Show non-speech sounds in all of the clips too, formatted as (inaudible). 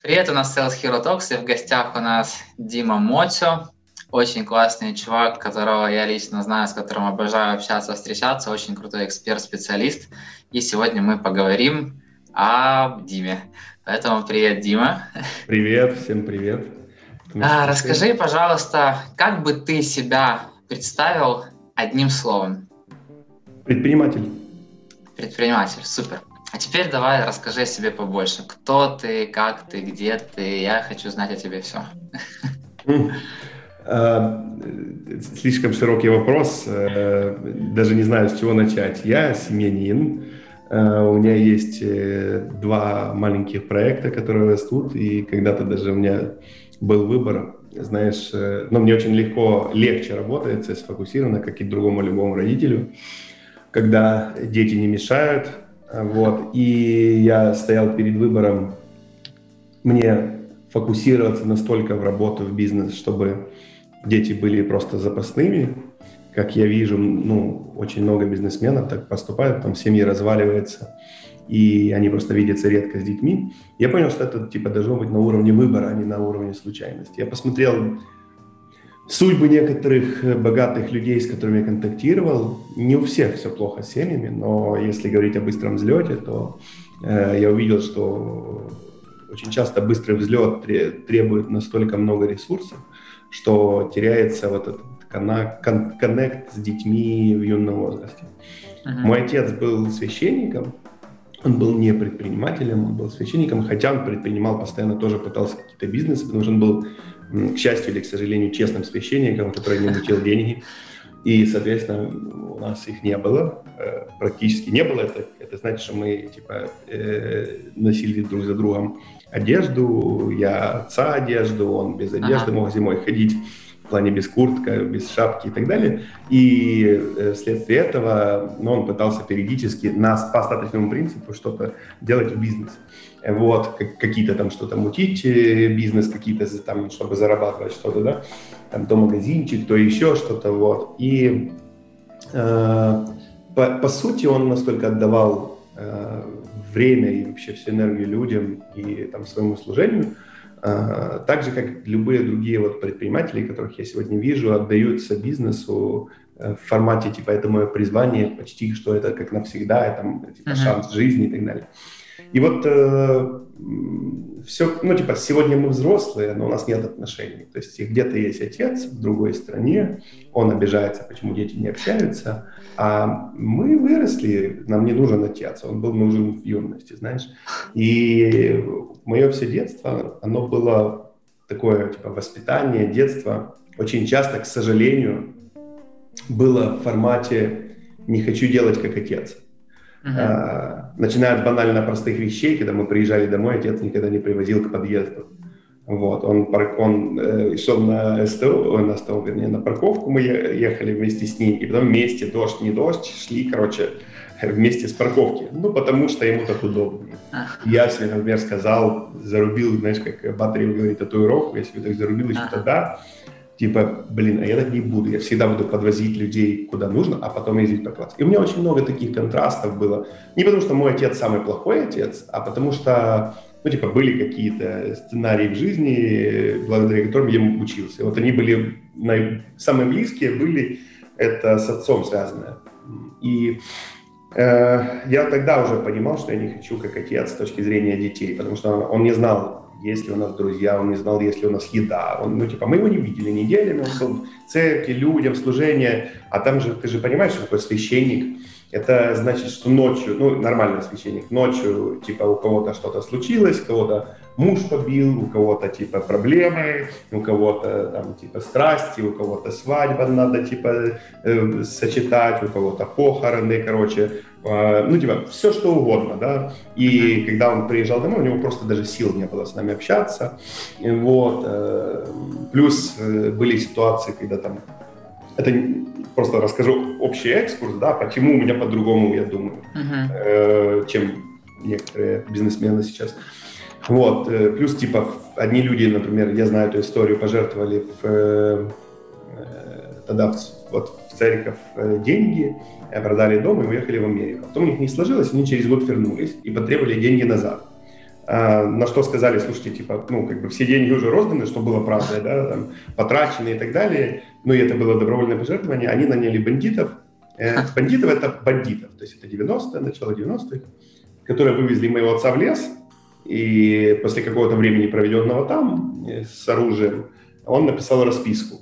Привет, у нас Sales Hero Talks, и в гостях у нас Дима Моцо, очень классный чувак, которого я лично знаю, с которым обожаю общаться, встречаться, очень крутой эксперт-специалист. И сегодня мы поговорим о Диме. Поэтому привет, Дима. Привет, всем привет. А, расскажи, пожалуйста, как бы ты себя представил одним словом? Предприниматель. Предприниматель, супер. А теперь давай расскажи о себе побольше. Кто ты, как ты, где ты? Я хочу знать о тебе все. А, слишком широкий вопрос. Э, даже не знаю, с чего начать. Я семьянин. Э, у меня есть э, два маленьких проекта, которые растут. И когда-то даже у меня был выбор, знаешь, но мне очень легко, легче работается, сфокусировано, как и другому любому родителю, когда дети не мешают, вот. И я стоял перед выбором мне фокусироваться настолько в работу, в бизнес, чтобы дети были просто запасными. Как я вижу, ну, очень много бизнесменов так поступают, там семьи разваливаются, и они просто видятся редко с детьми. Я понял, что это типа должно быть на уровне выбора, а не на уровне случайности. Я посмотрел судьбы некоторых э, богатых людей, с которыми я контактировал, не у всех все плохо с семьями, но если говорить о быстром взлете, то э, я увидел, что очень часто быстрый взлет требует настолько много ресурсов, что теряется вот этот коннект с детьми в юном возрасте. Uh-huh. Мой отец был священником, он был не предпринимателем, он был священником, хотя он предпринимал постоянно, тоже пытался какие-то бизнесы, потому что он был к счастью или к сожалению, честным священником, который не мутил деньги. И, соответственно, у нас их не было, э, практически не было. Это, это значит, что мы типа э, носили друг за другом одежду, я отца одежду, он без одежды ага. мог зимой ходить в плане без куртка, без шапки и так далее. И э, вследствие этого ну, он пытался периодически на, по остаточному принципу что-то делать в бизнесе вот, какие-то там что-то мутить, э, бизнес какие-то там, чтобы зарабатывать что-то, да, там то магазинчик, то еще что-то, вот. И э, по, по сути он настолько отдавал э, время и вообще всю энергию людям и там своему служению, э, так же, как любые другие вот предприниматели, которых я сегодня вижу, отдаются бизнесу э, в формате, типа, это мое призвание, почти что это как навсегда, это типа, uh-huh. шанс жизни и так далее. И вот э, все, ну, типа, сегодня мы взрослые, но у нас нет отношений. То есть где-то есть отец в другой стране, он обижается, почему дети не общаются, а мы выросли, нам не нужен отец, он был нужен в юности, знаешь. И мое все детство, оно было такое, типа, воспитание, детство, очень часто, к сожалению, было в формате «не хочу делать как отец». Uh-huh. начиная от банально простых вещей, когда мы приезжали домой, отец никогда не привозил к подъезду. Вот, он, он э, шел на СТО, на СТО, вернее, на парковку, мы ехали вместе с ним, и потом вместе, дождь, не дождь, шли, короче, (laughs) вместе с парковки. Ну, потому что ему так удобнее. Uh-huh. Я себе, например, сказал, зарубил, знаешь, как Батареев говорит, татуировку, я себе так зарубил еще uh-huh. Типа, блин, а я так не буду, я всегда буду подвозить людей куда нужно, а потом ездить по классу. И у меня очень много таких контрастов было. Не потому что мой отец самый плохой отец, а потому что, ну, типа, были какие-то сценарии в жизни, благодаря которым я учился. Вот они были, самые близкие были, это с отцом связанное. И э, я тогда уже понимал, что я не хочу как отец с точки зрения детей, потому что он не знал есть ли у нас друзья, он не знал, есть ли у нас еда. Он, ну, типа, мы его не видели неделями, он был в церкви, людям, служение. А там же, ты же понимаешь, что такой священник, это значит, что ночью, ну, нормальный священник, ночью, типа, у кого-то что-то случилось, кого-то муж побил, у кого-то, типа, проблемы, у кого-то, там, типа, страсти, у кого-то свадьба надо, типа, э, сочетать, у кого-то похороны, короче, ну, типа, все что угодно, да. И когда он приезжал домой, у него просто даже сил не было с нами общаться, вот. Э, плюс э, были ситуации, когда там это просто расскажу общий экскурс, да, почему у меня по-другому, я думаю, uh-huh. чем некоторые бизнесмены сейчас. Вот, плюс, типа, одни люди, например, я знаю эту историю, пожертвовали в, тогда вот, в церковь э, деньги, продали дом и уехали в Америку. Потом у них не сложилось, они через год вернулись и потребовали деньги назад. а, на что сказали, слушайте, типа, ну, как бы все деньги уже розданы, что было правдой, да, там, потрачены и так далее, ну, и это было добровольное пожертвование, они наняли бандитов, э, бандитов это бандитов, то есть это 90-е, начало 90-х, которые вывезли моего отца в лес, и после какого-то времени, проведенного там, э, с оружием, он написал расписку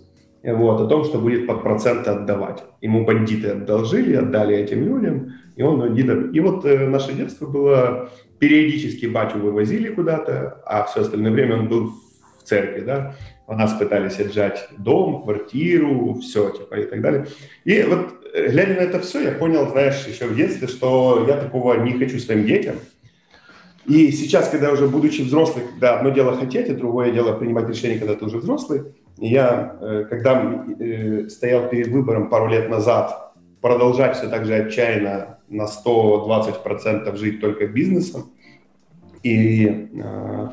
вот, о том, что будет под проценты отдавать. Ему бандиты одолжили, отдали этим людям, и он бандитам. И вот э, наше детство было, периодически батю вывозили куда-то, а все остальное время он был в церкви, да. У нас пытались отжать дом, квартиру, все, типа, и так далее. И вот, э, глядя на это все, я понял, знаешь, еще в детстве, что я такого не хочу своим детям. И сейчас, когда уже будучи взрослым, когда одно дело хотеть, а другое дело принимать решение, когда ты уже взрослый, я, э, когда э, стоял перед выбором пару лет назад, продолжать все так же отчаянно на 120% жить только бизнесом, и, э,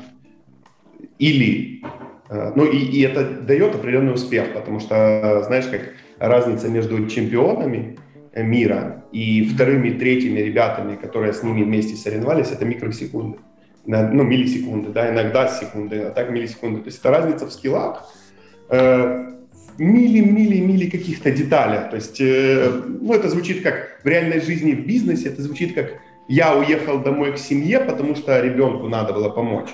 или, ну и, и это дает определенный успех, потому что, знаешь, как разница между чемпионами мира и вторыми, третьими ребятами, которые с ними вместе соревновались, это микросекунды, ну, миллисекунды, да, иногда секунды, а так миллисекунды. То есть это разница в скиллах, э, мили-мили-мили каких-то деталях. То есть, э, ну, это звучит как в реальной жизни, в бизнесе, это звучит как я уехал домой к семье, потому что ребенку надо было помочь.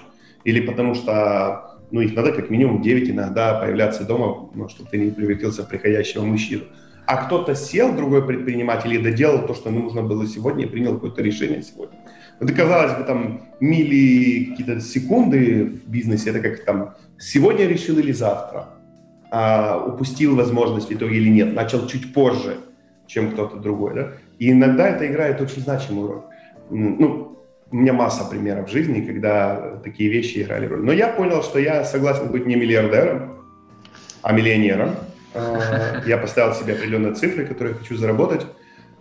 Или потому что, ну, их надо как минимум 9 иногда появляться дома, ну, чтобы ты не превратился в приходящего мужчину а кто-то сел, другой предприниматель, и доделал то, что нужно было сегодня, и принял какое-то решение сегодня. И казалось бы, там, мили какие-то секунды в бизнесе, это как там, сегодня решил или завтра, а, упустил возможность в итоге или нет, начал чуть позже, чем кто-то другой, да? И иногда это играет очень значимую роль. Ну, у меня масса примеров в жизни, когда такие вещи играли роль. Но я понял, что я согласен быть не миллиардером, а миллионером. Э, я поставил себе определенные цифры, которые хочу заработать,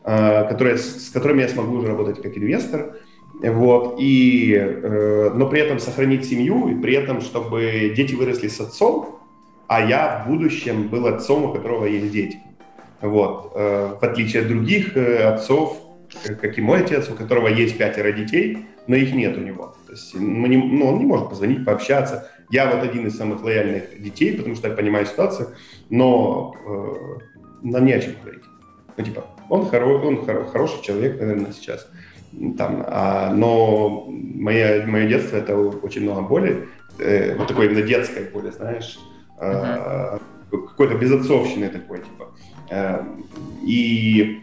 э, которые, с которыми я смогу уже работать как инвестор. Вот, и, э, но при этом сохранить семью, и при этом, чтобы дети выросли с отцом, а я в будущем был отцом, у которого есть дети. Вот, в отличие от других отцов, как и мой отец, у которого есть пятеро детей, но их нет у него. То есть ну, не, ну, он не может позвонить, пообщаться. Я вот один из самых лояльных детей, потому что я понимаю ситуацию, но э, нам не о чем говорить. Ну, типа, он, хоро, он хоро, хороший человек, наверное, сейчас. Там, а, но мое, мое детство это очень много боли, э, вот такой именно детской боли, знаешь, э, какой-то безотцовщины такой, типа. Э, и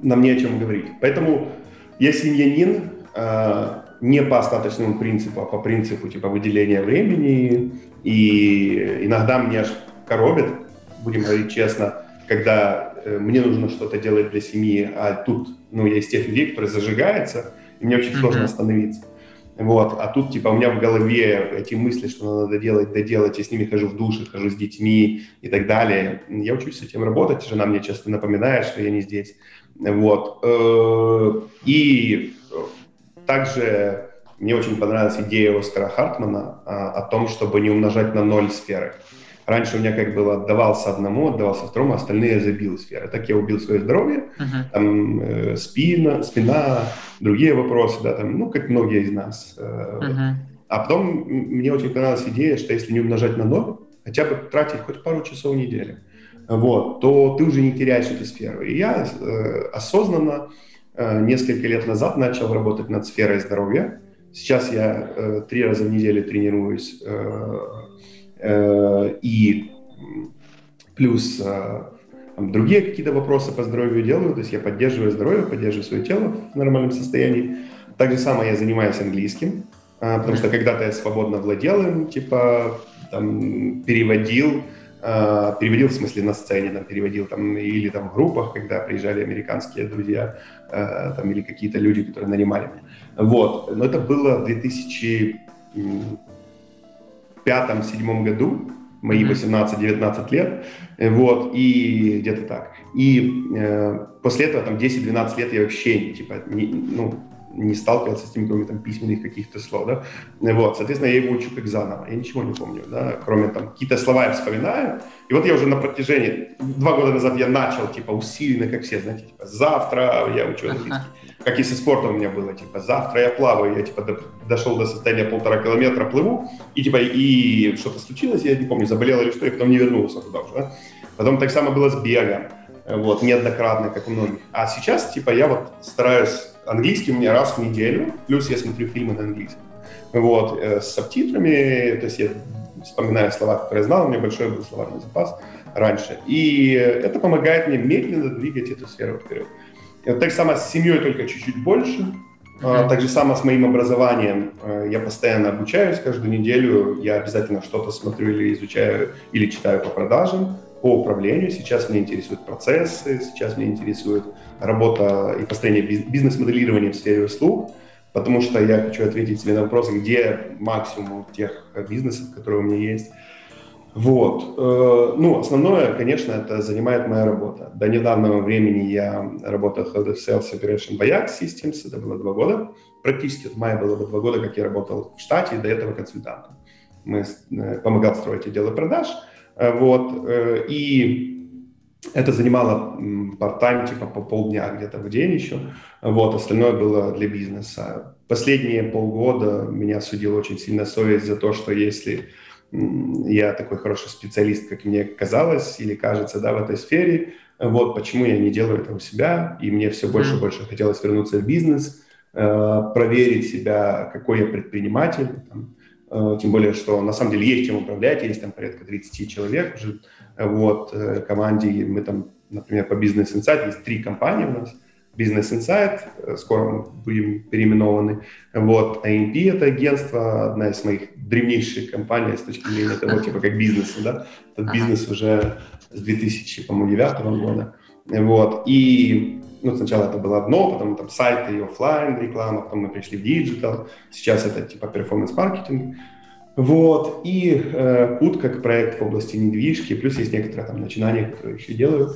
нам не о чем говорить. Поэтому я семьянин, э, не по остаточному принципу, а по принципу типа выделения времени. И иногда мне аж коробит, будем говорить честно, когда э, мне нужно что-то делать для семьи, а тут, ну, я из тех людей, которые зажигаются, и мне очень mm-hmm. сложно остановиться. Вот, а тут, типа, у меня в голове эти мысли, что надо делать, доделать, я с ними хожу в душе, хожу с детьми и так далее. Я учусь с этим работать, жена мне часто напоминает, что я не здесь. Вот. Э, и также мне очень понравилась идея Оскара Хартмана а, о том, чтобы не умножать на ноль сферы. Раньше у меня как было отдавался одному, отдавался второму, а остальные я забил сферы. Так я убил свое здоровье, uh-huh. там э, спина, спина, другие вопросы, да, там, ну, как многие из нас. Э, uh-huh. А потом мне очень понравилась идея, что если не умножать на ноль, хотя бы тратить хоть пару часов в неделю, вот, то ты уже не теряешь эту сферу. И я э, осознанно э, несколько лет назад начал работать над сферой здоровья. Сейчас я э, три раза в неделю тренируюсь э, э, и плюс э, там, другие какие-то вопросы по здоровью делаю. То есть я поддерживаю здоровье, поддерживаю свое тело в нормальном состоянии. Так же самое я занимаюсь английским, э, потому что когда-то я свободно владел им, типа там переводил э, переводил в смысле на сцене, там, переводил там или там в группах, когда приезжали американские друзья, э, там, или какие-то люди, которые нанимали меня. Вот. Но это было в 2005-2007 году, мои 18-19 лет, вот, и где-то так. И э, после этого, там, 10-12 лет я вообще, типа, не, ну, не сталкивался с тем, кроме там письменных каких-то слов, да. Вот, соответственно, я его учу как заново, я ничего не помню, да, кроме там какие-то слова я вспоминаю. И вот я уже на протяжении, два года назад я начал, типа, усиленно, как все, знаете, типа, завтра я учу английский. Как и со спортом у меня было, типа, завтра я плаваю, я, типа, до, дошел до состояния полтора километра, плыву, и, типа, и что-то случилось, я не помню, заболел или что, и потом не вернулся туда уже, да. Потом так само было с бегом вот, неоднократно, как у многих. А сейчас, типа, я вот стараюсь, английский у меня раз в неделю, плюс я смотрю фильмы на английском, вот, э, с субтитрами, то есть я вспоминаю слова, которые я знал, у меня большой был словарный запас раньше, и это помогает мне медленно двигать эту сферу вперед. Вот так само с семьей, только чуть-чуть больше, mm-hmm. так же само с моим образованием. Э, я постоянно обучаюсь каждую неделю, я обязательно что-то смотрю или изучаю, или читаю по продажам, по управлению. Сейчас меня интересуют процессы, сейчас меня интересует работа и построение бизнес-моделирования в сфере услуг, потому что я хочу ответить себе на вопрос, где максимум тех бизнесов, которые у меня есть. Вот. Э, ну, основное, конечно, это занимает моя работа. До недавнего времени я работал Head of Sales Operation Bayak Systems, это было два года. Практически в мае было бы два года, как я работал в штате, до этого консультантом. Мы э, помогал строить отделы продаж – вот, э, и это занимало part-time, типа по полдня где-то в день еще. Вот, остальное было для бизнеса. Последние полгода меня судила очень сильно совесть за то, что если я такой хороший специалист, как мне казалось или кажется, да, в этой сфере, вот почему я не делаю это у себя, и мне все больше и больше хотелось вернуться в бизнес, э, проверить себя, какой я предприниматель, там, Э, тем более, что на самом деле есть чем управлять, есть там порядка 30 человек уже, вот, э, команде, мы там, например, по Business Insight, есть три компании у нас, Business Insight, э, скоро мы будем переименованы, вот, AMP — это агентство, одна из моих древнейших компаний с точки зрения того, типа, как бизнеса, да, этот бизнес уже с 2009 года, вот, и ну, сначала это было одно, потом там сайты и офлайн реклама, потом мы пришли в digital, сейчас это типа performance-маркетинг. Вот, и э, Кут как проект в области недвижки, плюс есть некоторые там начинания, которые еще делаю.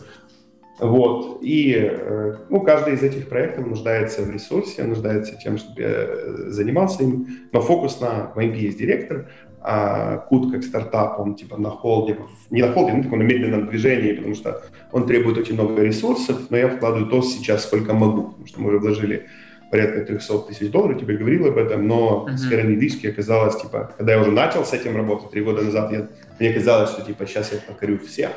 Вот, и э, ну, каждый из этих проектов нуждается в ресурсе, нуждается тем, чтобы я занимался им, но фокус на, MP есть директор, а Кут как стартап, он типа на hold е, не на холде, но такой на медленном движении, потому что он требует очень много ресурсов, но я вкладываю то сейчас, сколько могу, потому что мы уже вложили порядка 300 тысяч долларов, тебе говорил об этом, но uh-huh. сфера недвижки оказалась, типа, когда я уже начал с этим работать три года назад, я, мне казалось, что, типа, сейчас я покорю всех,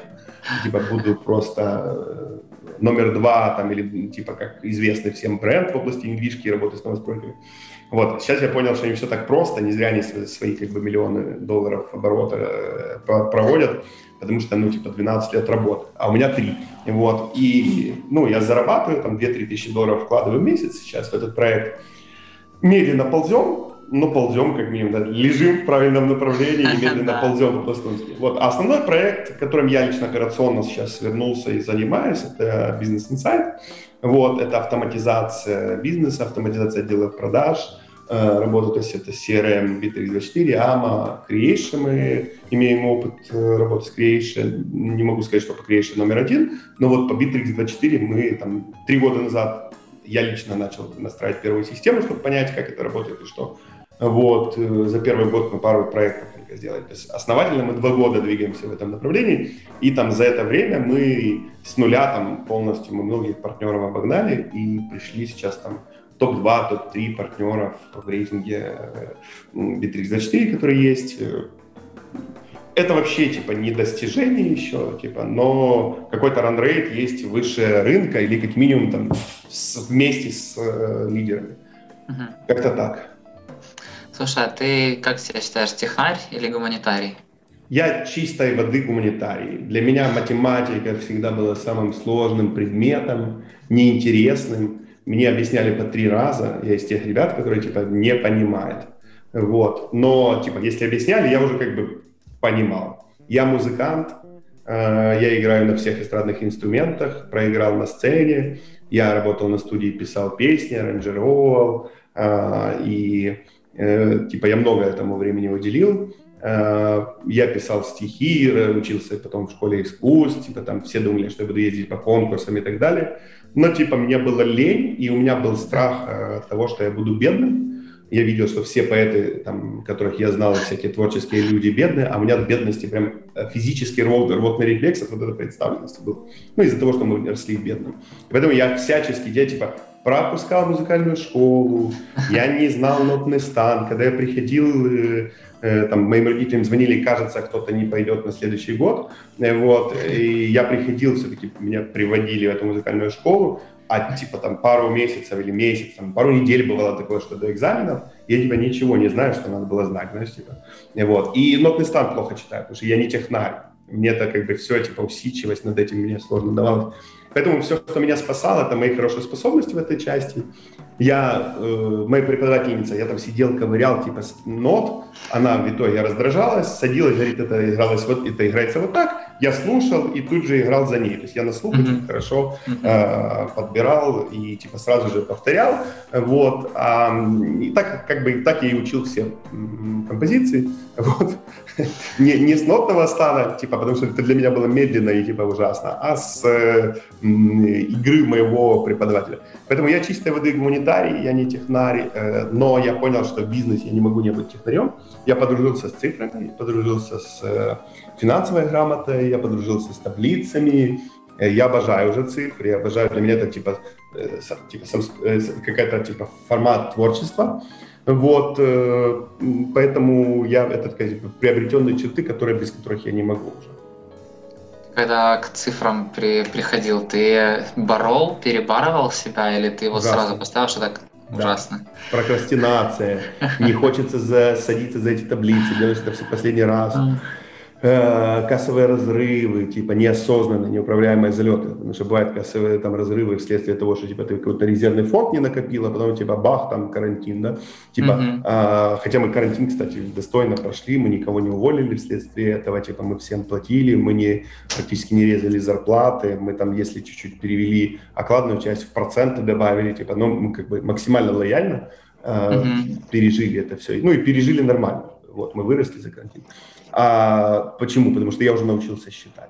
типа, буду просто э, номер два, там, или, типа, как известный всем бренд в области недвижки и работы с новостройками. Вот, сейчас я понял, что не все так просто, не зря они свои как бы миллионы долларов оборота э, проводят, потому что, ну, типа, 12 лет работы, а у меня 3. Вот, и, ну, я зарабатываю, там, 2-3 тысячи долларов вкладываю в месяц сейчас в этот проект. Медленно ползем, но ползем как минимум, да, лежим в правильном направлении и медленно (laughs) ползем по пластунски. Вот. А основной проект, которым я лично операционно сейчас вернулся и занимаюсь, это бизнес инсайт. Вот, это автоматизация бизнеса, автоматизация отделов продаж, работу, то есть это CRM, Bittrex24, AMA, Creation, мы имеем опыт э, работы с Creation, не могу сказать, что по Creation номер один, но вот по Bittrex24 мы там три года назад, я лично начал настраивать первую систему, чтобы понять, как это работает и что. Вот, э, за первый год мы пару проектов только сделали. То есть основательно мы два года двигаемся в этом направлении, и там за это время мы с нуля там полностью, мы многих партнеров обогнали и пришли сейчас там топ-2, топ-3 партнеров в рейтинге Bittrex24, которые есть. Это вообще, типа, не достижение еще, типа, но какой-то ранрейт есть выше рынка или как минимум там с, вместе с э, лидерами. Угу. Как-то так. Слушай, а ты как себя считаешь, технарь или гуманитарий? Я чистой воды гуманитарий. Для меня математика всегда была самым сложным предметом, неинтересным мне объясняли по три раза, я из тех ребят, которые, типа, не понимают. Вот. Но, типа, если объясняли, я уже как бы понимал. Я музыкант, э, я играю на всех эстрадных инструментах, проиграл на сцене, я работал на студии, писал песни, аранжировал, э, и Э, типа я много этому времени уделил. Э, я писал стихи, учился потом в школе искусств, типа там все думали, что я буду ездить по конкурсам и так далее. Но типа мне было лень, и у меня был страх э, того, что я буду бедным. Я видел, что все поэты, там, которых я знал, всякие творческие люди бедные, а у меня от бедности прям физический рвот, рвотный рефлекс от вот этой представленности был. Ну, из-за того, что мы росли бедным. Поэтому я всячески, я типа пропускал музыкальную школу, я не знал нотный стан. Когда я приходил, э, э, там, моим родителям звонили, кажется, кто-то не пойдет на следующий год. Э, вот, и я приходил, все-таки меня приводили в эту музыкальную школу, а типа там пару месяцев или месяц, там, пару недель бывало такое, что до экзаменов я типа ничего не знаю, что надо было знать, знаешь, типа. Вот. И нотный стан плохо читаю, потому что я не технарь. Мне это как бы все, типа, усидчивость над этим мне сложно давалось. Поэтому все, что меня спасало, это мои хорошие способности в этой части. Я, э, моя преподавательница, я там сидел, ковырял типа нот, она в итоге раздражалась, садилась, говорит, это игралось вот, это играется вот так. Я слушал и тут же играл за ней. То есть я на слух mm-hmm. хорошо э, подбирал и типа сразу же повторял. Вот. А, и так как бы так я и учил все композиции. (laughs) Вот. не, не с нотного стана, типа, потому что это для меня было медленно и типа ужасно, а с э, игры моего преподавателя. Поэтому я чистой воды гуманитарий, я не технарь, э, но я понял, что в бизнесе я не могу не быть технарем. Я подружился с цифрами, подружился с э, финансовой грамотой, я подружился с таблицами, э, я обожаю уже цифры, я обожаю, для меня это типа, э, типа э, какая-то типа формат творчества. Вот, поэтому я, это типа, приобретенные черты, которые, без которых я не могу уже. Когда к цифрам при, приходил, ты борол, перебарывал себя, или ты его Ужасно. сразу поставил, что так да. ужасно? Прокрастинация, не хочется за, садиться за эти таблицы, делаешь это все последний раз. Э, кассовые разрывы, типа неосознанные, неуправляемые залеты. Потому что бывают кассовые там разрывы вследствие того, что типа ты какой-то резервный фонд не накопил, а потом типа бах, там карантин, да. Типа, mm-hmm. а, хотя мы карантин, кстати, достойно прошли, мы никого не уволили вследствие этого, типа мы всем платили, мы не практически не резали зарплаты, мы там, если чуть-чуть перевели окладную часть в проценты добавили, типа, ну, мы как бы максимально лояльно а, mm-hmm. пережили это все. Ну и пережили нормально. Вот, мы выросли за карантин. А, почему? Потому что я уже научился считать.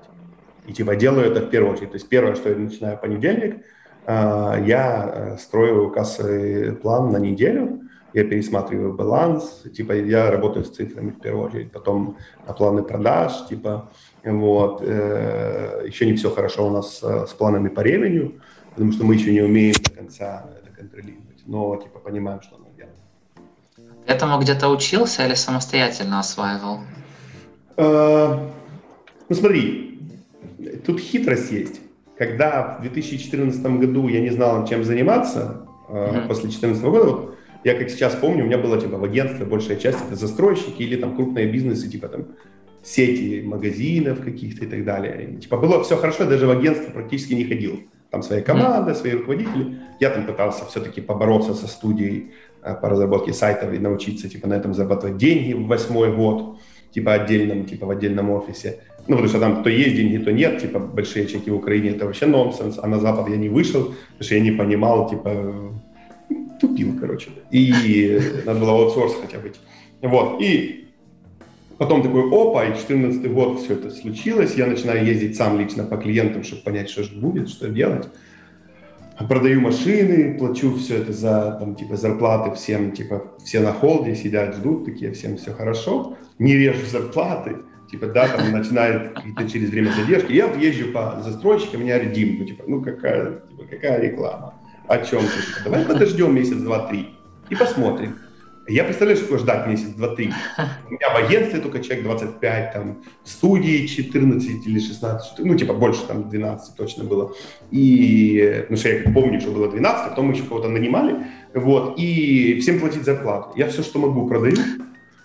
И типа делаю это в первую очередь. То есть первое, что я начинаю понедельник, а, я э, строю кассовый план на неделю, я пересматриваю баланс, типа я работаю с цифрами в первую очередь, потом на планы продаж, типа вот. Э, еще не все хорошо у нас с планами по ревеню, потому что мы еще не умеем до конца это контролировать, но типа понимаем, что надо делать. Этому где-то учился или самостоятельно осваивал? А, ну смотри, тут хитрость есть. Когда в 2014 году я не знал, чем заниматься, mm-hmm. после 2014 года, вот, я как сейчас помню, у меня было типа в агентстве большая часть это застройщики или там крупные бизнесы, типа там сети магазинов каких-то и так далее. И, типа было все хорошо, я даже в агентство практически не ходил. Там своя команда, свои руководители. Я там пытался все-таки побороться со студией э, по разработке сайтов и научиться типа на этом зарабатывать деньги в восьмой год типа отдельном, типа в отдельном офисе. Ну, потому что там то есть деньги, то нет, типа большие чеки в Украине, это вообще нонсенс, а на Запад я не вышел, потому что я не понимал, типа, тупил, короче. И (laughs) надо было аутсорс хотя бы. Вот, и потом такой, опа, и 14 год все это случилось, я начинаю ездить сам лично по клиентам, чтобы понять, что же будет, что делать продаю машины, плачу все это за там, типа, зарплаты всем, типа, все на холде сидят, ждут, такие, всем все хорошо, не режу зарплаты, типа, да, там начинает какие-то через время задержки. Я езжу по застройщикам, меня редим, ну, типа, ну какая, типа, какая реклама, о чем ты? Давай подождем месяц, два, три и посмотрим. Я представляю, что такое ждать месяц, два, три. (laughs) У меня в агентстве только человек 25, там, в студии 14 или 16, ну, типа, больше, там, 12 точно было. И, ну, что я помню, что было 12, а потом мы еще кого-то нанимали, вот, и всем платить зарплату. Я все, что могу, продаю,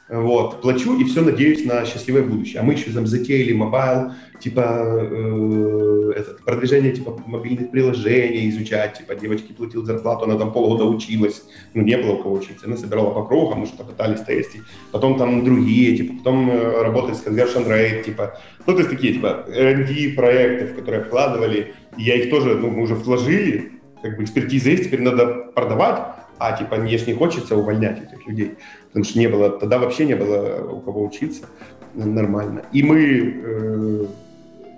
вот, плачу и все надеюсь на счастливое будущее. А мы еще там затеяли mobile, типа э, этот, продвижение типа мобильных приложений изучать, типа девочке платил зарплату, она там полгода училась, ну не было у кого учиться, она собирала по крупицам, мы что-то пытались тестить, потом там другие, типа, потом э, работали с conversion rate, типа, ну то есть такие типа R&D проекты, в которые вкладывали, и я их тоже, ну мы уже вложили, как бы экспертиза есть, теперь надо продавать, а типа мне же не хочется увольнять этих людей, потому что не было, тогда вообще не было у кого учиться нормально. И мы, э,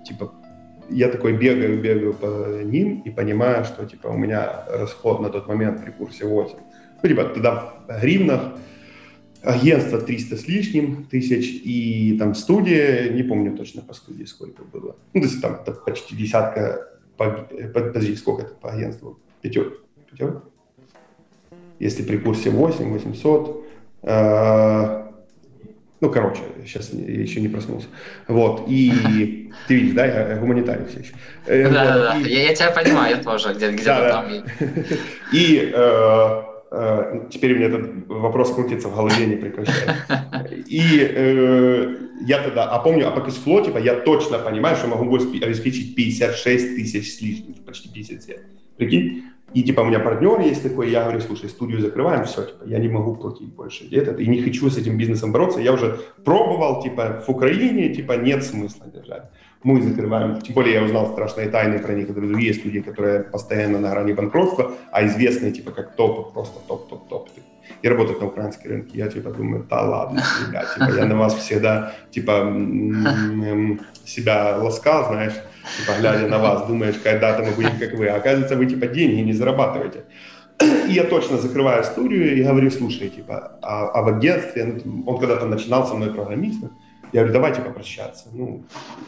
типа, я такой бегаю, бегаю по ним и понимаю, что, типа, у меня расход на тот момент при курсе 8. Ну, типа, тогда в гривнах агентство 300 с лишним тысяч, и там студия, не помню точно по студии сколько было. Ну, то есть там почти десятка, по, подожди, сколько это по агентству? Пятерка? Пятерка? Если при курсе 8, 800, э, ну, короче, сейчас я еще не проснулся. Вот, и ты видишь, да, я гуманитарий все еще. Да, да, да, я, я тебя понимаю, я тоже где-то где да, там. (laughs) И э, Э, теперь меня этот вопрос крутится в голове, не прекращает. (laughs) И э, я тогда, а помню, а по кэшфло, типа, я точно понимаю, что могу обеспечить 56 тысяч с лишним, почти 57. Прикинь? И типа у меня партнер есть такой, я говорю, слушай, студию закрываем, все, типа, я не могу платить больше этот, и не хочу с этим бизнесом бороться. Я уже пробовал, типа, в Украине, типа, нет смысла держать мы закрываем. Тем более я узнал страшные тайны про некоторые другие студии, которые постоянно на грани банкротства, а известные типа как топ, просто топ-топ-топ. И работают на украинском рынке. Я типа думаю, да ладно, ребят, типа, я на вас всегда типа себя ласкал, знаешь, типа глядя на вас, думаешь, когда-то мы будем как вы. А оказывается, вы типа деньги не зарабатываете. И я точно закрываю студию и говорю, слушай, типа, а, а в агентстве, ну, он когда-то начинал со мной программистом, я говорю, давайте попрощаться. Ну,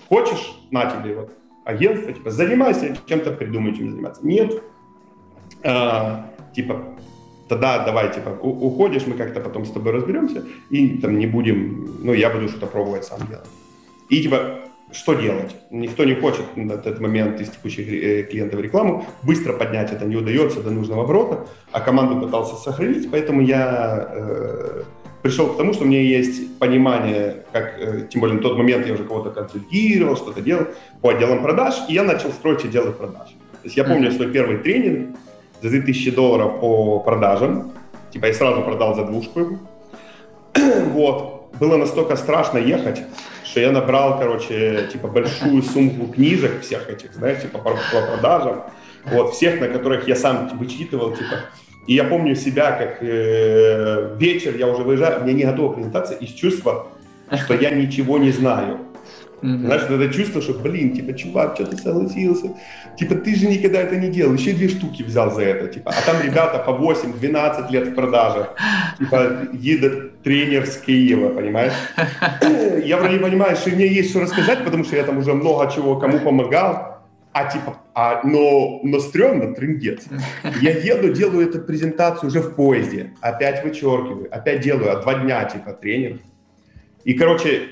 хочешь, на тебе вот агентство, типа, занимайся чем-то, придумай, чем заниматься. Нет, а, типа, тогда давай, типа, уходишь, мы как-то потом с тобой разберемся, и там не будем, ну, я буду что-то пробовать сам делать. И, типа, что делать? Никто не хочет на этот момент из текущих э, клиентов рекламу. Быстро поднять это не удается до нужного оборота, а команду пытался сохранить, поэтому я э, пришел к тому, что у меня есть понимание, как, э, тем более на тот момент я уже кого-то консультировал, что-то делал по отделам продаж, и я начал строить отделы продаж. То есть я помню свой первый тренинг за 2000 долларов по продажам, типа я сразу продал за двушку. (clears throat) вот. Было настолько страшно ехать, что я набрал, короче, типа большую сумку книжек всех этих, знаешь, типа по, по продажам, вот, всех, на которых я сам вычитывал, типа, и я помню себя, как э, вечер, я уже выезжаю, мне не готова презентация из чувства, что я ничего не знаю. Mm-hmm. Знаешь, это чувство, что, блин, типа, чувак, что ты согласился? Типа, ты же никогда это не делал, еще две штуки взял за это, типа. А там ребята по 8-12 лет в продаже, типа, едет тренер с Киева, понимаешь? (coughs) Я вроде понимаю, что мне есть что рассказать, потому что я там уже много чего кому помогал, а типа, а, но, но стрёмно, трындец. Я еду, делаю эту презентацию уже в поезде, опять вычеркиваю, опять делаю, а два дня, типа, тренер. И, короче,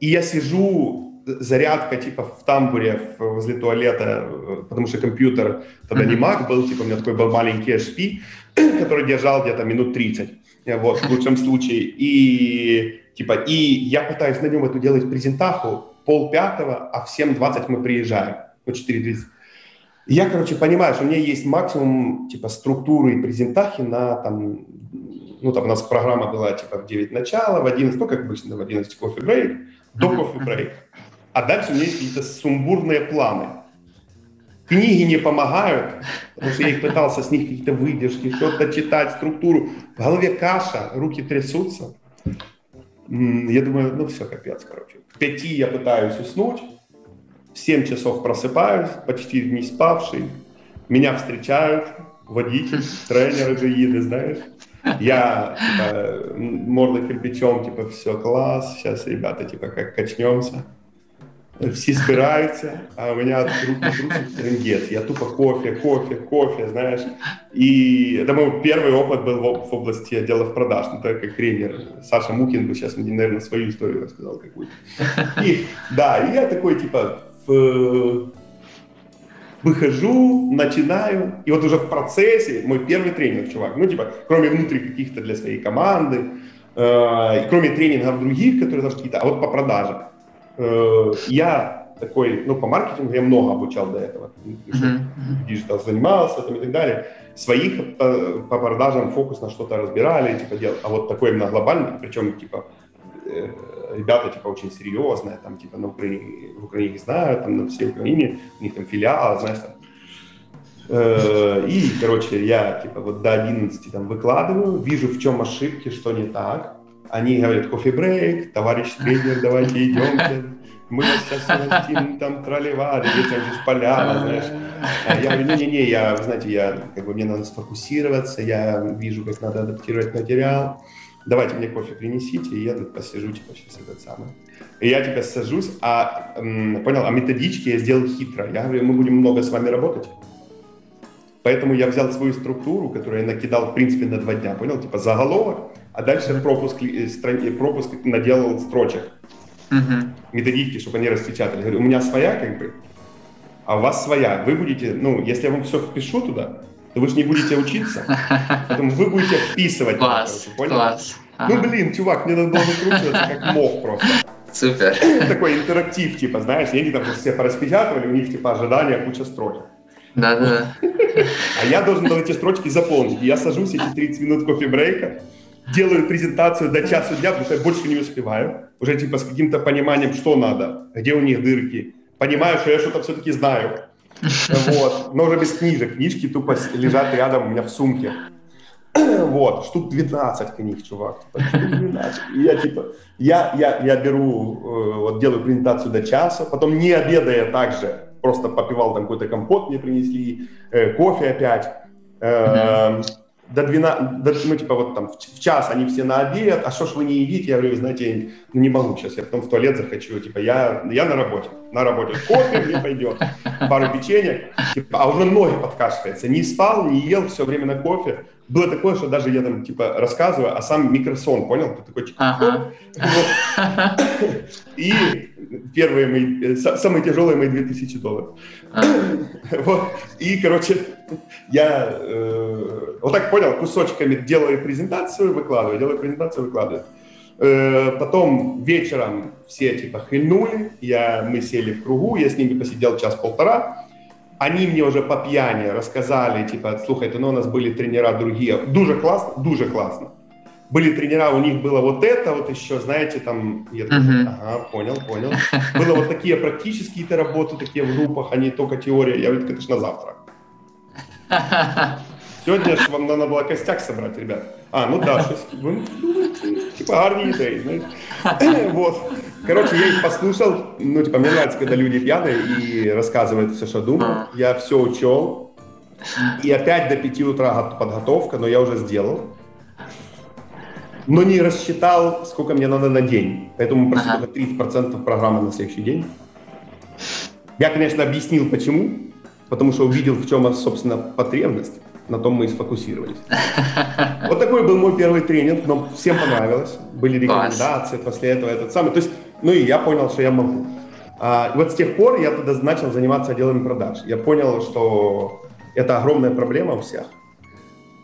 и я сижу, зарядка, типа, в тамбуре возле туалета, потому что компьютер тогда не Mac был, типа, у меня такой был маленький HP, (clears throat) который держал где-то минут 30, вот, в лучшем случае. И, типа, и я пытаюсь на нем эту делать презентаху, пол пятого, а в 7.20 мы приезжаем по 4.30. Я, короче, понимаю, что у меня есть максимум, типа, структуры и презентахи на, там, ну, там у нас программа была, типа, в 9 начала, в 11, ну, как обычно, в 11 кофе брейк, до кофе брейк. А дальше у меня есть какие-то сумбурные планы. Книги не помогают, потому что я их пытался с них какие-то выдержки, что-то читать, структуру. В голове каша, руки трясутся. Я думаю, ну все, капец, короче. К пяти я пытаюсь уснуть, в 7 часов просыпаюсь, почти не спавший. Меня встречают водитель, тренеры гаиды, знаешь. Я, типа, мордой кирпичом, типа, все, класс, сейчас, ребята, типа, как качнемся. Все собираются, а у меня руки трусит трендец. Я тупо кофе, кофе, кофе, знаешь. И это мой первый опыт был в, области отделов продаж, ну, так как тренер. Саша Мукин бы сейчас мне, наверное, свою историю рассказал какую-то. И, да, и я такой, типа, в... выхожу, начинаю, и вот уже в процессе мой первый тренинг, чувак, ну, типа, кроме внутри каких-то для своей команды, э, кроме тренингов других, которые даже какие-то, а вот по продажам, э, я такой, ну, по маркетингу я много обучал до этого, mm-hmm. digital занимался там, и так далее, своих по, э, по продажам фокус на что-то разбирали, типа, делал, а вот такой именно глобальный, причем, типа, ребята, типа, очень серьезные, там, типа, на Украине, в Украине знают, там, на всей Украине, у них там филиалы, знаешь, там. Э, и, короче, я типа вот до 11 там выкладываю, вижу, в чем ошибки, что не так. Они говорят, кофе-брейк, товарищ тренер, давайте идемте. Мы сейчас растим, там тролливали, ветер здесь поляна, знаешь. А я говорю, не-не-не, я, знаете, я, как бы, мне надо сфокусироваться, я вижу, как надо адаптировать материал. Давайте мне кофе принесите, и я тут посижу, типа, сейчас этот самый. И я типа сажусь, а, понял, а методички я сделал хитро. Я говорю, мы будем много с вами работать. Поэтому я взял свою структуру, которую я накидал, в принципе, на два дня, понял? Типа заголовок, а дальше пропуск, э, пропуск наделал строчек. Uh-huh. Методички, чтобы они распечатали. Говорю, у меня своя, как бы, а у вас своя. Вы будете, ну, если я вам все впишу туда, то вы же не будете учиться, поэтому вы будете вписывать. Класс, понял? класс. Ну, блин, чувак, мне надо было выкручиваться как мог просто. Супер. (laughs) Такой интерактив, типа, знаешь, они там все пораспечатывали, у них, типа, ожидания, куча строчек. Да-да. А я должен был эти строчки заполнить. Я сажусь эти 30 минут кофе-брейка, делаю презентацию до часу дня, потому что я больше не успеваю. Уже типа с каким-то пониманием, что надо, где у них дырки. Понимаю, что я что-то все-таки знаю. Вот. Но уже без книжек. Книжки тупо лежат рядом у меня в сумке. (clears throat) Вот, штук 12 книг, чувак. Типа, штук 12. И я типа, я, я, я беру, э, вот делаю презентацию до часа, потом не обедая также, просто попивал там какой-то компот, мне принесли, э, кофе опять. Э, до 12, до, ну, типа, вот там в, час они все на обед, а что ж вы не едите? Я говорю, знаете, ну, не могу сейчас, я потом в туалет захочу, типа, я, я на работе, на работе, кофе мне пойдет, пару печенья, типа, а уже ноги подкашивается, не спал, не ел, все время на кофе. Было такое, что даже я там, типа, рассказываю, а сам микросон, понял? Ты такой, типа, ага. (laughs) И первые мои, э, самые тяжелые мои 2000 долларов. (laughs) Вот. И, короче, я э, вот так понял, кусочками делаю презентацию, выкладываю, делаю презентацию, выкладываю. Э, потом вечером все типа хильнули, я, мы сели в кругу, я с ними посидел час-полтора. Они мне уже по пьяни рассказали, типа, слухайте, ну у нас были тренера другие. Дуже классно, дуже классно были тренера, у них было вот это, вот еще, знаете, там, я такой, uh-huh. ага, понял, понял. Было вот такие практические работы, такие в группах, а не только теория. Я говорю, это ж на завтра. (laughs) Сегодня же вам надо было костяк собрать, ребят. А, ну да, щось, ну, типа гарні ідеї, знаешь. (laughs) Вот. Короче, я их послушал, ну, типа, мне нравится, когда люди пьяные и рассказывают все, что думают. Я все учел. И опять до 5 утра подготовка, но я уже сделал но не рассчитал, сколько мне надо на день. Поэтому просил ага. только 30% программы на следующий день. Я, конечно, объяснил, почему. Потому что увидел, в чем, собственно, потребность. На том мы и сфокусировались. Вот такой был мой первый тренинг, но всем понравилось. Были рекомендации после этого, этот самый. То есть, ну и я понял, что я могу. А, вот с тех пор я тогда начал заниматься отделами продаж. Я понял, что это огромная проблема у всех.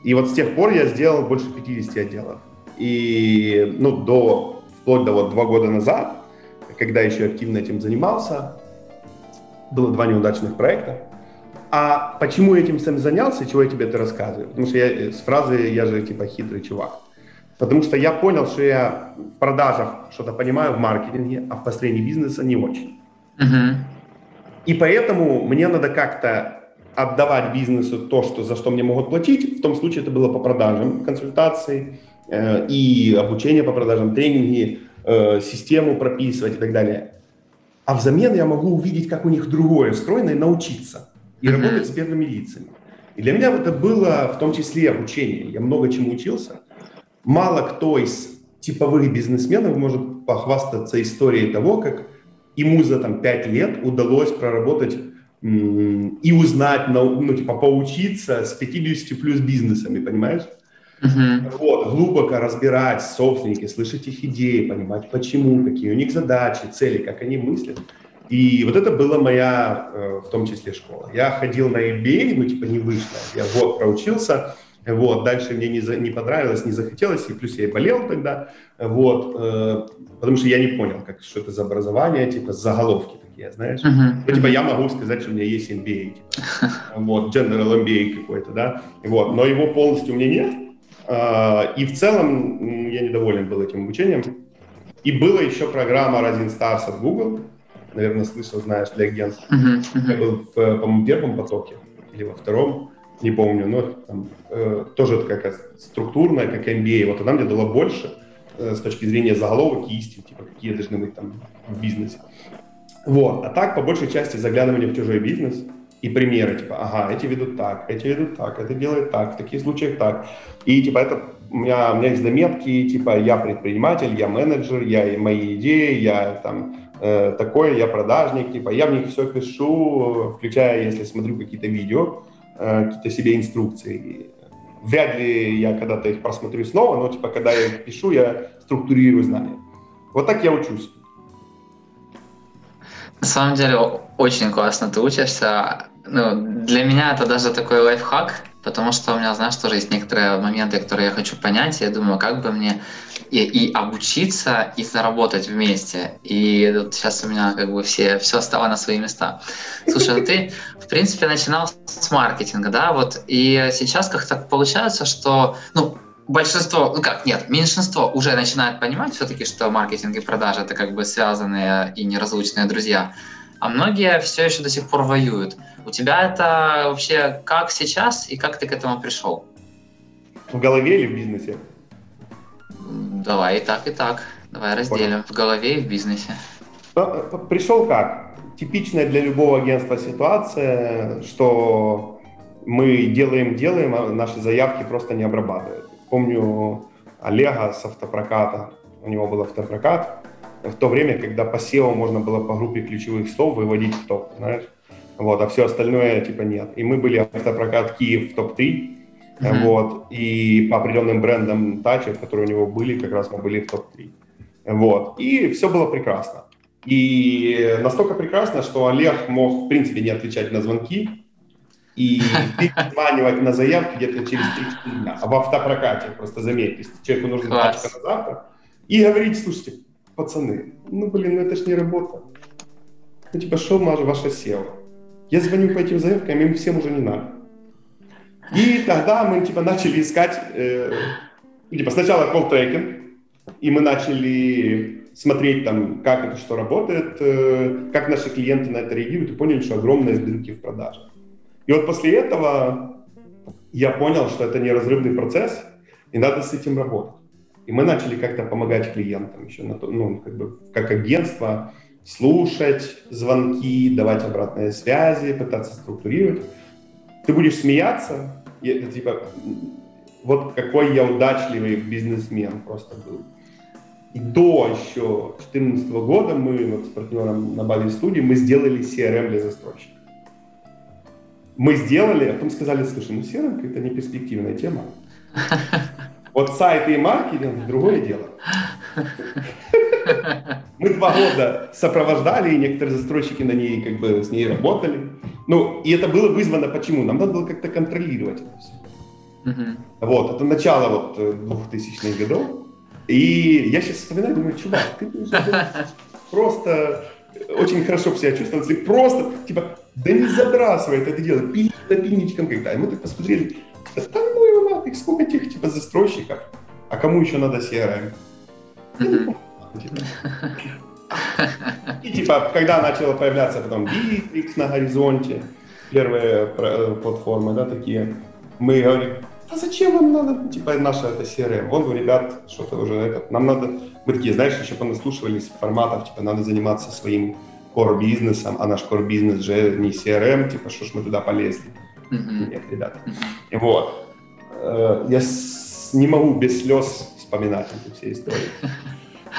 И вот с тех пор я сделал больше 50 отделов. И ну, до, вплоть до вот два года назад, когда еще активно этим занимался, было два неудачных проекта. А почему я этим сам занялся, чего я тебе это рассказываю? Потому что я э, с фразы «я же типа хитрый чувак». Потому что я понял, что я в продажах что-то понимаю, в маркетинге, а в построении бизнеса не очень. Uh-huh. И поэтому мне надо как-то отдавать бизнесу то, что, за что мне могут платить. В том случае это было по продажам, консультации, Э, и обучение по продажам, тренинги, э, систему прописывать и так далее. А взамен я могу увидеть, как у них другое устроено и научиться. И mm-hmm. работать с первыми лицами. И для меня это было в том числе обучение. Я много чему учился. Мало кто из типовых бизнесменов может похвастаться историей того, как ему за там, 5 лет удалось проработать и узнать, ну, типа, поучиться с 50 плюс бизнесами, понимаешь? Uh-huh. Вот, глубоко разбирать собственники, слышать их идеи, понимать почему, какие у них задачи, цели, как они мыслят. И вот это была моя, э, в том числе, школа. Я ходил на MBA, ну, типа, не вышло. Я год проучился, вот, дальше мне не, за, не понравилось, не захотелось, и плюс я и болел тогда, вот, э, потому что я не понял, как, что это за образование, типа, заголовки такие, знаешь. Uh-huh. Ну, типа, я могу сказать, что у меня есть MBA, типа, вот, General MBA какой-то, да, вот, но его полностью у меня нет, а, и в целом я недоволен был этим обучением. И была еще программа Rising Stars от Google. Наверное, слышал, знаешь, для агентств. Uh-huh, uh-huh. Я был в, по-моему, первом потоке. или во втором, не помню, но там, э, тоже такая структурная, как MBA. Вот она мне дала больше э, с точки зрения заголовок и истин, типа какие должны быть там в бизнесе. Вот. А так, по большей части, заглядывание в чужой бизнес и примеры, типа, ага, эти ведут так, эти ведут так, это делает так, в таких случаях так. И, типа, это у меня, у меня есть заметки, типа, я предприниматель, я менеджер, я мои идеи, я там э, такой, я продажник, типа, я в них все пишу, включая, если смотрю какие-то видео, э, какие-то себе инструкции. Вряд ли я когда-то их просмотрю снова, но, типа, когда я их пишу, я структурирую знания. Вот так я учусь. На самом деле очень классно ты учишься. Ну, для меня это даже такой лайфхак, потому что у меня, знаешь, тоже есть некоторые моменты, которые я хочу понять. Я думаю, как бы мне и, и обучиться, и заработать вместе. И вот сейчас у меня как бы все, все стало на свои места. Слушай, ну ты, в принципе, начинал с маркетинга, да, вот, и сейчас как-то получается, что, ну, большинство, ну как, нет, меньшинство уже начинает понимать все-таки, что маркетинг и продажи это как бы связанные и неразлучные друзья, а многие все еще до сих пор воюют. У тебя это вообще как сейчас и как ты к этому пришел? В голове или в бизнесе? Давай и так, и так. Давай разделим. Понял. В голове и в бизнесе. Пришел как? Типичная для любого агентства ситуация, что мы делаем, делаем, а наши заявки просто не обрабатывают. Помню Олега с автопроката, у него был автопрокат, в то время, когда по SEO можно было по группе ключевых слов выводить в топ, знаешь, вот, а все остальное типа нет. И мы были автопрокат Киев в топ-3, mm-hmm. вот, и по определенным брендам тачек, которые у него были, как раз мы были в топ-3, вот, и все было прекрасно. И настолько прекрасно, что Олег мог, в принципе, не отвечать на звонки, и (laughs) перезванивать на заявки где-то через 3-4 дня. А в автопрокате, просто заметьте, человеку нужна тачка на завтра, и говорить, слушайте, пацаны, ну, блин, ну это ж не работа. Ну, типа, что ваша SEO? Я звоню по этим заявкам, им всем уже не надо. И тогда мы, типа, начали искать, э, типа, сначала call tracking, и мы начали смотреть там, как это что работает, э, как наши клиенты на это реагируют, и поняли, что огромные дырки в продажах. И вот после этого я понял, что это неразрывный процесс, и надо с этим работать. И мы начали как-то помогать клиентам еще, на то, ну, как бы как агентство, слушать звонки, давать обратные связи, пытаться структурировать. Ты будешь смеяться, и типа, вот какой я удачливый бизнесмен просто был. И до еще 2014 года мы вот с партнером на Бали студии мы сделали CRM для застройщика мы сделали, а потом сказали, слушай, ну CRM это не перспективная тема. (laughs) Вот сайты и маркетинг – другое дело. Мы два года сопровождали, и некоторые застройщики на ней как бы с ней работали. Ну, и это было вызвано почему? Нам надо было как-то контролировать это все. Uh-huh. Вот, это начало вот 2000-х э, годов. И я сейчас вспоминаю, думаю, чувак, ты просто очень хорошо себя чувствовал, если просто, типа, да не забрасывай это дело, пили напильничком когда. И мы так посмотрели, да ну его нафиг, сколько этих, типа, застройщиков, а кому еще надо CRM? И типа, когда начало появляться потом Bittrex на горизонте, первые э, платформы, да, такие, мы говорим, а зачем вам надо, типа, наша это CRM? Вон у ребят что-то уже, это, нам надо, мы такие, знаешь, еще понаслушивались форматов, типа, надо заниматься своим core бизнесом, а наш core бизнес же не CRM, типа, что ж мы туда полезли? Mm-hmm. Нет, ребята. Вот, э, я с, не могу без слез вспоминать эти все истории.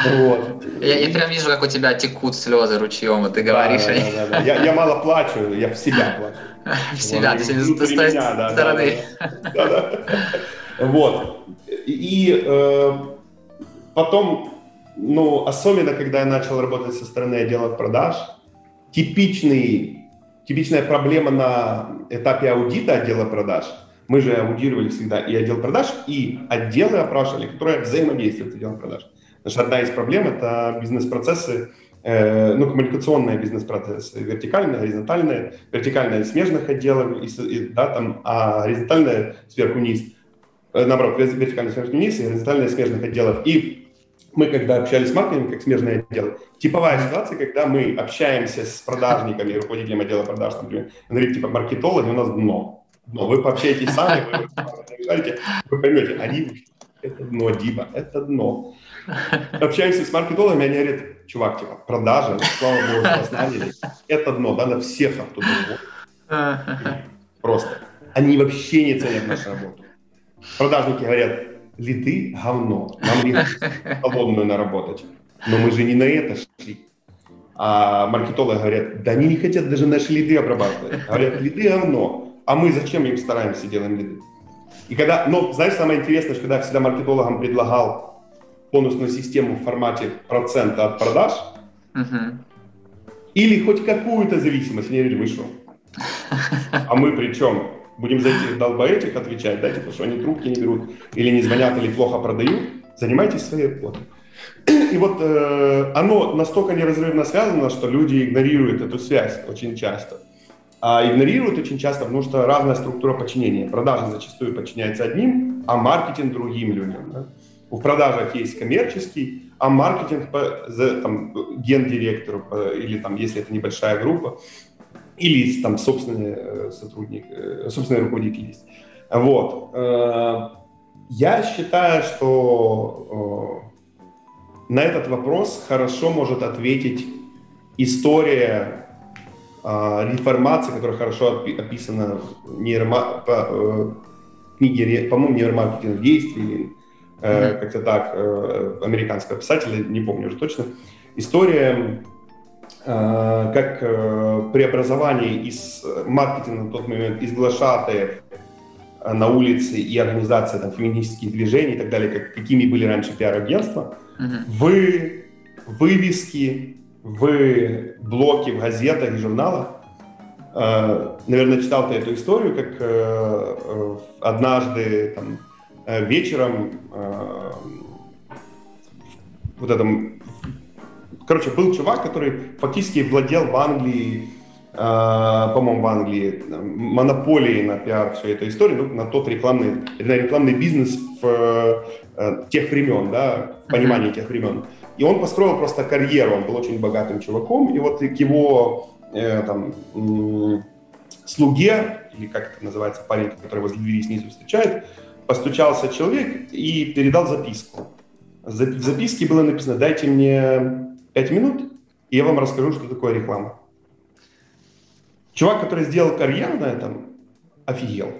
Вот. Я, я прям вижу, как у тебя текут слезы ручьем, и ты говоришь. Да, да, да, да. Я, я мало плачу, я в себя плачу. В себя, то есть с той стороны. Да, да. Вот. И э, потом, ну, особенно, когда я начал работать со стороны отдела продаж, типичный, типичная проблема на этапе аудита отдела продаж, мы же аудировали всегда и отдел продаж, и отделы опрашивали, которые взаимодействуют с отделом продаж. Потому что одна из проблем – это бизнес-процессы, э, ну, коммуникационные бизнес-процессы, вертикальные, горизонтальные, вертикальные смежных отделов, и, и, да, там, а горизонтальные сверху вниз, э, наоборот, вертикальные сверху вниз и горизонтальные смежных отделов. И мы когда общались с маркетингом, как смежные отделы, типовая ситуация, когда мы общаемся с продажниками, руководителем отдела продаж, например, говорит, типа, маркетологи у нас дно. Но вы пообщаетесь сами, вы, (laughs) вы, вы поймете, они это дно, Дима, это дно. Общаемся с маркетологами, они говорят, чувак, типа, продажи, слава богу, познание, это дно, надо всех оттуда Просто. Они вообще не ценят нашу работу. Продажники говорят, лиды – говно, нам лиды холодную наработать. Но мы же не на это шли. А маркетологи говорят, да они не хотят даже наши лиды обрабатывать. Говорят, лиды – говно. А мы зачем им стараемся делаем лиды? И когда, ну, знаешь, самое интересное, что когда я всегда маркетологам предлагал бонусную систему в формате процента от продаж, uh-huh. или хоть какую-то зависимость, они говорили, вы что? А мы при чем? Будем за этих долбоэтих отвечать, да, типа, что они трубки не берут, или не звонят, или плохо продают? Занимайтесь своей работой. И вот э, оно настолько неразрывно связано, что люди игнорируют эту связь очень часто. А игнорируют очень часто, потому что разная структура подчинения. Продажа зачастую подчиняется одним, а маркетинг другим людям. Да? В продажах есть коммерческий, а маркетинг за, там, гендиректору или там, если это небольшая группа, или там собственный э, сотрудник, э, собственный руководитель есть. Вот. Э, я считаю, что на этот вопрос хорошо может ответить история реформации, которая хорошо описана в нейрома... книге, по-моему, нейромаркетинг действий, или mm-hmm. как-то так, американского писателя, не помню уже точно. История как э, преобразование из маркетинга на тот момент, из глашатаев э, на улице и организация там, феминистских движений и так далее, как, какими были раньше пиар-агентства, uh-huh. в вывески, в блоки, в газетах, в журналах. Наверное, читал ты эту историю, как однажды там, вечером вот этом Короче, был чувак, который фактически владел в Англии, э, по-моему, в Англии, монополией на пиар всей этой истории, ну, на тот рекламный, на рекламный бизнес в э, тех времен, да, в понимании mm-hmm. тех времен. И он построил просто карьеру, он был очень богатым чуваком, и вот к его э, там, м- слуге, или как это называется, парень, который возле двери снизу встречает, постучался человек и передал записку. В записке было написано «Дайте мне 5 минут, и я вам расскажу, что такое реклама. Чувак, который сделал карьеру на этом, офигел.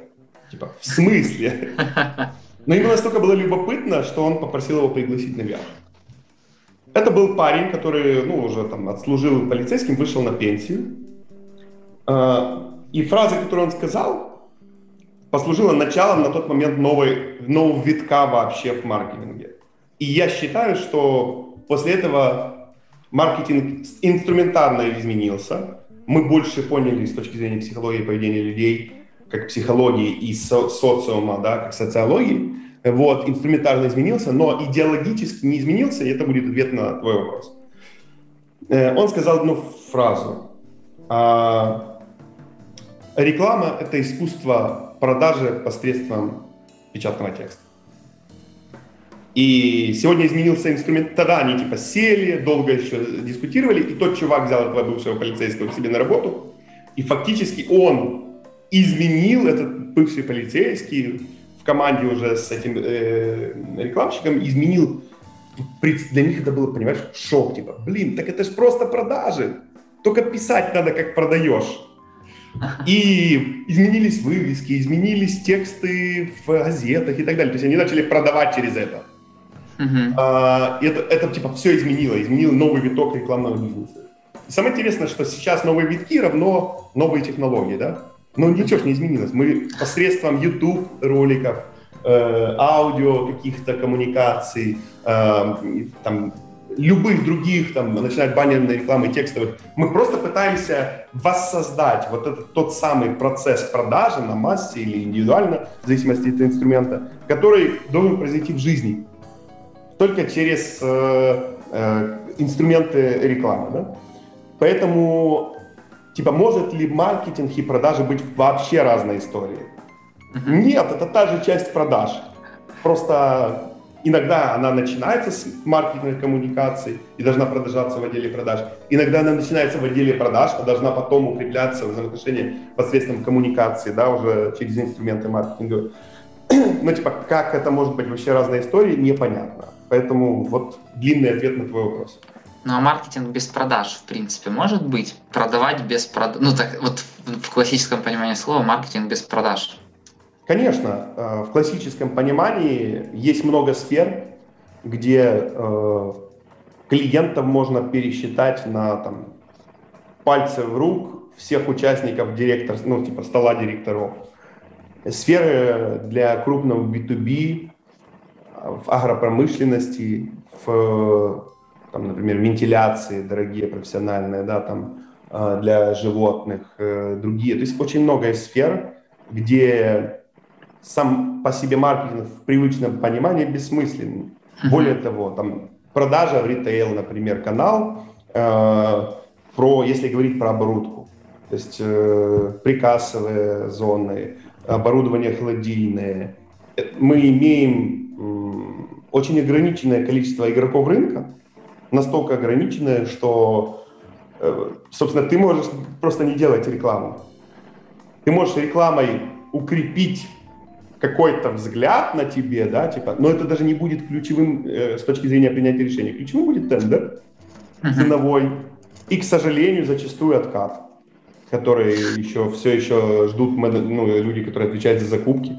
Типа, в смысле? (laughs) Но ему настолько было любопытно, что он попросил его пригласить наверх. Это был парень, который, ну, уже там отслужил полицейским, вышел на пенсию. А, и фраза, которую он сказал, послужила началом на тот момент новой, нового витка вообще в маркетинге. И я считаю, что после этого маркетинг инструментарно изменился. Мы больше поняли с точки зрения психологии поведения людей, как психологии и со социума, да, как социологии. Вот, инструментарно изменился, но идеологически не изменился, и это будет ответ на твой вопрос. Э, он сказал одну фразу. А, реклама – это искусство продажи посредством печатного текста. И сегодня изменился инструмент. Тогда они типа сели, долго еще дискутировали, и тот чувак взял этого бывшего полицейского к себе на работу, и фактически он изменил этот бывший полицейский в команде уже с этим э, рекламщиком, изменил. Для них это было, понимаешь, шок, типа, блин, так это же просто продажи. Только писать надо, как продаешь. И изменились вывески, изменились тексты в газетах и так далее. То есть они начали продавать через это. Uh-huh. Это, это типа все изменило, изменило новый виток рекламного бизнеса. И самое интересное, что сейчас новые витки равно новые технологии, да? Но ничего ж не изменилось. Мы посредством YouTube роликов, э, аудио каких-то коммуникаций, э, там, любых других, там, начиная от баннерной рекламы, текстовых, мы просто пытаемся воссоздать вот этот тот самый процесс продажи на массе или индивидуально, в зависимости от инструмента, который должен произойти в жизни только через э, э, инструменты рекламы. Да? Поэтому, типа, может ли маркетинг и продажи быть вообще разной историей? Нет, это та же часть продаж. Просто Иногда она начинается с маркетинговой коммуникации и должна продолжаться в отделе продаж. Иногда она начинается в отделе продаж, а должна потом укрепляться в взаимоотношениях посредством коммуникации, да, уже через инструменты маркетинга. (clears throat) Ну, типа, как это может быть вообще разные истории, непонятно. Поэтому вот длинный ответ на твой вопрос. Ну а маркетинг без продаж, в принципе, может быть? Продавать без продаж? Ну так вот в классическом понимании слова маркетинг без продаж. Конечно, э, в классическом понимании есть много сфер, где э, клиентов можно пересчитать на там, пальцы в рук всех участников директор, ну, типа стола директоров. Сферы для крупного B2B, в агропромышленности, в, там, например, вентиляции дорогие, профессиональные, да, там, э, для животных, другие. То есть очень много сфер, где сам по себе маркетинг в привычном понимании бессмысленный. Более того, там продажа в ритейл, например, канал, э, про, если говорить про оборудку, то есть э, прикассовые зоны, оборудование холодильное, э, мы имеем э, очень ограниченное количество игроков рынка, настолько ограниченное, что, э, собственно, ты можешь просто не делать рекламу. Ты можешь рекламой укрепить какой-то взгляд на тебе, да, типа, но это даже не будет ключевым э, с точки зрения принятия решения. Ключевым будет тендер ценовой и, к сожалению, зачастую откат, которые еще все еще ждут ну, люди, которые отвечают за закупки.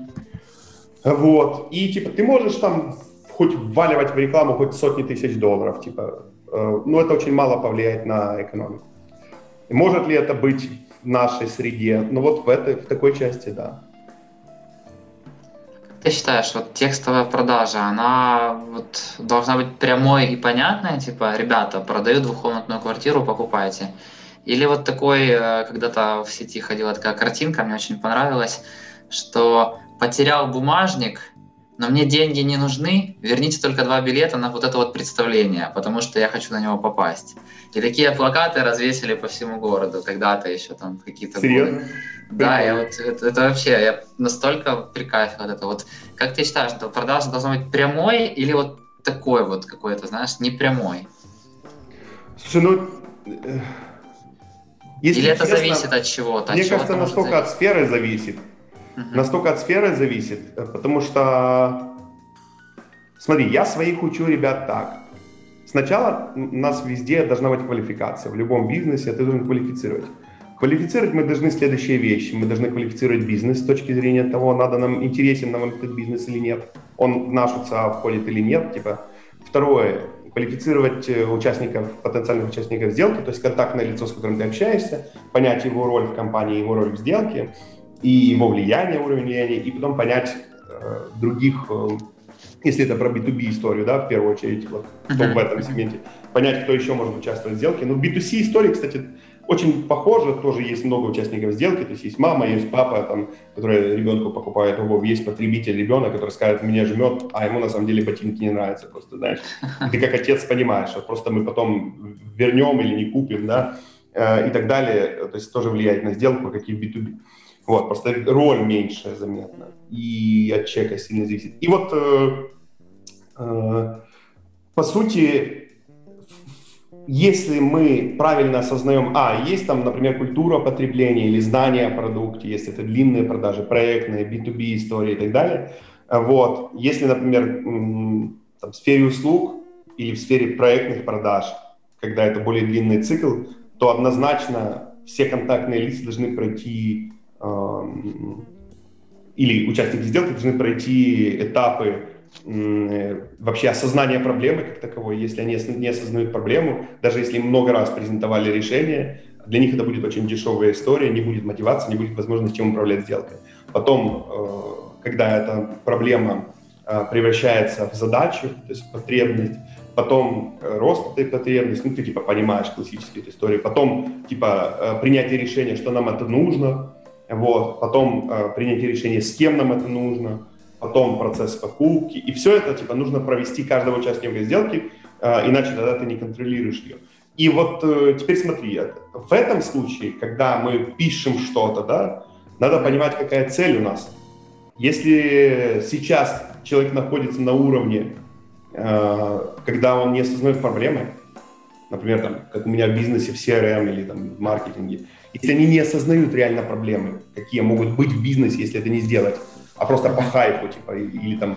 Вот. И типа ты можешь там хоть вваливать в рекламу хоть сотни тысяч долларов, типа, э, но это очень мало повлияет на экономику. Может ли это быть в нашей среде? Ну вот в этой, в такой части, да ты считаешь, вот текстовая продажа, она вот должна быть прямой и понятной, типа, ребята, продаю двухкомнатную квартиру, покупайте. Или вот такой, э, когда-то в сети ходила такая картинка, мне очень понравилась, что потерял бумажник, но мне деньги не нужны, верните только два билета на вот это вот представление, потому что я хочу на него попасть. И такие плакаты развесили по всему городу, когда-то еще там какие-то Серьезно? годы. Да, я вот это, это вообще, я настолько прикайфил от этого. Вот как ты считаешь, что продажа должна быть прямой или вот такой вот какой-то, знаешь, не прямой? Слушай, ну э, если или это честно, зависит от чего-то? Мне кажется, настолько от сферы зависит. Угу. Настолько от сферы зависит, э, потому что, смотри, я своих учу ребят так. Сначала у нас везде должна быть квалификация. В любом бизнесе ты должен квалифицировать. Квалифицировать мы должны следующие вещи. Мы должны квалифицировать бизнес с точки зрения того, надо нам интересен нам этот бизнес или нет, он в нашу ЦА входит или нет. Типа. Второе, квалифицировать э, участников, потенциальных участников сделки, то есть контактное лицо, с которым ты общаешься, понять его роль в компании, его роль в сделке и его влияние, уровень влияния, и потом понять э, других, э, если это про B2B историю, да, в первую очередь, вот, uh-huh. в этом сегменте, понять, кто еще может участвовать в сделке. Ну, B2C истории, кстати, очень похоже, тоже есть много участников сделки, то есть есть мама, есть папа, там, который ребенку покупает обувь, есть потребитель ребенок, который скажет, меня жмет, а ему на самом деле ботинки не нравятся, просто, знаешь. Ты как отец понимаешь, что просто мы потом вернем или не купим, да, э, и так далее, то есть тоже влияет на сделку, как и в B2B. Вот, просто роль меньше заметна, и от чека сильно зависит. И вот, э, э, по сути, если мы правильно осознаем, а, есть там, например, культура потребления или знание о продукте, если это длинные продажи, проектные, B2B истории и так далее, вот, если, например, там, в сфере услуг или в сфере проектных продаж, когда это более длинный цикл, то однозначно все контактные лица должны пройти, или участники сделки должны пройти этапы Э, вообще осознание проблемы как таковой, если они не осознают проблему, даже если много раз презентовали решение, для них это будет очень дешевая история, не будет мотивации, не будет возможности чем управлять сделкой. Потом, э, когда эта проблема э, превращается в задачу, то есть в потребность, потом рост этой потребности, ну ты типа понимаешь классические истории, потом типа принятие решения, что нам это нужно, вот, потом принятие решения, с кем нам это нужно, потом процесс покупки. И все это типа нужно провести каждого участника сделки, э, иначе тогда ты не контролируешь ее. И вот э, теперь смотри, в этом случае, когда мы пишем что-то, да, надо понимать, какая цель у нас. Если сейчас человек находится на уровне э, когда он не осознает проблемы, например, там, как у меня в бизнесе, в CRM или там, в маркетинге, если они не осознают реально проблемы, какие могут быть в бизнесе, если это не сделать, а просто по хайпу, типа, или там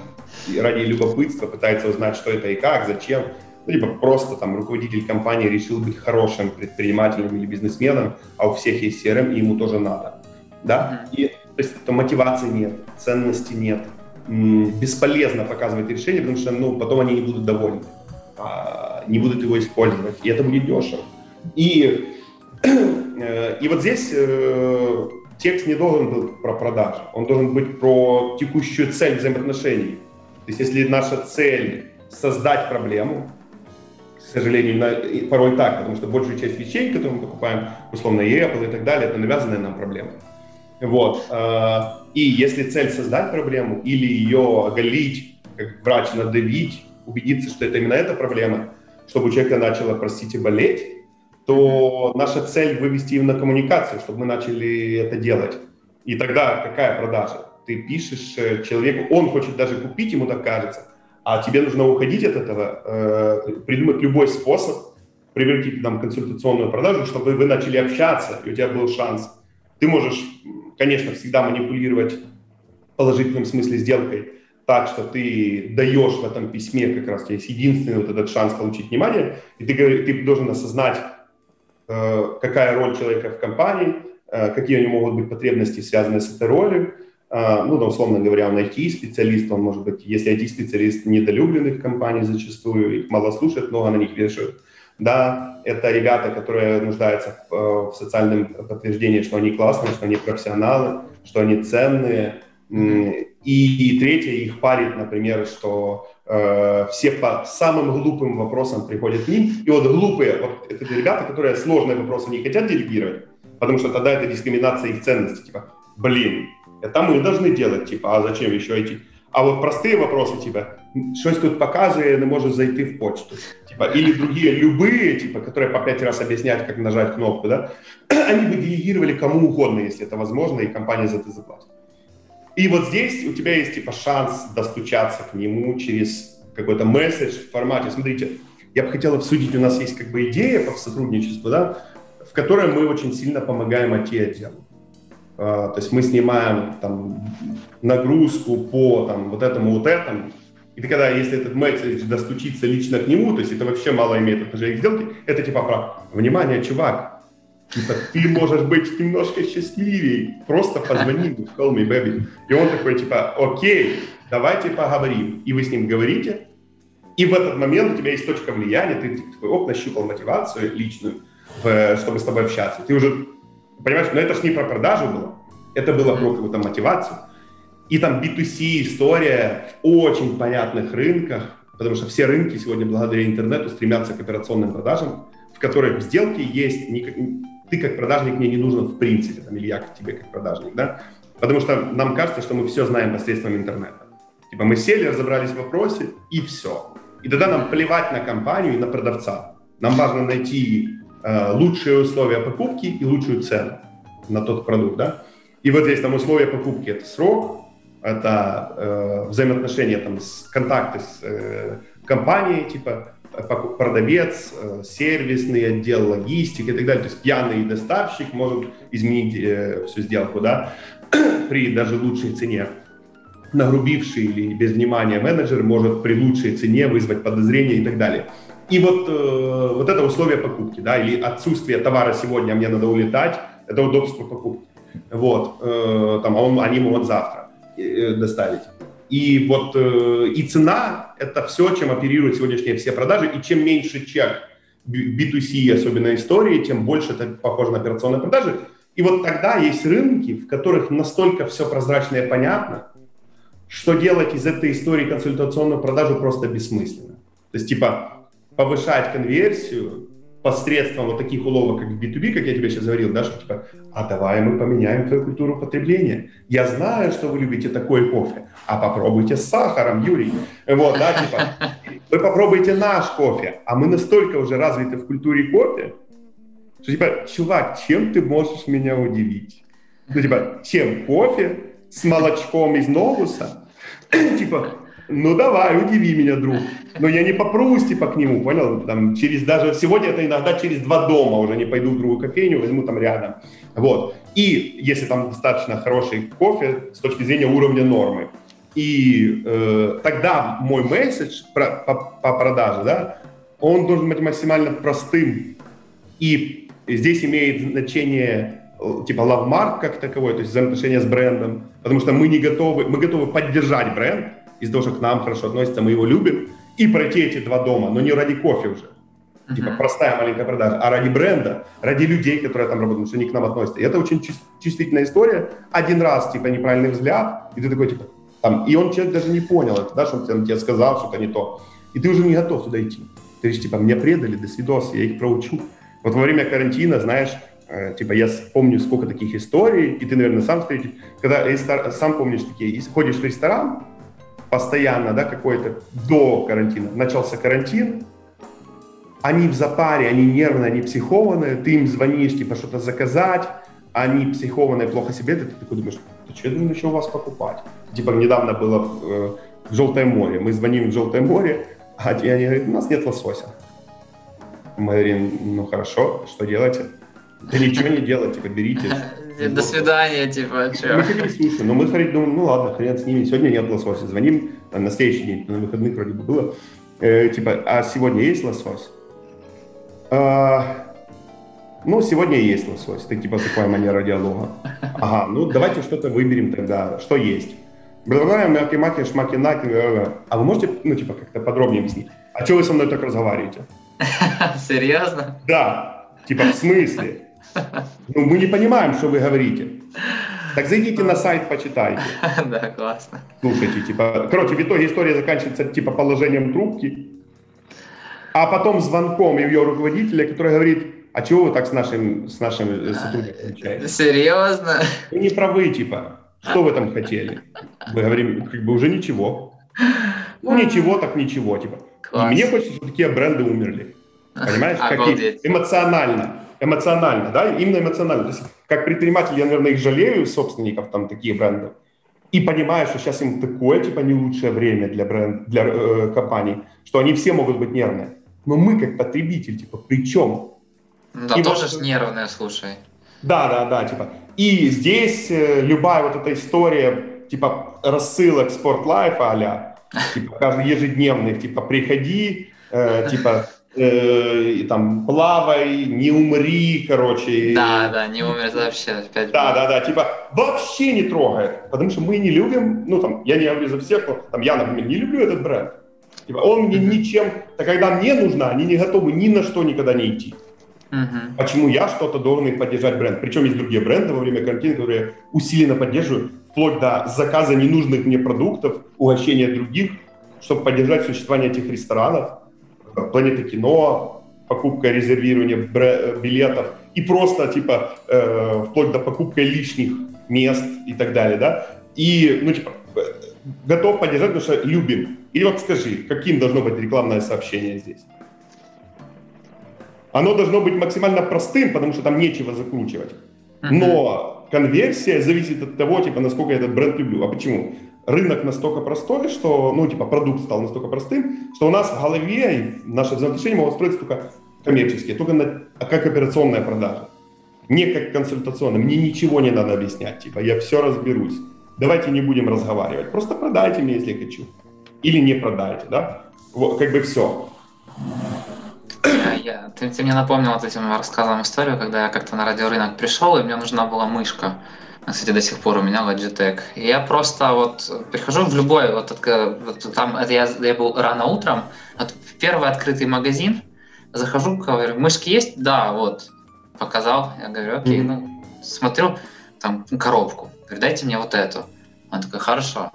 ради любопытства пытается узнать, что это и как, зачем, ну, либо просто там руководитель компании решил быть хорошим предпринимателем или бизнесменом, а у всех есть CRM, и ему тоже надо, да, и то есть то мотивации нет, ценности нет, бесполезно показывать решение, потому что, ну, потом они не будут довольны, а, не будут его использовать, и это будет дешево. И, и вот здесь э, текст не должен быть про продажи, он должен быть про текущую цель взаимоотношений. То есть если наша цель создать проблему, к сожалению, на, порой так, потому что большую часть вещей, которые мы покупаем, условно, и Apple и так далее, это навязанные нам проблемы. Вот. Э, и если цель создать проблему или ее оголить, как врач надавить, убедиться, что это именно эта проблема, чтобы у человека начало, простите, болеть, то наша цель вывести им на коммуникацию, чтобы мы начали это делать. И тогда какая продажа? Ты пишешь э, человеку, он хочет даже купить, ему так кажется, а тебе нужно уходить от этого, э, придумать любой способ, превратить там консультационную продажу, чтобы вы начали общаться, и у тебя был шанс. Ты можешь, конечно, всегда манипулировать в положительном смысле сделкой, так, что ты даешь в этом письме как раз есть единственный вот этот шанс получить внимание, и ты, ты должен осознать, какая роль человека в компании, э, какие у него могут быть потребности, связанные с этой ролью. Э, ну, да, условно говоря, он IT-специалист, он может быть, если IT-специалист недолюбленный в компании зачастую, их мало слушают, много на них вешают. Да, это ребята, которые нуждаются в, в социальном подтверждении, что они классные, что они профессионалы, что они ценные. И, и третье, их парит, например, что Э, все по самым глупым вопросам приходят к ним. И вот глупые, вот это ребята, которые сложные вопросы не хотят делегировать, потому что тогда это дискриминация их ценностей. Типа, блин, это мы должны делать, типа, а зачем еще идти? А вот простые вопросы, типа, щось тут показывает, не может зайти в почту. Типа, или другие, любые, типа, которые по пять раз объяснять, как нажать кнопку, да, (clears throat) они бы делегировали кому угодно, если это возможно, и компания за это заплатит. И вот здесь у тебя есть типа шанс достучаться к нему через какой-то месседж в формате. Смотрите, я бы хотел обсудить, у нас есть как бы идея по сотрудничеству, да, в которой мы очень сильно помогаем IT-отделу. А, то есть мы снимаем там нагрузку по там, вот этому вот этому, и ты когда, если этот месседж достучится лично к нему, то есть это вообще мало имеет отношения к сделке, это типа про «Внимание, чувак, Типа, ты можешь быть немножко счастливее, просто позвони, call me, baby. И он такой, типа, окей, давайте поговорим. И вы с ним говорите, и в этот момент у тебя есть точка влияния, ты такой, оп, нащупал мотивацию личную, чтобы с тобой общаться. Ты уже, понимаешь, но это ж не про продажу было, это было про какую-то мотивацию. И там B2C история в очень понятных рынках, потому что все рынки сегодня благодаря интернету стремятся к операционным продажам, в которых в сделке есть ты как продажник мне не нужен в принципе, там, или я тебе как продажник, да, потому что нам кажется, что мы все знаем посредством интернета. Типа мы сели, разобрались в вопросе, и все. И тогда нам плевать на компанию и на продавца. Нам важно найти э, лучшие условия покупки и лучшую цену на тот продукт, да. И вот здесь там условия покупки – это срок, это э, взаимоотношения, там, с, контакты с э, компанией, типа, продавец, э, сервисный отдел, логистика и так далее. То есть пьяный доставщик может изменить э, всю сделку, да, (clears throat) при даже лучшей цене. Нагрубивший или без внимания менеджер может при лучшей цене вызвать подозрения и так далее. И вот, э, вот это условие покупки, да, или отсутствие товара сегодня, а мне надо улетать, это удобство покупки. Вот, э, там, а он, они могут завтра э, доставить. И вот э, и цена – это все, чем оперируют сегодняшние все продажи. И чем меньше чек B2C, особенно истории, тем больше это похоже на операционные продажи. И вот тогда есть рынки, в которых настолько все прозрачно и понятно, что делать из этой истории консультационную продажу просто бессмысленно. То есть типа повышать конверсию посредством вот таких уловок, как B2B, как я тебе сейчас говорил, да, что типа, а давай мы поменяем твою культуру потребления. Я знаю, что вы любите такой кофе, а попробуйте с сахаром, Юрий. Вот, да, типа, вы попробуйте наш кофе, а мы настолько уже развиты в культуре кофе, что типа, чувак, чем ты можешь меня удивить? Ну, типа, чем кофе с молочком из новуса? (clears throat) типа, ну давай, удиви меня, друг. Но я не попрусь типа к нему, понял? Там через даже, сегодня это иногда через два дома уже не пойду в другую кофейню, возьму там рядом. Вот. И если там достаточно хороший кофе с точки зрения уровня нормы, и э, тогда мой месседж про, по, по продаже, да, он должен быть максимально простым. И здесь имеет значение э, типа лавмарк как таковой, то есть взаимоотношения с брендом, потому что мы не готовы, мы готовы поддержать бренд из-за того, что к нам хорошо относится, мы его любим, и пройти эти два дома, но не ради кофе уже. Uh-huh. Типа простая маленькая продажа, а ради бренда, ради людей, которые там работают, что они к нам относятся. И это очень чувствительная история. Один раз, типа, неправильный взгляд, и ты такой, типа, там, и он человек даже не понял это, да, что он тебе сказал что-то не то. И ты уже не готов туда идти. Ты говоришь, типа, мне предали, до свидос, я их проучу. Вот во время карантина, знаешь, э, типа, я помню сколько таких историй, и ты, наверное, сам встретишь, когда сам помнишь такие, ходишь в ресторан, постоянно, да, какой-то, до карантина, начался карантин, они в запаре, они нервные, они психованные, ты им звонишь, типа, что-то заказать, они психованные, плохо себе, ты, ты такой думаешь, да что я думаю еще у вас покупать? Типа, недавно было э, в Желтое море, мы звоним в Желтое море, а они говорят, у нас нет лосося. Мы говорим, ну хорошо, что делаете? Да ничего не делать, типа, берите. До свидания, типа, что? Мы хотели суши, но мы ходили, думаем, ну ладно, хрен с ними, сегодня нет лосося. Звоним, там, на следующий день, на выходных вроде бы было, э, типа, а сегодня есть лосось? А, ну, сегодня есть лосось, это типа такая манера диалога. Ага, ну давайте что-то выберем тогда, что есть. Предлагаем маки-маки, шмаки-наки. А вы можете, ну, типа, как-то подробнее объяснить? А что вы со мной так разговариваете? (laughs) Серьезно? Да. Типа, в смысле? (laughs) Ну, мы не понимаем, что вы говорите. Так зайдите на сайт, почитайте. (laughs) Да, классно. Слушайте, типа, короче, в итоге история заканчивается, типа, положением трубки, а потом звонком ее руководителя, который говорит, а чего вы так с нашим, с нашим сотрудником общаетесь? Серьезно? Вы не правы, типа. Что вы там хотели? Мы говорим, как бы уже ничего. Ну, ничего, так ничего, типа. Класс. И мне хочется, чтобы такие бренды умерли. Понимаешь? (laughs) Как эмоционально. Эмоционально, да? Именно эмоционально. То есть, как предприниматель, я, наверное, их жалею, собственников там таких брендов. И понимаю, что сейчас им такое, типа, не лучшее время для, бренд, для э, компаний, что они все могут быть нервные. Но мы, как потребитель, типа, при чем? Да, и тоже вот, нервные, слушай. Да, да, да, типа. И здесь э, любая вот эта история, типа, рассылок спортлайфа а типа, каждый ежедневный, типа, приходи, э, типа, э, там, плавай, не умри, короче. Да, да, не умер вообще. Опять да, да, да, типа, вообще не трогает, потому что мы не любим, ну, там, я не говорю за всех, но, там, я, например, не люблю этот бренд. Типа, он мне ничем, так когда мне нужно, они не готовы ни на что никогда не идти. Uh-huh. Почему я что-то должен их поддержать бренд? Причем есть другие бренды во время карантина, которые усиленно поддерживают, вплоть до заказа ненужных мне продуктов, угощения других, чтобы поддержать существование этих ресторанов, планеты кино, покупка, резервирование билетов и просто типа э, вплоть до покупки лишних мест и так далее, да. И ну типа готов поддержать, потому что любим. И вот скажи, каким должно быть рекламное сообщение здесь? Оно должно быть максимально простым, потому что там нечего закручивать. Но конверсия зависит от того, типа, насколько я этот бренд люблю. А почему? Рынок настолько простой, что, ну, типа, продукт стал настолько простым, что у нас в голове наши взаимоотношения могут строиться только коммерческие, только на, как операционная продажа. Не как консультационная. Мне ничего не надо объяснять. Типа, я все разберусь. Давайте не будем разговаривать. Просто продайте мне, если хочу. Или не продайте, да? Вот, как бы все. Я, ты, ты мне напомнил вот этим рассказом историю, когда я как-то на радиорынок пришел, и мне нужна была мышка. Кстати, до сих пор у меня Logitech. Я просто вот прихожу в любой, вот, вот там, это я, я был рано утром, вот, в первый открытый магазин, захожу, говорю, мышки есть? Да, вот, показал. Я говорю, окей, mm-hmm. ну, смотрю, там, коробку. Говорю, дайте мне вот эту. Он такой, хорошо,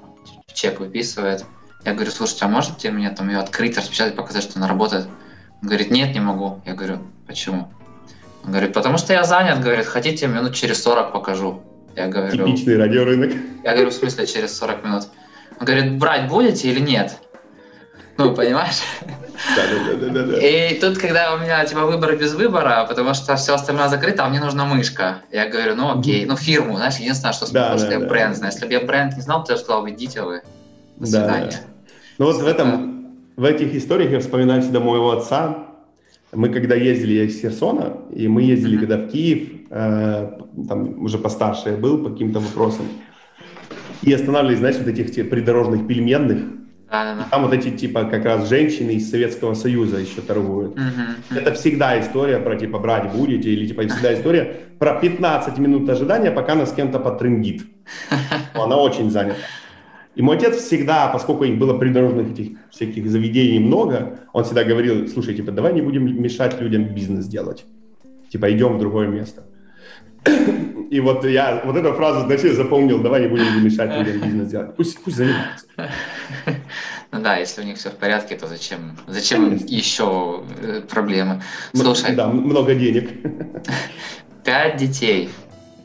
чек выписывает. Я говорю, слушайте, а можете мне там ее открыть, распечатать, показать, что она работает? Он говорит, нет, не могу. Я говорю, почему? Он говорит, потому что я занят, говорит, хотите, минут через 40 покажу. Я говорю... Типичный радиорынок. Я говорю, в смысле через 40 минут? Он говорит, брать будете или нет? Ну, понимаешь? Да, да, да, да, И тут, когда у меня типа выбор без выбора, потому что все остальное закрыто, а мне нужна мышка. Я говорю, ну окей, ну фирму, знаешь, единственное, что да, что я бренд знаю. Если бы я бренд не знал, то я сказал, идите вы. До свидания. Ну вот в этом, в этих историях я вспоминаю всегда моего отца. Мы когда ездили из Херсона, и мы ездили mm-hmm. когда в Киев, э, там уже постарше я был по каким-то вопросам, и останавливались, знаешь, вот этих придорожных пельменных. Там вот эти, типа, как раз женщины из Советского Союза еще торгуют. Угу. Это всегда история про, типа, брать будете, или, типа, всегда история про 15 минут ожидания, пока нас с кем-то потрындит. (laughs) Она очень занята. И мой отец всегда, поскольку их было придорожных этих всяких заведений много, он всегда говорил, слушай, типа, давай не будем мешать людям бизнес делать. Типа, идем в другое место. И вот я вот эту фразу, значит, запомнил, давай не будем мешать людям бизнес делать. Пусть, пусть занимаются. (laughs) Ну да, если у них все в порядке, то зачем, зачем еще э, проблемы? Слушай. Да, много денег. (laughs) Пять детей.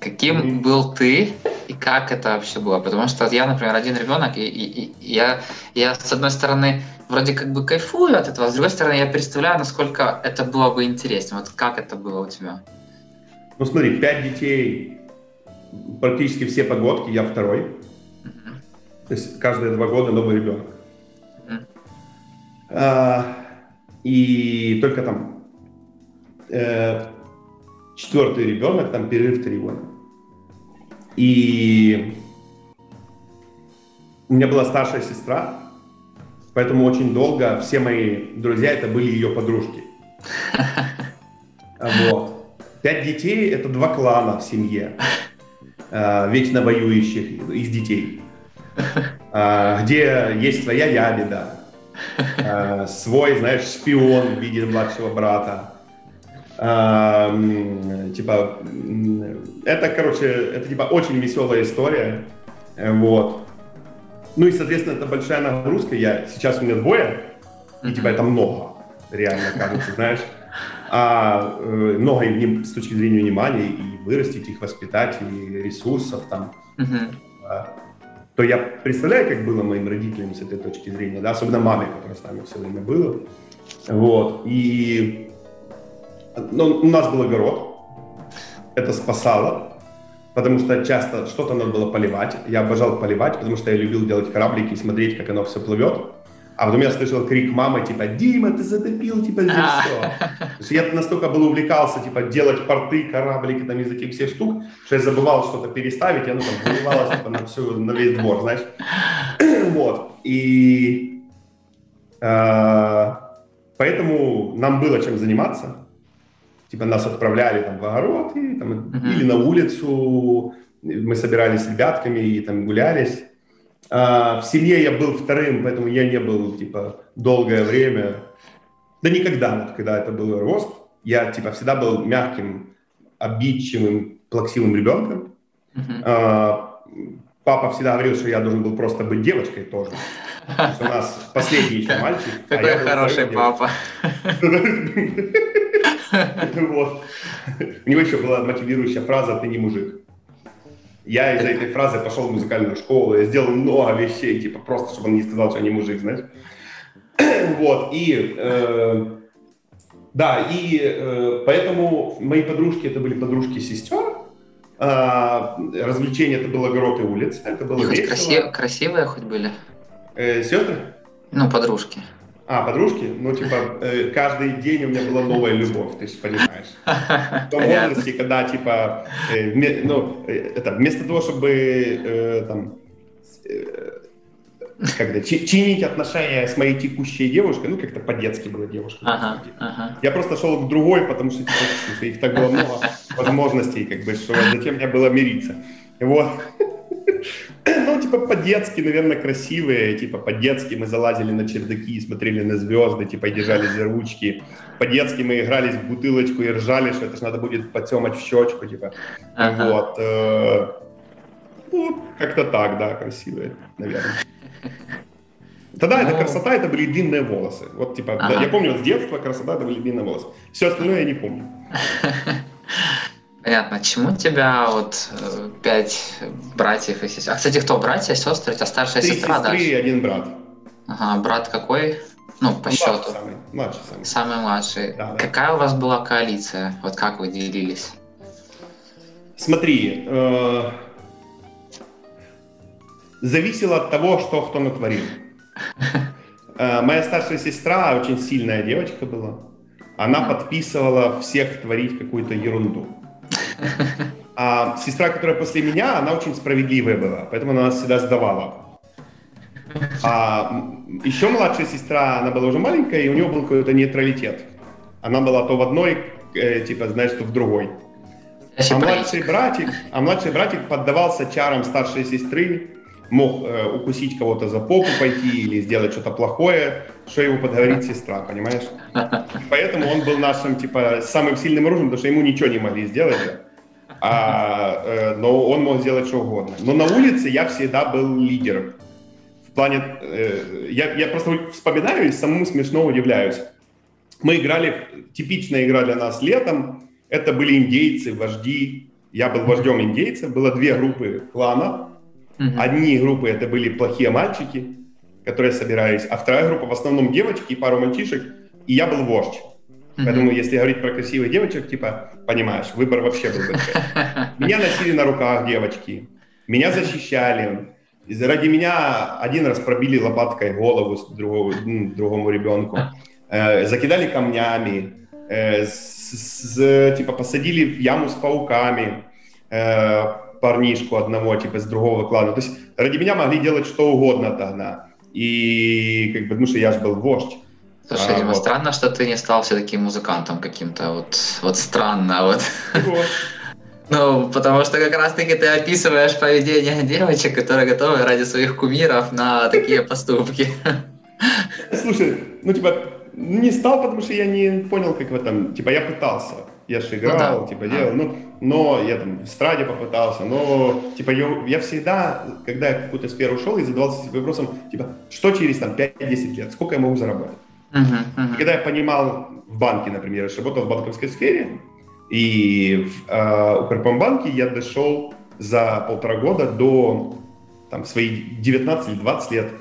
Каким был ты и как это вообще было? Потому что я, например, один ребенок, и, и, и я, я, с одной стороны, вроде как бы кайфую от этого, а с другой стороны, я представляю, насколько это было бы интересно. Вот как это было у тебя? Ну смотри, пять детей, практически все погодки, я второй. Uh-huh. То есть каждые два года новый ребенок. Uh-huh. А, и только там э, четвертый ребенок, там перерыв три года. И у меня была старшая сестра, поэтому очень долго все мои друзья это были ее подружки. (laughs) Вот. Пять детей – это два клана в семье, э, вечно воюющих из детей, э, где есть своя ябеда, э, свой, знаешь, шпион в виде младшего брата. Типа, это, короче, это типа очень веселая история, вот. Ну и, соответственно, это большая нагрузка. Я сейчас у меня двое, и типа это много, реально кажется, знаешь а э, много им с точки зрения внимания и вырастить их, воспитать, и ресурсов там, а, то я представляю, как было моим родителям с этой точки зрения, да, особенно маме, которая с нами все время была. Вот, и ну, у нас был огород, это спасало, потому что часто что-то надо было поливать. Я обожал поливать, потому что я любил делать кораблики и смотреть, как оно все плывет. А потом я слышал крик мамы, типа, Дима, ты затопил, типа, здесь все. я настолько был увлекался, типа, делать порты, кораблики, там, из этих всех штук, что я забывал что-то переставить, и оно там выливалось, типа, на всю, на весь двор, знаешь. (clears throat) вот. И э, поэтому нам было чем заниматься. Типа, нас отправляли там в огород, и, там, uh-huh. или на улицу, мы собирались с ребятками и там гулялись. А, в семье я был вторым, поэтому я не был, типа, долгое время, да никогда, вот, когда это был рост, я, типа, всегда был мягким, обидчивым, плаксивым ребенком. Uh-huh. А, папа всегда говорил, что я должен был просто быть девочкой тоже. То у нас последний еще (laughs) мальчик. А Какой а хороший папа. (laughs) (laughs) Вот. У него еще была мотивирующая фраза «ты не мужик». Я из-за этой фразы пошел в музыкальную школу, я сделал много вещей, типа просто, чтобы он не сказал, что я не мужик, знаешь. (clears throat) вот, и... Э, да, и э, поэтому мои подружки, это были подружки сестер, э, развлечения это было огород и улица, это было и весело. Красив, красивые хоть были? Э, сестры? Ну, подружки. А, подружки? Ну, типа, э, каждый день у меня была новая любовь, ты же понимаешь. В том возрасте, когда, типа, э, ну, э, это, вместо того, чтобы э, там, э, когда чинить отношения с моей текущей девушкой, ну, как-то по-детски была девушка. Ага, ага. Я просто шел к другой, потому что типа, их так было много возможностей, как бы, что зачем мне было мириться. Вот. (laughs) Ну, типа, по-детски, наверное, красивые. Типа, по-детски мы залазили на чердаки, смотрели на звезды, типа, и держали за ручки. По-детски мы игрались в бутылочку и ржали, что это же надо будет потемать в щечку, типа. Ага. Вот. Э, ну, как-то так, да, красивые, наверное. Тогда Но... это ну. красота, это были длинные волосы. Вот, типа, ага. да, я помню, с детства красота, это были длинные волосы. Все остальное я не помню. (laughs) Понятно. Чему тебя вот э, пять братьев и сестер? А, кстати, кто? Братья, сестры? У тебя старшая Три сестра, да? и один брат. Ага, брат какой? Ну, по младший счету. Самый, младший самый. Самый младший. Да, да. Какая у вас была коалиция? Вот как вы делились? Смотри, э, зависело от того, что кто натворил. (laughs) э, моя старшая сестра очень сильная девочка была. Она подписывала всех творить какую-то ерунду. А сестра, которая после меня, она очень справедливая была, поэтому она нас всегда сдавала. А еще младшая сестра, она была уже маленькая, и у нее был какой-то нейтралитет. Она была то в одной, э, типа, знаешь, то в другой. А младший братик, а младший братик поддавался чарам старшей сестры, мог э, укусить кого-то за попу пойти или сделать что-то плохое, что его подговорит сестра, понимаешь? (laughs) Поэтому он был нашим, типа, самым сильным оружием, потому что ему ничего не могли сделать. А, но он мог сделать что угодно. Но на улице я всегда был лидером. В плане, э, я, я просто вспоминаю и самому смешно удивляюсь. Мы играли, типичная игра для нас летом, это были индейцы, вожди. Я был вождем индейцев, было две группы клана. Одни группы это были плохие мальчики, которые собирались, а вторая группа в основном девочки и пару мальчишек, и я был вождь. Mm-hmm. Поэтому, если говорить про красивых девочек, типа, понимаешь, выбор вообще был большой. Меня носили на руках девочки, меня защищали. Ради меня один раз пробили лопаткой голову другому, другому ребенку, э, закидали камнями, э, с, с, типа посадили в яму с пауками э, парнишку одного, типа с другого клана. То есть ради меня могли делать что угодно тогда. И как бы, потому что я же был вождь. Слушай, а, Дима, вот. странно, что ты не стал все-таки музыкантом каким-то. Вот, вот странно. Вот. вот. (laughs) Ну, потому что как раз-таки ты описываешь поведение девочек, которые готовы ради своих кумиров на такие (laughs) поступки. Слушай, ну типа, не стал, потому что я не понял, как в этом, типа я пытался. Я же играл, ну, да. типа делал, ну, но я там в эстраде попытался, но, типа, я, я всегда, когда я в какую-то сферу ушел, я задавался вопросом, типа, что через там 5-10 лет, сколько я могу заработать? Uh-huh, uh-huh. Когда я понимал в банке, например, я работал в банковской сфере, и в э, Укрпромбанке я дошел за полтора года до там, свои 19 или 20 лет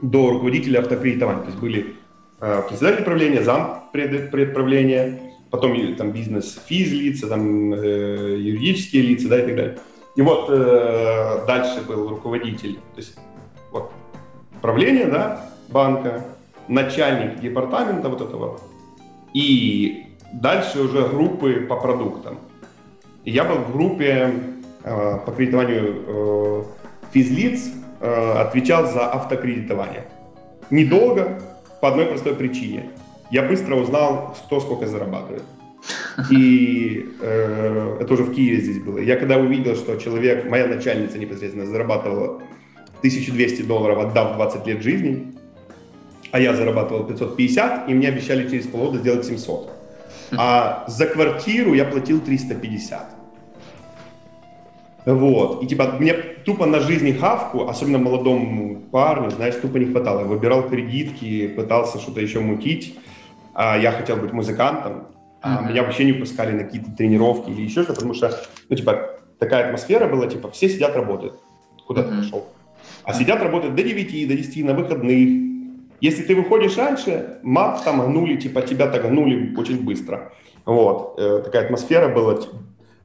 до руководителя автокредитования. То есть были э, председатель правления, зам пред, предправления, потом там бизнес физлица, там э, юридические лица, да, и так далее. И вот э, дальше был руководитель, то есть вот правление, да, банка, начальник департамента вот этого, и дальше уже группы по продуктам. Я был в группе э, по кредитованию э, физлиц, э, отвечал за автокредитование. Недолго, по одной простой причине. Я быстро узнал, кто сколько зарабатывает. И э, это уже в Киеве здесь было. Я когда увидел, что человек, моя начальница непосредственно зарабатывала 1200 долларов, отдав 20 лет жизни, а я зарабатывал 550, и мне обещали через полгода сделать 700. А за квартиру я платил 350. Вот. И типа мне тупо на жизни хавку, особенно молодому парню, знаешь, тупо не хватало. Я выбирал кредитки, пытался что-то еще мутить. А я хотел быть музыкантом. А mm-hmm. меня вообще не пускали на какие-то тренировки или еще что-то, потому что, ну, типа, такая атмосфера была, типа, все сидят, работают. Куда mm-hmm. ты пошел? А сидят, работают до 9, до 10 на выходных. Если ты выходишь раньше, мат там гнули, типа тебя так гнули очень быстро. Вот. Э, такая атмосфера была. Типа,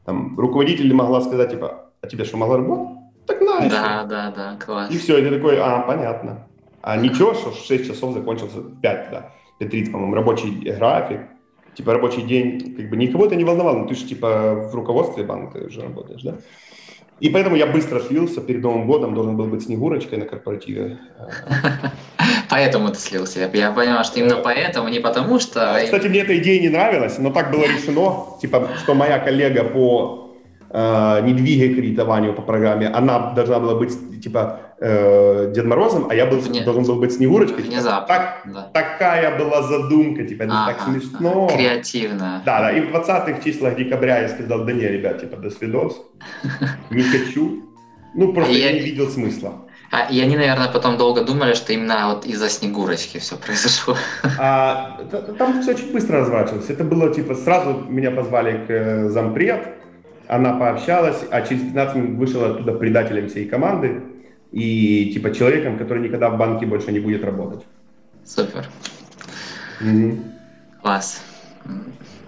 там, руководитель могла сказать, типа, а тебе что, мало работать? Так на. Да, да, да, класс. И все, и ты такой, а, понятно. А ничего, что в 6 часов закончился 5, да, 30, по-моему, рабочий график. Типа рабочий день, как бы никого это не волновало, но ты же типа в руководстве банка уже работаешь, да? И поэтому я быстро слился, перед Новым годом должен был быть Снегурочкой на корпоративе. (laughs) Поэтому ты слился. Я понял, что именно поэтому, не потому что... Кстати, мне эта идея не нравилась, но так было решено, типа, что моя коллега по э, недвиге кредитованию по программе, она должна была быть, типа, э, Дед Морозом, а я был, Вне... должен был быть Снегурочкой. Типа, Внезапно, так, да. Такая была задумка, типа, это ага, так смешно. Креативно. Да, да, и в 20-х числах декабря я сказал, да не, ребят, типа, до свидос, (laughs) не хочу. Ну, просто я, я не видел смысла. А, и они, наверное, потом долго думали, что именно вот из-за Снегурочки все произошло. А, там все очень быстро разворачивалось. Это было, типа, сразу меня позвали к э, зампред, она пообщалась, а через 15 минут вышел оттуда предателем всей команды и, типа, человеком, который никогда в банке больше не будет работать. Супер. Mm-hmm. Класс.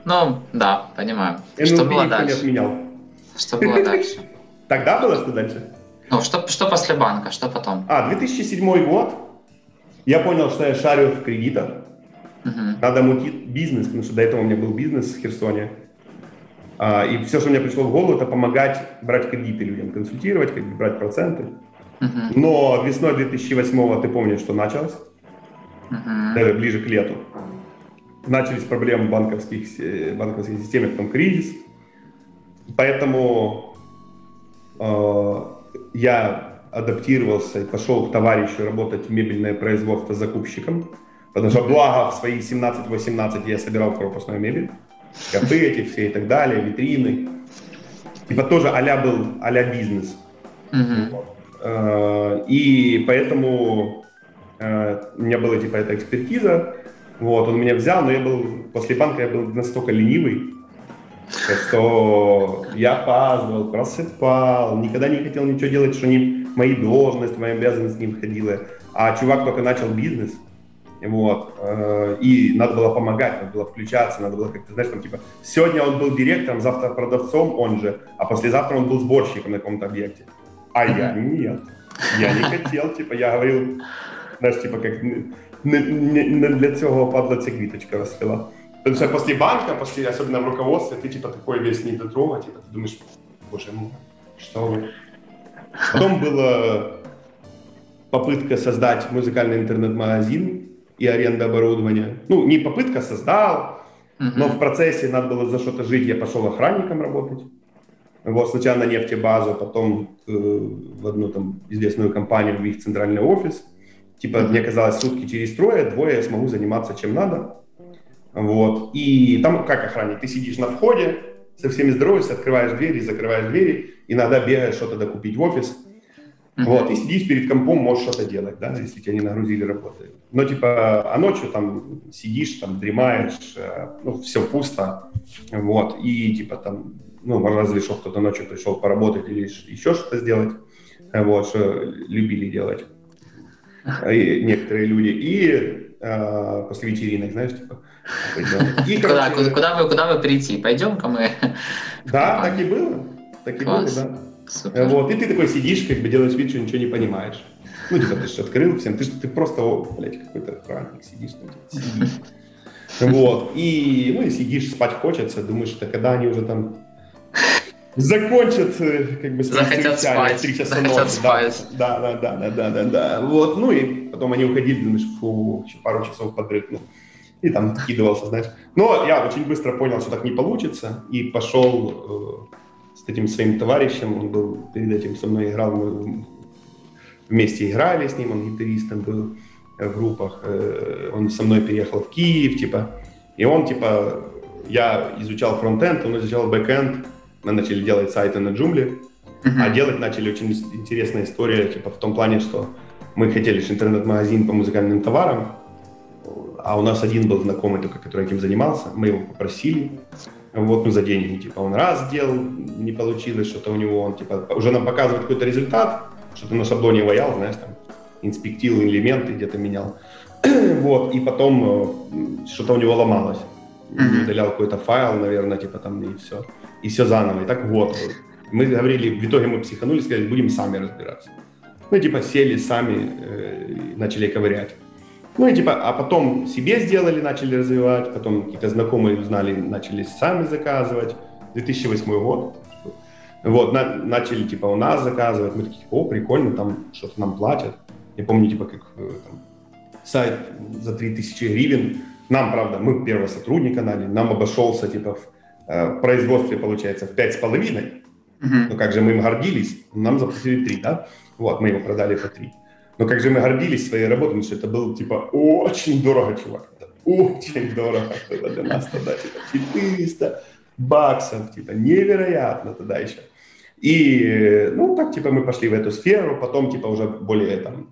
Ну, да, понимаю. И что было дальше? не отменял. Что было дальше? (laughs) Тогда было что дальше? Ну, что, что после банка, что потом? А, 2007 год. я понял, что я шарю в кредитах. Uh-huh. Надо мутить бизнес, потому что до этого у меня был бизнес в Херсоне. А, и все, что мне пришло в голову, это помогать брать кредиты людям, консультировать, как бы брать проценты. Uh-huh. Но весной 2008 ты помнишь, что началось? Uh-huh. Даже ближе к лету. Начались проблемы банковских, банковской системы, потом кризис. Поэтому э, я адаптировался и пошел к товарищу работать в мебельное производство закупщиком, потому что благо в свои 17-18 я собирал корпусную мебель, шкафы эти все и так далее, витрины. Типа тоже а был а бизнес. Mm-hmm. И поэтому э, у меня была типа эта экспертиза, вот, он меня взял, но я был, после банка я был настолько ленивый, что я опаздывал, просыпал, никогда не хотел ничего делать, что не мои должности, мои обязанности не входило. А чувак только начал бизнес, вот, э, и надо было помогать, надо было включаться, надо было как-то, знаешь, там, типа, сегодня он был директором, завтра продавцом, он же, а послезавтра он был сборщиком на каком-то объекте. А я нет, я не хотел, типа, я говорил, знаешь, типа, как не, не, не для цього падла ця квіточка розцвіла. Потому что после банка, после, особенно в руководстве, ты типа такой весь недотрога, типа ты думаешь, боже мой, что вы. Потом была попытка создать музыкальный интернет-магазин и аренда оборудования. Ну, не попытка, создал, но в процессе надо было за что-то жить, я пошел охранником работать. Вот сначала на нефтебазу, потом э, в одну там известную компанию, в их центральный офис. Типа, мне казалось, сутки через трое, двое я смогу заниматься чем надо. Вот. И там как охранник? Ты сидишь на входе, со всеми здороваешься, открываешь двери, закрываешь двери, иногда бегаешь что-то докупить в офис. Mm-hmm. Вот, и сидишь перед компом, можешь что-то делать, да, если тебя не нагрузили работы. Но типа, а ночью там сидишь, там дремаешь, э, ну, все пусто, вот, и типа там, ну, разве что кто-то ночью пришел поработать или еще что-то сделать, вот, что любили делать и некоторые люди. И э, после вечеринок, знаешь, типа, и, куда, куда, куда, вы, куда вы прийти? Пойдем-ка мы. Да, так и было. Так и Класс. было, да. Супер. Вот, и ты такой сидишь, как бы делаешь вид, что ничего не понимаешь. Ну, типа, ты же открыл всем, ты, ты просто, о, блядь, какой-то охранник, сидишь, там, типа, сидишь. Вот, и, ну, и сидишь, спать хочется, думаешь, что когда они уже там закончат, э, как бы, захотят спать, часа захотят ночи. Спать. Да, да, да, да, да, да, да, вот, ну, и потом они уходили, думаешь, фу, еще пару часов подрыгнул и там кидывался, знаешь. Но я очень быстро понял, что так не получится, и пошел э, с этим своим товарищем, он был перед этим со мной играл, мы вместе играли с ним, он гитаристом был в группах, э, он со мной переехал в Киев, типа, и он, типа, я изучал фронтенд, он изучал бэкенд, мы начали делать сайты на джумле, uh-huh. а делать начали очень интересная история, типа, в том плане, что мы хотели интернет-магазин по музыкальным товарам, а у нас один был знакомый только, который этим занимался, мы его попросили, вот, ну, за деньги, типа, он раз сделал, не получилось, что-то у него, он, типа, уже нам показывает какой-то результат, что-то на шаблоне ваял, знаешь, там, инспектил элементы, где-то менял, (clears throat) вот, и потом э, что-то у него ломалось, mm-hmm. удалял какой-то файл, наверное, типа, там, и все, и все заново, и так вот, мы говорили, в итоге мы психанули, сказали, будем сами разбираться. Ну, типа, сели сами, э, начали ковырять. Ну и типа, а потом себе сделали, начали развивать, потом какие-то знакомые узнали, начали сами заказывать. 2008 год. Вот, на, начали типа у нас заказывать, мы такие, о, прикольно, там что-то нам платят. Я помню, типа, как э, там, сайт за 3000 гривен. Нам, правда, мы первого сотрудника наняли, нам обошелся, типа, в э, производстве, получается, в 5,5. Uh-huh. Ну как же мы им гордились, нам заплатили 3, да? Вот, мы его продали по 3. Но как же мы гордились своей работой, потому что это было, типа, очень дорого, чувак. Это очень дорого было для нас тогда, типа, 400 баксов, типа, невероятно тогда еще. И, ну, так, типа, мы пошли в эту сферу, потом, типа, уже более, там,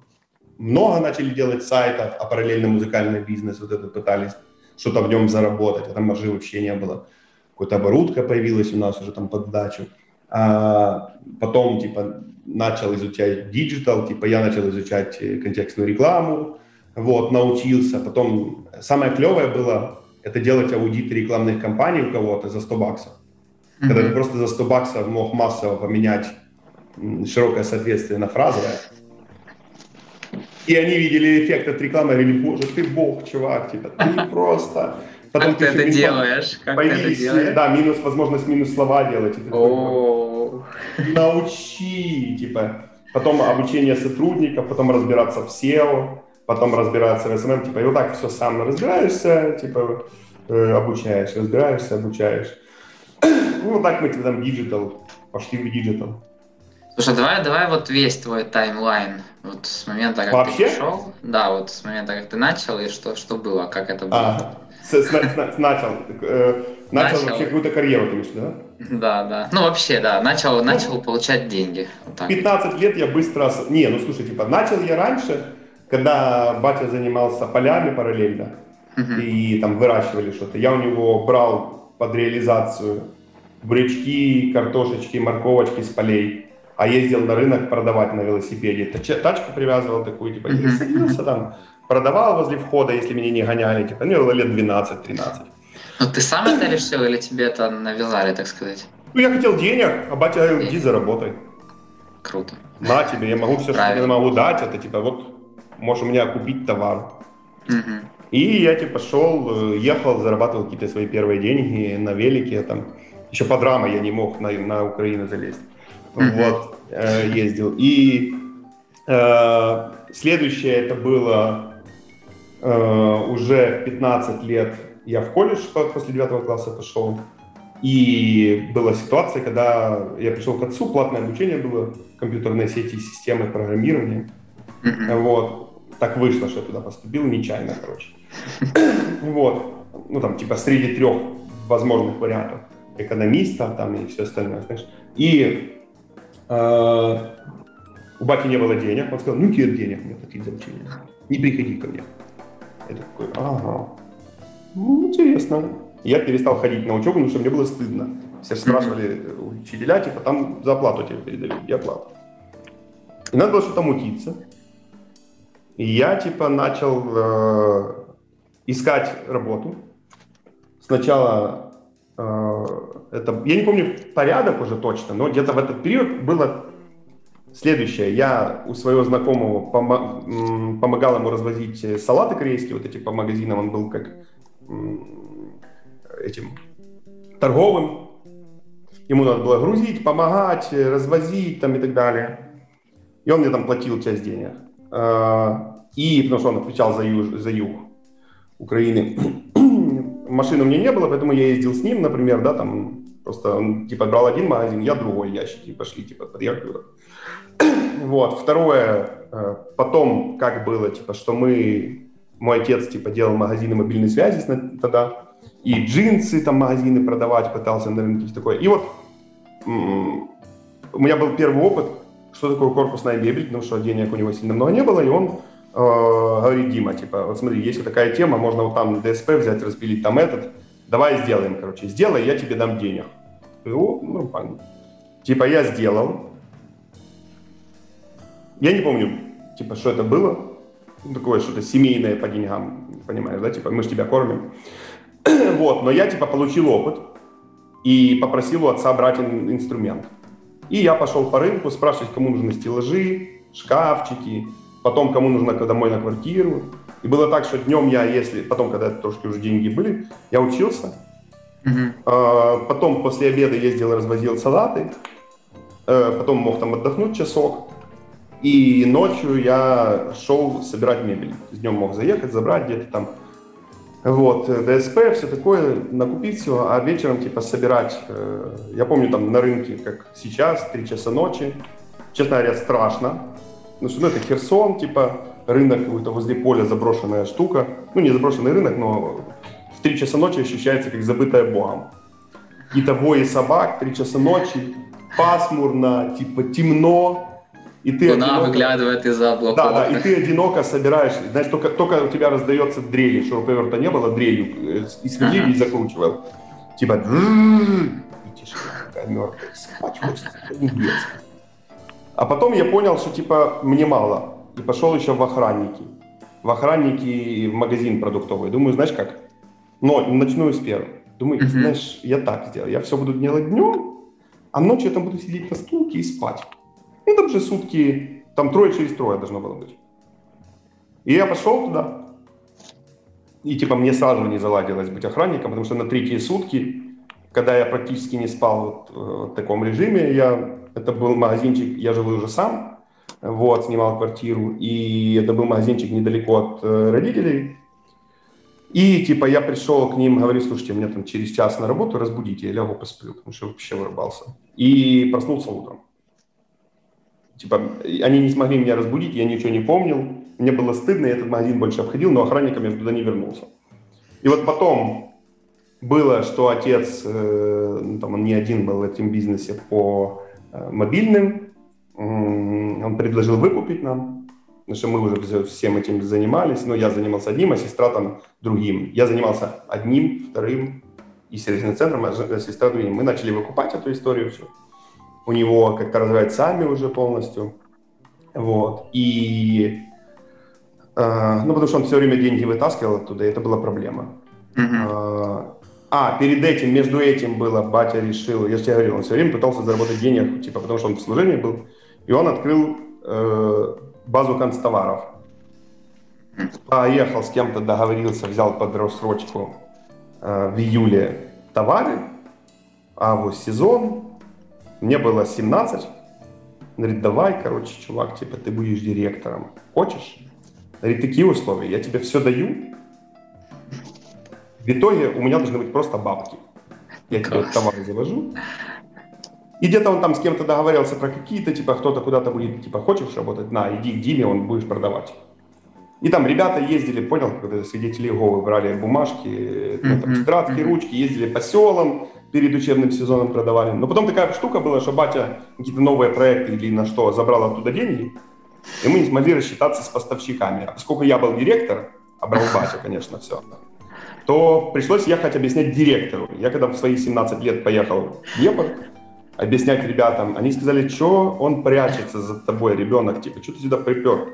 много начали делать сайтов, а параллельно музыкальный бизнес, вот это пытались что-то в нем заработать, а там маржи вообще не было. Какая-то оборотка появилась у нас уже там под дачу. А потом, типа, начал изучать digital, типа я начал изучать э, контекстную рекламу, вот, научился. Потом самое клевое было это делать аудит рекламных кампаний у кого-то за 100 баксов. Mm-hmm. Когда ты просто за 100 баксов мог массово поменять широкое соответствие на фразовое. И они видели эффект от рекламы, говорили, боже, ты бог, чувак, типа, ты просто... Потом как ты, это делаешь? Как ты это делаешь? Да, минус, возможность минус слова делать. О, Научи, типа, потом обучение сотрудников, потом разбираться в SEO, потом разбираться в SMM, типа, и вот так все сам разбираешься, типа, э, обучаешь, разбираешься, обучаешь. (coughs) Ну, так мы там digital, пошли в digital. Слушай, давай, давай вот весь твой timeline, вот с момента, как Вообще? ты пришел, да, вот с момента, как ты начал, и что, что было, как это было. А, с, с, с, начал, э, начал, начал вообще какую-то карьеру, ты имеешь, да? Да, да, ну вообще, да, начал, ну, начал получать деньги. Вот так. 15 лет я быстро, не, ну слушай, типа, начал я раньше, когда батя занимался полями параллельно, uh-huh. и там выращивали что-то, я у него брал под реализацию бурячки, картошечки, морковочки с полей а ездил на рынок продавать на велосипеде. Тачку привязывал такую, типа, и садился там, продавал возле входа, если меня не гоняли, типа, мне было лет 12-13. Ну, ты сам это решил или тебе это навязали, так сказать? Ну, я хотел денег, а батя говорил, иди заработай. Круто. На тебе, я могу все, Правильно. что я могу дать, это типа, вот, можешь у меня купить товар. Угу. И я типа шел, э, ехал, зарабатывал какие-то свои первые деньги на велике, там, еще по драма я не мог на, на Украину залезть вот, э, ездил. И э, следующее это было э, уже 15 лет я в колледж после 9 класса пошел. И была ситуация, когда я пришел к отцу, платное обучение было, компьютерные сети, системы программирования. Mm-hmm. Вот. Так вышло, что я туда поступил, нечаянно, короче. (laughs) вот. Ну, там, типа, среди трех возможных вариантов. Экономиста там и все остальное, знаешь. И а, у бати не было денег, он сказал, ну нет денег мне платить за учение, не приходи ко мне. Я такой, ага, ну, интересно. Я перестал ходить на учебу, потому что мне было стыдно. Все спрашивали учителя, типа, там за оплату тебе передают, я оплату. И надо было что-то мутиться. И я, типа, начал э, искать работу. Сначала э, это, я не помню порядок уже точно, но где-то в этот период было следующее. Я у своего знакомого пом- помогал ему развозить салаты корейские, вот эти по магазинам, он был как этим торговым. Ему надо было грузить, помогать, развозить там и так далее. И он мне там платил часть денег. И потому что он отвечал за юг, за юг Украины. Машины у меня не было, поэтому я ездил с ним, например, да, там просто он типа брал один магазин, я другой ящик, и пошли типа подъехали. (clears throat) Вот. Второе, э, потом как было, типа, что мы, мой отец типа делал магазины мобильной связи тогда, и джинсы там магазины продавать пытался на рынке, такое. И вот у меня был первый опыт, что такое корпусная мебель, потому что денег у него сильно много не было, и он говорит, Дима, типа, вот смотри, есть вот такая тема, можно вот там ДСП взять, распилить там этот, давай сделаем, короче, сделай, я тебе дам денег. О, нормально. Типа я сделал. Я не помню, типа, что это было. Ну, такое что-то семейное по деньгам, понимаешь, да, типа мы же тебя кормим. (clears throat) вот, но я, типа, получил опыт и попросил у отца брать инструмент. И я пошел по рынку спрашивать, кому нужны стеллажи, шкафчики, потом кому нужно домой на квартиру. И было так, что днем я, если, потом, когда трошки уже деньги были, я учился, Uh-huh. Потом после обеда ездил, развозил салаты. Э, потом мог там отдохнуть часок. И ночью я шел собирать мебель. Днем мог заехать, забрать где-то там. Вот, э, ДСП, все такое, накупить все, а вечером типа собирать. Э, я помню там на рынке, как сейчас, 3 часа ночи. Честно говоря, страшно. Ну что, ну, это Херсон, типа рынок какой-то возле поля заброшенная штука. Ну не заброшенный рынок, но в 3 часа ночи ощущается как забытая Богом. Какие-то вои собак, 3 часа ночи, пасмурно, типа темно, и ты Луна одиноко... выглядывает из-за облаков. Да, да, и ты одиноко собираешь, знаешь, только, только у тебя раздается дрели, шуруповерта не было, дрелью, э, и сверлили ага. и закручивал. Типа, и тишина такая мертвая, спать хочется, А потом я понял, что типа мне мало, и пошел еще в охранники. В охранники в магазин продуктовый. Думаю, знаешь как, но начну с первого. Думаю, mm-hmm. знаешь, я так сделаю. Я все буду делать днем, а ночью я там буду сидеть на стулке и спать. Ну, там же сутки, там трое через трое должно было быть. И я пошел туда. И типа мне сразу не заладилось быть охранником, потому что на третьи сутки, когда я практически не спал вот, э, в таком режиме, я, это был магазинчик, я жил уже сам, вот, снимал квартиру, и это был магазинчик недалеко от э, родителей, и типа я пришел к ним, говорю, слушайте, мне там через час на работу разбудите, я лягу посплю, потому что вообще вырубался. И проснулся утром. Типа они не смогли меня разбудить, я ничего не помнил, мне было стыдно, я этот магазин больше обходил, но охранником я туда не вернулся. И вот потом было, что отец, э, ну, там он не один был в этом бизнесе по мобильным, он предложил выкупить нам, потому что мы уже всем этим занимались, но я занимался одним, а сестра там другим. Я занимался одним, вторым и сервисным центром, а сестра другим. Мы начали выкупать эту историю все. У него как-то развивать сами уже полностью. Вот. И ну, потому что он все время деньги вытаскивал оттуда, и это была проблема. Mm-hmm. А, перед этим, между этим было, батя решил, я же тебе говорил, он все время пытался заработать денег, типа, потому что он в служении был, и он открыл э, базу констоваров. Поехал с кем-то, договорился, взял под рассрочку э, в июле товары, август сезон, мне было 17, он говорит, давай, короче, чувак, типа, ты будешь директором, хочешь? Говорит, такие условия, я тебе все даю, в итоге у меня должны быть просто бабки. Я тебе товары завожу, и где-то он там с кем-то договаривался про какие-то, типа, кто-то куда-то будет, типа, хочешь работать? На, иди к Диме, он будешь продавать. И там ребята ездили, понял, когда свидетели Иеговы брали бумажки, mm-hmm. там, тетрадки, mm-hmm. ручки, ездили по селам, перед учебным сезоном продавали. Но потом такая штука была, что батя какие-то новые проекты или на что забрал оттуда деньги, и мы не смогли рассчитаться с поставщиками. А поскольку я был директор, а брал батя, конечно, все, то пришлось ехать объяснять директору. Я когда в свои 17 лет поехал в Днепр, объяснять ребятам. Они сказали, что он прячется за тобой, ребенок, типа, что ты сюда припер?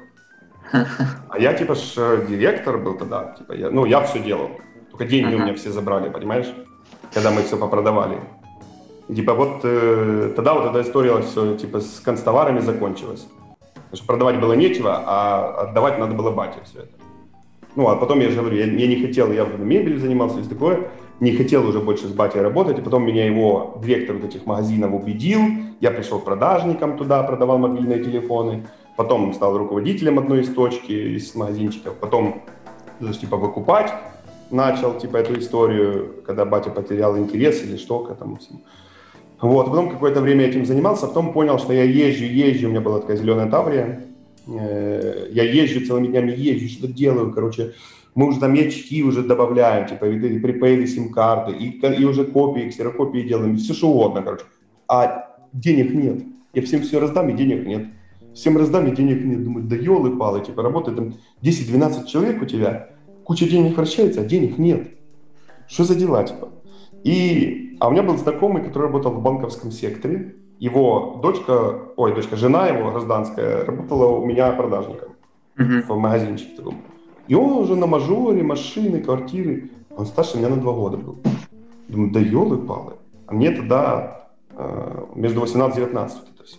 А я, типа, ж директор был тогда, типа, я, ну, я все делал. Только деньги у меня все забрали, понимаешь? Когда мы все попродавали. Типа, вот э, тогда вот эта история все, типа, с констоварами закончилась. Потому что продавать было нечего, а отдавать надо было бате все это. Ну, а потом я же говорю, я, я не хотел, я мебелью занимался и такое. Не хотел уже больше с батей работать, и потом меня его директор вот этих магазинов убедил, я пришел продажником туда, продавал мобильные телефоны, потом стал руководителем одной из точки, из магазинчиков, потом типа выкупать начал, типа, эту историю, когда батя потерял интерес или что к этому всему. Вот, потом какое-то время этим занимался, потом понял, что я езжу, езжу, у меня была такая зеленая таврия, я езжу целыми днями, езжу, что-то делаю, короче, мы уже там и очки уже добавляем, типа и припейды сим-карты, и, и уже копии, ксерокопии делаем, все что угодно, короче. А денег нет. Я всем все раздам, и денег нет. Всем раздам, и денег нет. Думаю, да елы-палы, типа работает там 10-12 человек у тебя, куча денег вращается, а денег нет. Что за дела, типа? И, а у меня был знакомый, который работал в банковском секторе. Его дочка, ой, дочка, жена его гражданская, работала у меня продажником mm-hmm. в магазинчике таком. И он уже на мажоре, машины, квартиры. Он старше меня на два года был. Думаю, да елы-палы. А мне тогда э, между 18 и 19 вот это все.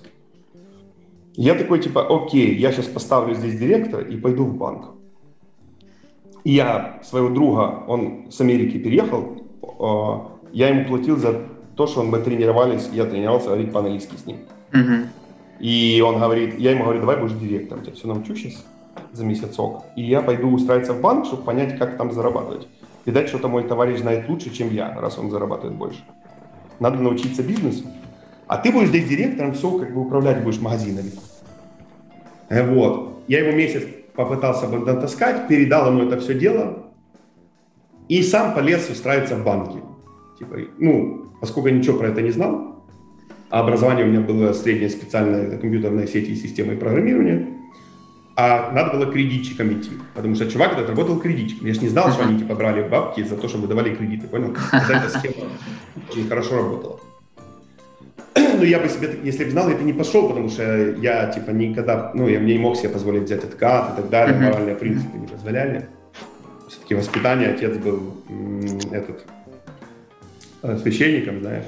Я такой, типа, окей, я сейчас поставлю здесь директора и пойду в банк. И я своего друга, он с Америки переехал, э, я ему платил за то, что мы тренировались, я тренировался говорить по-английски с ним. Mm-hmm. И он говорит, я ему говорю, давай будешь директором, я все научу сейчас за месяцок, и я пойду устраиваться в банк, чтобы понять, как там зарабатывать. Видать, что-то мой товарищ знает лучше, чем я, раз он зарабатывает больше. Надо научиться бизнесу. А ты будешь здесь директором, все, как бы управлять будешь магазинами. Э, вот. Я его месяц попытался бы дотаскать, передал ему это все дело, и сам полез устраиваться в банке. Типа, ну, поскольку я ничего про это не знал, а образование у меня было среднее специальное компьютерной сети и системы программирования, а надо было кредитчиком идти, потому что чувак этот работал кредитчиком. Я же не знал, что они типа брали бабки за то, чтобы давали кредиты, понял? (laughs) Когда эта схема очень хорошо работала. (clears throat) Но я бы себе, если бы знал, я бы не пошел, потому что я типа никогда, ну, я мне не мог себе позволить взять откат и так далее, моральные принципы не позволяли. Все-таки воспитание, отец был этот священником, знаешь.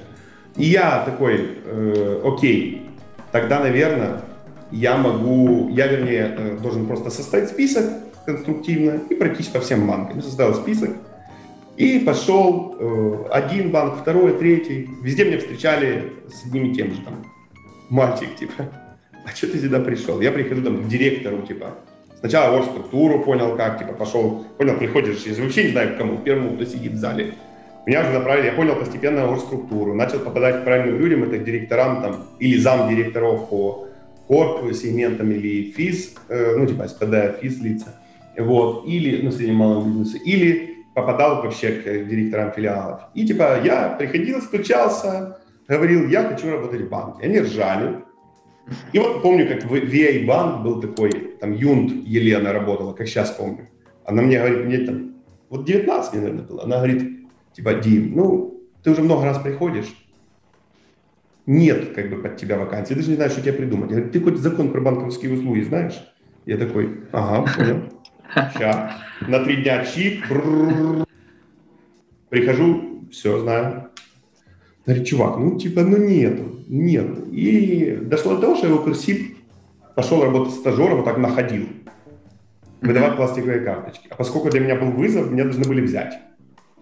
И я такой, э, окей, тогда, наверное, я могу, я, вернее, э, должен просто составить список конструктивно и пройтись по всем банкам. Составил список и пошел э, один банк, второй, третий. Везде меня встречали с одним и тем же там. Мальчик, типа, а что ты сюда пришел? Я прихожу там к директору, типа, Сначала структуру понял, как, типа, пошел, понял, приходишь, я вообще не знаю, к кому, первому, кто сидит в зале. Меня уже направили, я понял постепенно структуру, начал попадать к правильным людям, это к директорам там, или зам директоров по корп сегментам или физ, э, ну, типа СПД, физ лица, вот, или, ну, среднем малом бизнесе, или попадал вообще к директорам филиалов. И, типа, я приходил, стучался, говорил, я хочу работать в банке. Они ржали, и вот помню, как в VA банк был такой, там Юнт Елена работала, как сейчас помню. Она мне говорит, мне там, вот 19 мне, наверное, было. Она говорит, типа, Дим, ну, ты уже много раз приходишь, нет как бы под тебя вакансии, ты даже не знаешь, что тебе придумать. Я говорю, ты хоть закон про банковские услуги знаешь? Я такой, ага, понял. Сейчас. На три дня чип. Прихожу, все знаю. Говорит, чувак, ну типа, ну нету, нету. И дошло до того, что я его Персип пошел работать стажером, вот так находил, выдавать пластиковые карточки. А поскольку для меня был вызов, меня должны были взять.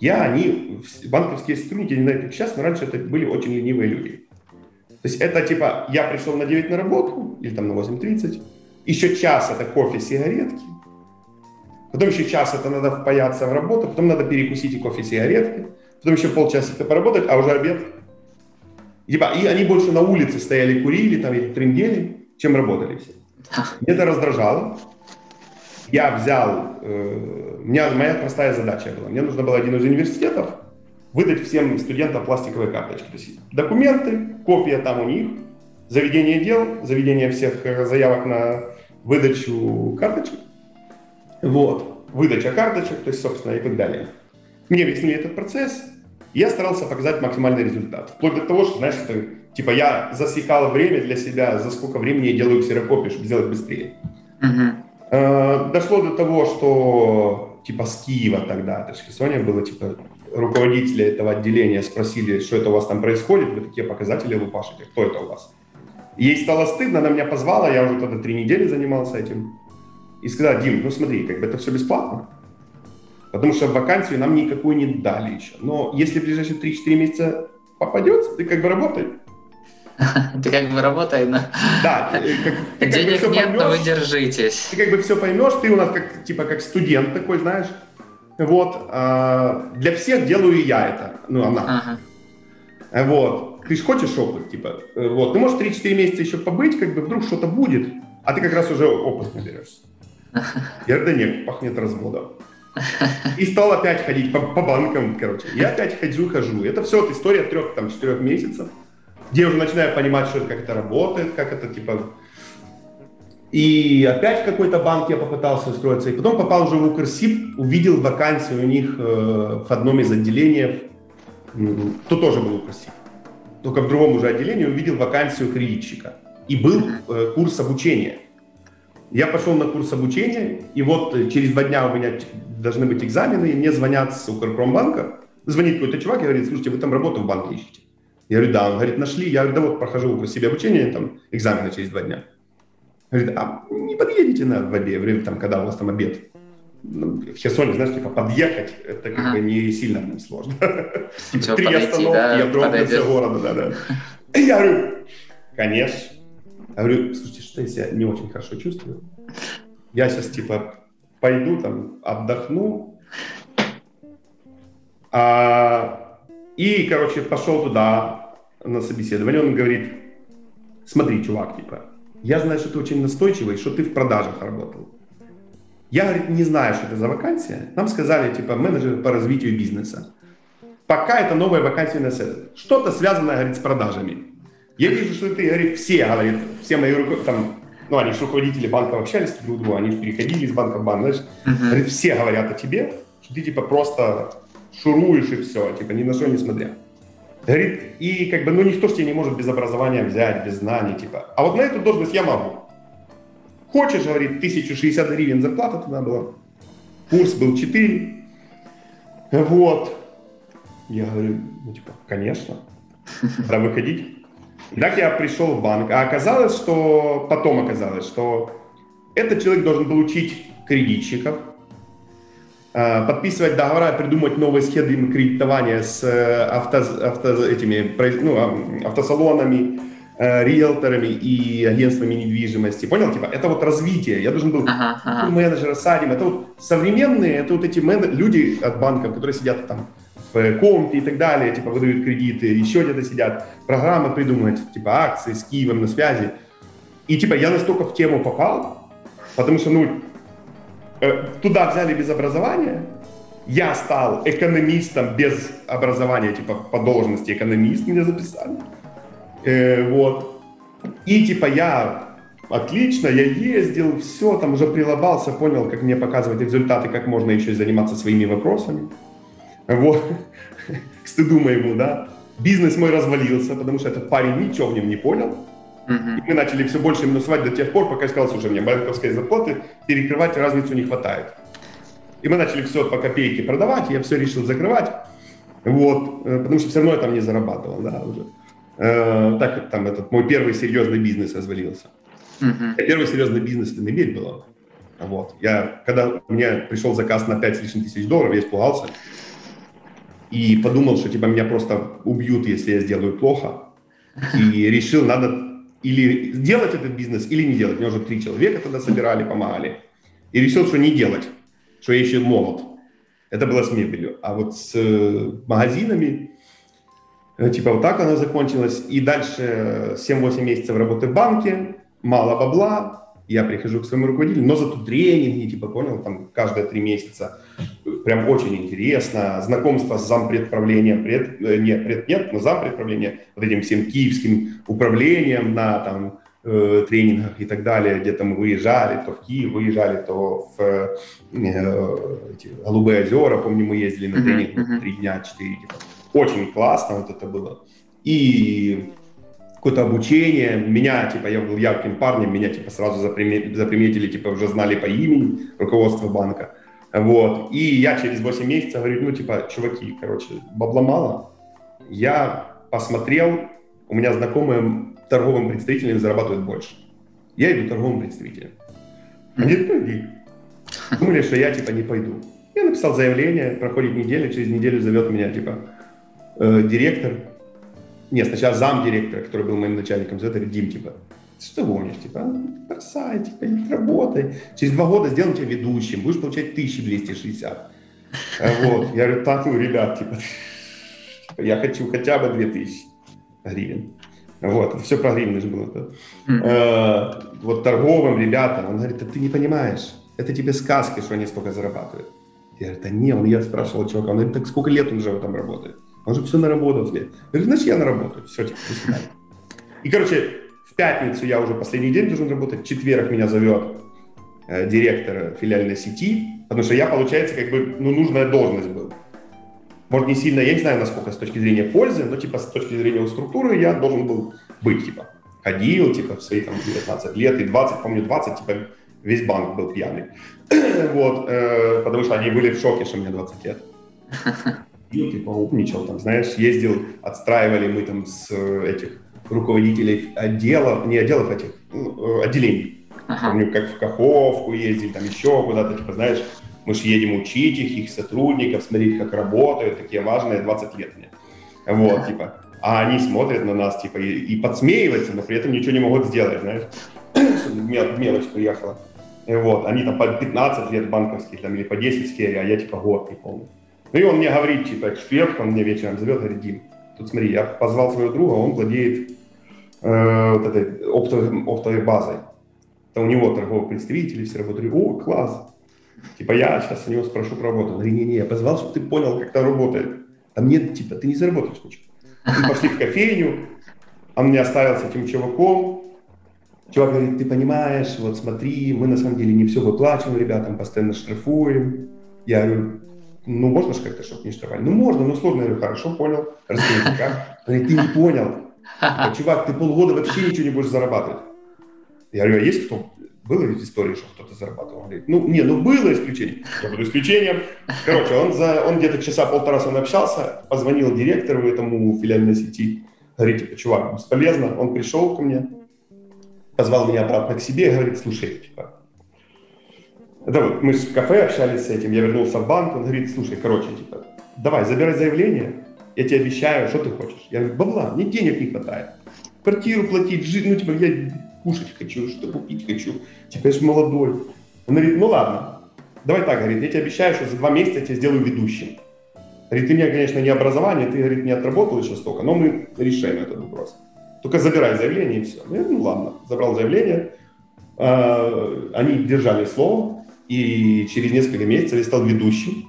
Я, они, банковские сотрудники, не знаю, как сейчас, но раньше это были очень ленивые люди. То есть это типа, я пришел на 9 на работу, или там на 8.30, еще час это кофе, сигаретки, потом еще час это надо впаяться в работу, потом надо перекусить и кофе, сигаретки, потом еще полчасика поработать, а уже обед. Типа, и они больше на улице стояли, курили, там, или трендели, чем работали все. Мне это раздражало. Я взял, э, у меня моя простая задача была. Мне нужно было один из университетов выдать всем студентам пластиковые карточки. То есть документы, копия там у них, заведение дел, заведение всех заявок на выдачу карточек. Вот, выдача карточек, то есть, собственно, и так далее. Мне объяснили этот процесс, я старался показать максимальный результат. Вплоть до того, что, знаешь, это, типа я засекал время для себя, за сколько времени я делаю ксерокопию, чтобы сделать быстрее. Uh-huh. Э, дошло до того, что типа с Киева тогда, то есть в Херсоне было типа руководители этого отделения спросили, что это у вас там происходит, вы такие показатели лупашите, кто это у вас? Ей стало стыдно, она меня позвала, я уже тогда три недели занимался этим. И сказала, Дим, ну смотри, как бы это все бесплатно, потому что вакансию нам никакую не дали еще. Но если в ближайшие 3-4 месяца попадется, ты как бы работай. (laughs) Ты как бы работай, но... Да. Э, как, Денег (laughs) как бы нет, поймешь, но вы держитесь. Ты как бы все поймешь, ты у нас как, типа, как студент такой, знаешь. Вот. А, для всех делаю я это. Ну, она. Ага. Вот. Ты же хочешь опыт, типа. Э, вот. Ты можешь 3-4 месяца еще побыть, как бы вдруг что-то будет, а ты как раз уже опыт наберешься. (laughs) Я да нет, пахнет разводом. И стал опять ходить по, по банкам, короче. Я опять хожу, хожу. Это все история трех, там, четырех месяцев, где уже начинаю понимать, что это, как это работает, как это, типа... И опять в какой-то банк я попытался устроиться. И потом попал уже в Укрсип, увидел вакансию у них э, в одном из отделений. То тоже был Укрсип. Только в другом уже отделении увидел вакансию кредитчика. И был э, курс обучения. Я пошел на курс обучения, и вот э, через два дня у меня должны быть экзамены, и мне звонят с Укрпромбанка. Звонит какой-то чувак и говорит, слушайте, вы там работу в банке ищете? Я говорю, да. Он говорит, нашли. Я говорю, да вот, прохожу себе обучение, там, экзамены через два дня. Говорит, а не подъедете на в обед, время, там, когда у вас там обед? Ну, в Херсоне, знаешь, типа подъехать, это как бы не сильно там сложно. Типа (laughs) три остановки, я дроблю все города, да-да. (laughs) Я говорю, конечно. Я говорю, слушайте, что я себя не очень хорошо чувствую? Я сейчас, типа, пойду там отдохну. А, и, короче, пошел туда на собеседование. Он говорит, смотри, чувак, типа, я знаю, что ты очень настойчивый, что ты в продажах работал. Я, говорит, не знаю, что это за вакансия. Нам сказали, типа, менеджер по развитию бизнеса. Пока это новая вакансия на сайт. Что-то связанное, говорит, с продажами. Я вижу, что ты, говорит, все, говорит, все мои руководители, там, ну, они же руководители банков общались друг с другом, они переходили из банка в банк, знаешь, uh-huh. говорит, все говорят о тебе, что ты, типа, просто шуруешь и все, типа, ни на что не смотря. Говорит, и как бы, ну, никто же тебя не может без образования взять, без знаний, типа. А вот на эту должность я могу. Хочешь, говорит, 1060 гривен зарплата туда была. Курс был 4. Вот. Я говорю, ну, типа, конечно. Пора выходить. Так я пришел в банк, а оказалось, что потом оказалось, что этот человек должен был учить кредитчиков, подписывать договора, придумать новые схемы кредитования с э, авто, авто, этими, ну, автосалонами, риэлторами и агентствами недвижимости. Понял? Типа, это вот развитие. Я должен был ага, ага. менеджера садим. Это вот современные, это вот эти мен... люди от банков, которые сидят там в компе и так далее, типа выдают кредиты, еще где-то сидят, программы придумывают, типа акции с Киевом на связи. И типа я настолько в тему попал, потому что, ну, э, туда взяли без образования, я стал экономистом без образования, типа по должности экономист меня записали. Э, вот. И типа я отлично, я ездил, все, там уже прилобался, понял, как мне показывать результаты, как можно еще заниматься своими вопросами. Вот. (laughs) К стыду моему, да. Бизнес мой развалился, потому что этот парень ничего в нем не понял. Uh-huh. И мы начали все больше минусовать до тех пор, пока я сказал, слушай, мне банковской зарплаты перекрывать разницу не хватает. И мы начали все по копейке продавать, я все решил закрывать. Вот, э, потому что все равно я там не зарабатывал, да, уже. Э, так там этот мой первый серьезный бизнес развалился. Uh-huh. Первый серьезный бизнес это медведь было. Вот. Я, когда у меня пришел заказ на 5 с лишним тысяч долларов, я испугался и подумал, что типа меня просто убьют, если я сделаю плохо. И решил, надо или делать этот бизнес, или не делать. Меня уже три человека тогда собирали, помогали. И решил, что не делать, что я еще молод. Это было с мебелью. А вот с э, магазинами, э, типа вот так оно закончилось. И дальше 7-8 месяцев работы в банке, мало бабла, я прихожу к своему руководителю, но зато тренинги, типа, понял, там каждые три месяца, прям очень интересно, знакомство с зампредправлением, пред, э, нет, пред, нет, но зампредправление, вот этим всем киевским управлением на там э, тренингах и так далее, где-то мы выезжали, то в Киев выезжали, то в э, эти, Голубые озера, помню, мы ездили на тренинг три дня, четыре, типа. очень классно вот это было. И какое-то обучение. Меня, типа, я был ярким парнем, меня, типа, сразу заприметили, заприметили типа, уже знали по имени руководство банка. Вот. И я через 8 месяцев говорю, ну, типа, чуваки, короче, бабла мало. Я посмотрел, у меня знакомые торговым представителем зарабатывают больше. Я иду торговым представителем. Они ну иди. Думали, что я, типа, не пойду. Я написал заявление, проходит неделя, через неделю зовет меня, типа, э, директор, нет, сначала зам директора, который был моим начальником, говорит, Дим, типа, что гонишь, типа, бросай, типа, не работай. Через два года сделаем тебя ведущим, будешь получать 1260. А вот, я говорю, так, ну, ребят, типа, типа, я хочу хотя бы 2000 гривен. Вот, все про гривны же было. Mm. Э, вот торговым ребятам, он говорит, да ты не понимаешь, это тебе сказки, что они столько зарабатывают. Я говорю, да не, он, я спрашивал чувака, он говорит, так сколько лет он уже этом работает? Он же все наработал. Я говорю, значит, я наработаю. Все, типа, до свидания. И, короче, в пятницу я уже последний день должен работать. В четверг меня зовет э, директор филиальной сети, потому что я, получается, как бы, ну, нужная должность был. Может, не сильно, я не знаю, насколько с точки зрения пользы, но, типа, с точки зрения структуры я должен был быть, типа. Ходил, типа, в свои, там, 19 лет и 20, помню, 20, типа, весь банк был пьяный. (clears throat) вот, э, потому что они были в шоке, что мне 20 лет (laughs) ну, типа, умничал, там, знаешь, ездил, отстраивали мы там с э, этих руководителей отделов, не отделов этих, ну, э, отделений. Ага. Помню, как в Каховку ездили, там еще куда-то, типа, знаешь, мы же едем учить их, их сотрудников, смотреть, как работают, такие важные 20 лет мне. Вот, ага. типа, а они смотрят на нас, типа, и, и подсмеиваются, но при этом ничего не могут сделать, знаешь, мелочь приехала. Вот, они там по 15 лет банковских, там, или по 10 скерри, а я, типа, год не помню. Ну и он мне говорит, типа, четверг, он мне вечером зовет, говорит, Дим, тут смотри, я позвал своего друга, он владеет э, вот этой оптовой, оптовой базой. Это у него торговый представитель, все работают. О, класс. Типа, я сейчас у него спрошу про работу. Он говорит, не-не, я позвал, чтобы ты понял, как это работает. А мне, типа, ты не заработаешь ничего. Мы пошли в кофейню, он мне оставил с этим чуваком. Чувак говорит, ты понимаешь, вот смотри, мы на самом деле не все выплачиваем ребятам, постоянно штрафуем. Я говорю, ну, можно же как-то, чтобы не штрафовали? Ну, можно, но сложно. Я говорю, хорошо, понял. Расскажи, как? Говорит, ты не понял. Чувак, ты полгода вообще ничего не будешь зарабатывать. Я говорю, а есть кто? Было ведь история, что кто-то зарабатывал? Он говорит, ну, не, ну было исключение. Я буду исключением. Короче, он, за, он где-то часа полтора со мной общался, позвонил директору этому филиальной сети. Говорит, типа, чувак, бесполезно. Он пришел ко мне, позвал меня обратно к себе и говорит, слушай, типа, Это вот, мы же в кафе общались с этим, я вернулся в банк, он говорит, слушай, короче, типа, давай, забирай заявление, я тебе обещаю, что ты хочешь. Я говорю, бабла, мне денег не хватает. Квартиру платить, жить, ну, типа, я кушать хочу, что купить хочу. Типа, я же молодой. Он говорит, ну ладно, давай так, говорит, я тебе обещаю, что за два месяца я тебя сделаю ведущим. Говорит, ты мне, конечно, не образование, ты, говорит, не отработал еще столько, но мы решаем этот вопрос. Только забирай заявление и все. Я говорю, ну ладно, забрал заявление. А, они держали слово, и через несколько месяцев я стал ведущим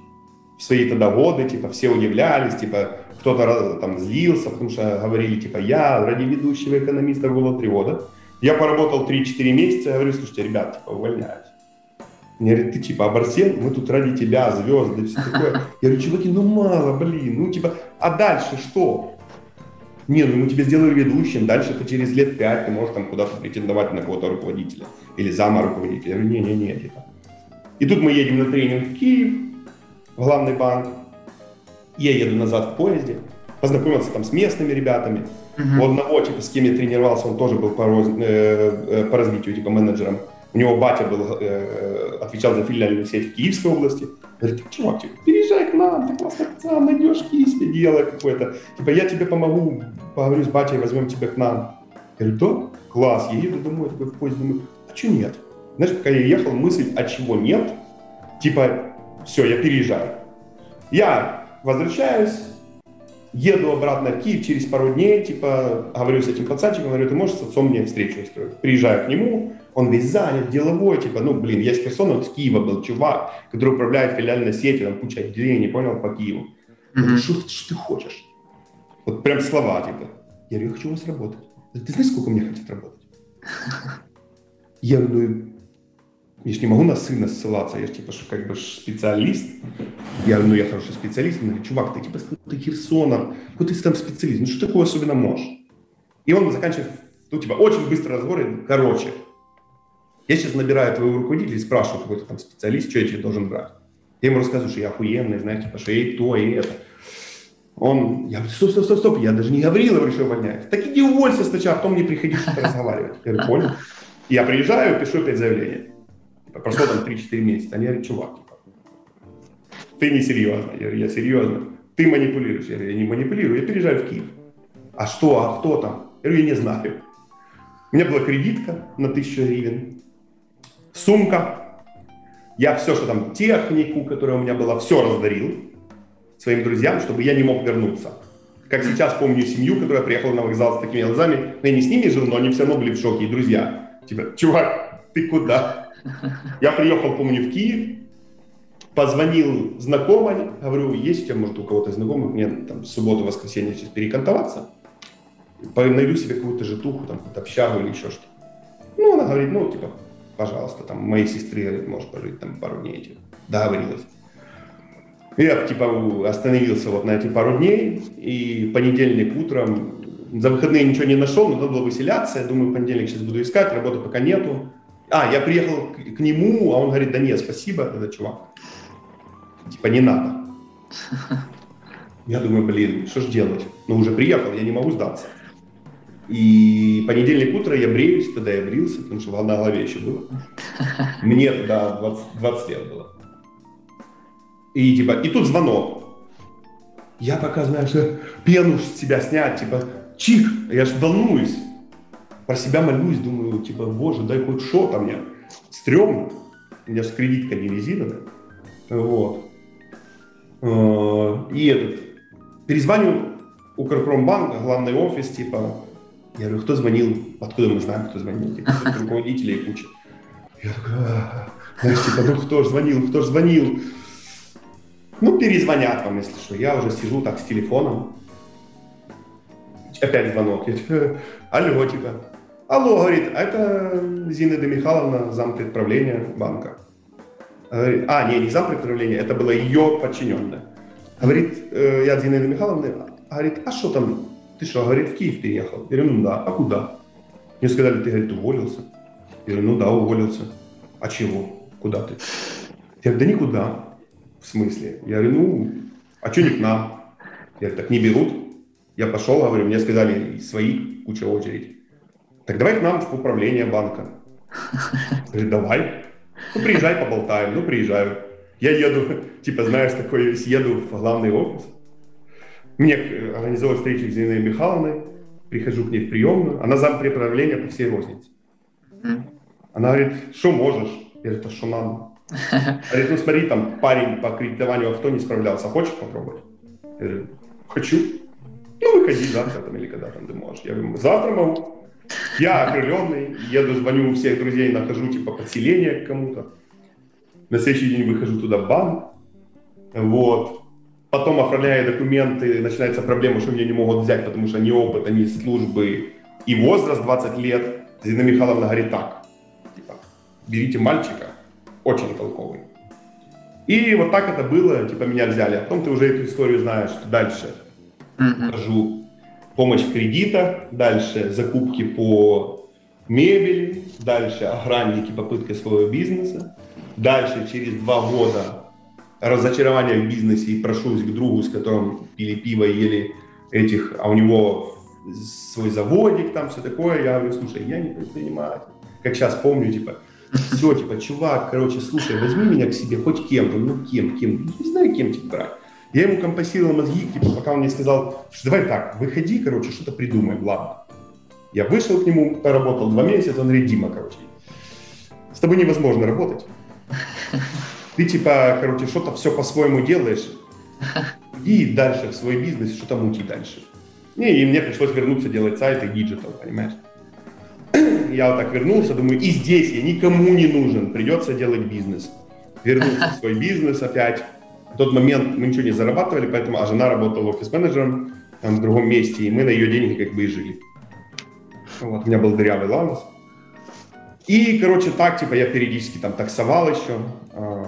в свои тогда годы, типа, все удивлялись, типа, кто-то там злился, потому что говорили, типа, я ради ведущего экономиста было три года. Я поработал 3-4 месяца, говорю, слушайте, ребят, типа, увольняюсь. Мне говорят, ты типа Абарсен, мы тут ради тебя, звезды, все такое. Я говорю, чуваки, ну мало, блин, ну типа, а дальше что? Не, ну мы тебе сделали ведущим, дальше ты через лет пять ты можешь там куда-то претендовать на кого-то руководителя или зама руководителя. Я говорю, не-не-не, типа. И тут мы едем на тренинг в Киев, в главный банк. Я еду назад в поезде, познакомился там с местными ребятами. Uh-huh. Одного, типа, с кем я тренировался, он тоже был по, э, по развитию, типа, менеджером. У него батя был, э, отвечал за филиальную сеть в Киевской области. Говорит, чувак, типа, переезжай к нам, ты классный пацан, найдешь кисть, дело какое-то. Типа, я тебе помогу, поговорю с батей, возьмем тебя к нам. Я говорю, да, класс, я еду домой, такой в поезд, думаю, а что нет? Знаешь, пока я ехал, мысль, а чего нет, типа, все, я переезжаю. Я возвращаюсь, еду обратно в Киев через пару дней, типа, говорю с этим пацанчиком, говорю, ты можешь с отцом мне встречу устроить? Приезжаю к нему, он весь занят, деловой, типа, ну, блин, я с Херсона, вот с Киева был чувак, который управляет филиальной сетью, там куча отделений, понял, по Киеву. Mm-hmm. Что ты хочешь? Вот прям слова, типа. Я говорю, я хочу у вас работать. Ты знаешь, сколько мне хотят работать? (laughs) Я говорю, я же не могу на сына ссылаться, я же типа как бы специалист. Я ну я хороший специалист. Он говорит, чувак, ты типа ты Херсона, какой ты там специалист, ну что такое особенно можешь? И он заканчивает, ну типа очень быстро разговор, короче, я сейчас набираю твоего руководителя и спрашиваю, какой то там специалист, что я тебе должен брать. Я ему рассказываю, что я охуенный, знаешь, типа, что я и то, и это. Он, я говорю, стоп, стоп, стоп, стоп, я даже не Гаврилова решил увольнять. Так иди уволься сначала, а потом мне приходи разговаривать. Я говорю, понял. Я приезжаю, пишу опять заявление. Типа, прошло там 3-4 месяца. Они говорят, чувак, типа, ты не серьезно. Я говорю, я серьезно. Ты манипулируешь. Я говорю, я не манипулирую, я переезжаю в Киев. А что, а кто там? Я говорю, я не знаю. У меня была кредитка на 1000 гривен, сумка. Я все, что там, технику, которая у меня была, все раздарил своим друзьям, чтобы я не мог вернуться. Как сейчас помню семью, которая приехала на вокзал с такими глазами. Я не с ними жил, но они все равно были в шоке. И друзья, типа, чувак, ты куда? Я приехал, помню, в Киев, позвонил знакомой, говорю, есть у тебя, может, у кого-то знакомых, мне там субботу, воскресенье сейчас перекантоваться, найду себе какую-то житуху, там, какую-то общагу или еще что-то. Ну, она говорит, ну, типа, пожалуйста, там, моей сестры может пожить там пару дней, типа, договорилась. Я, типа, остановился вот на эти пару дней, и понедельник утром, за выходные ничего не нашел, но надо было выселяться, я думаю, понедельник сейчас буду искать, работы пока нету, а, я приехал к, к нему, а он говорит, да нет, спасибо, этот чувак. Типа, не надо. Я думаю, блин, что ж делать? Ну, уже приехал, я не могу сдаться. И понедельник утро я бреюсь, тогда я брился, потому что на голове еще было. Мне тогда 20, 20 лет было. И типа, и тут звонок. Я пока, знаешь, пену с себя снять, типа, чих, я ж волнуюсь про себя молюсь, думаю, типа, боже, дай хоть что-то мне. Стремно. У меня же кредитка не резиновая. Вот. Э, и этот, перезвоню Укрпромбанк, главный офис, типа, я говорю, кто звонил? Откуда мы знаем, кто звонил? Типа, (laughs) руководители и куча. Я такой, «А, знаешь, типа, ну кто ж звонил, кто ж звонил? Ну, перезвонят вам, если что. Я уже сижу так с телефоном. Опять звонок. Я алло, типа, Алло, говорит, а это Зинаида Михайловна, зампредправления банка. А, не, не зампредправления, это была ее подчиненная. Говорит, э, я Зинаида Михайловна, говорит, а что там, ты что, говорит, в Киев переехал? Я говорю, ну да, а куда? Мне сказали, ты, говорит, уволился. Я говорю, ну да, уволился. А чего? Куда ты? Я говорю, да никуда. В смысле? Я говорю, ну, а что не к нам? Я говорю, так не берут. Я пошел, говорю, мне сказали, свои, куча очередь. Так давай к нам в управление банка. Говорит, давай. Ну, приезжай, поболтаем, ну, приезжаю. Я еду, типа, знаешь, такой, еду в главный офис. Мне организовали встречу с Ириной Михайловной, прихожу к ней в приемную, она зам правления по всей рознице. Она говорит, что можешь? Я говорю, а что надо? (laughs) Говорит, ну смотри, там парень по кредитованию авто не справлялся, хочешь попробовать? Я говорю, хочу. Ну, выходи завтра там или когда там ты можешь. Я говорю, завтра могу. Я окрыленный, еду, звоню у всех друзей, нахожу типа подселение к кому-то. На следующий день выхожу туда в банк. Вот. Потом оформляю документы, начинается проблема, что меня не могут взять, потому что ни опыта, ни службы и возраст 20 лет. Зина Михайловна говорит так, типа, берите мальчика, очень толковый. И вот так это было, типа меня взяли. А потом ты уже эту историю знаешь дальше. Покажу помощь в кредитах, дальше закупки по мебели, дальше охранники, попытка своего бизнеса, дальше через два года разочарование в бизнесе и прошусь к другу, с которым пили пиво, ели этих, а у него свой заводик, там все такое. Я говорю, слушай, я не предприниматель. Как сейчас помню, типа, все, типа, чувак, короче, слушай, возьми меня к себе хоть кем-то, ну кем, кем, не знаю, кем типа брать. Я ему компостировал мозги, типа, пока он мне сказал, что давай так, выходи, короче, что-то придумай, ладно. Я вышел к нему, поработал два месяца, он говорит, Дима, короче, с тобой невозможно работать. Ты, типа, короче, что-то все по-своему делаешь, и дальше в свой бизнес, что-то мути дальше. Не, и мне пришлось вернуться делать сайты digital, понимаешь? Я вот так вернулся, думаю, и здесь я никому не нужен, придется делать бизнес. Вернулся в свой бизнес опять. В тот момент мы ничего не зарабатывали, поэтому, а жена работала офис-менеджером там, в другом месте, и мы на ее деньги как бы и жили. Вот, у меня был дырявый ланос. И, короче, так, типа, я периодически там таксовал еще, э,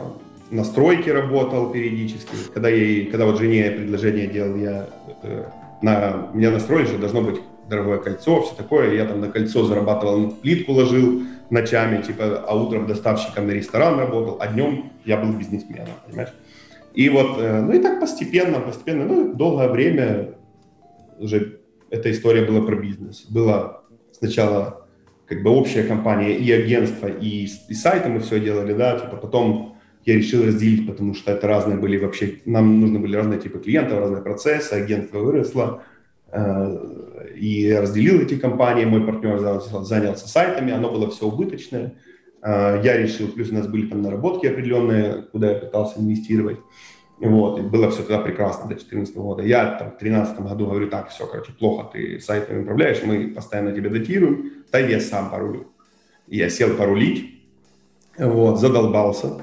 на стройке работал периодически. Когда, я, когда вот жене предложение делал, я э, на, меня настроили, что должно быть дорогое кольцо, все такое. Я там на кольцо зарабатывал, плитку ложил ночами, типа, а утром доставщиком на ресторан работал, а днем я был бизнесменом, понимаешь? И вот, э, ну и так постепенно, постепенно, ну, долгое время уже эта история была про бизнес. Была сначала как бы общая компания и агентство, и, и сайты мы все делали, да, типа потом я решил разделить, потому что это разные были вообще, нам нужны были разные типы клиентов, разные процессы, агентство выросло, э, и разделил эти компании, мой партнер занялся, занялся сайтами, оно было все убыточное, я решил, плюс у нас были там наработки определенные, куда я пытался инвестировать, вот, и было все тогда прекрасно до 2014 года. Я там в 2013 году говорю, так, все, короче, плохо ты сайтами управляешь, мы постоянно тебя датируем, да я сам порулю. Я сел порулить, вот, задолбался,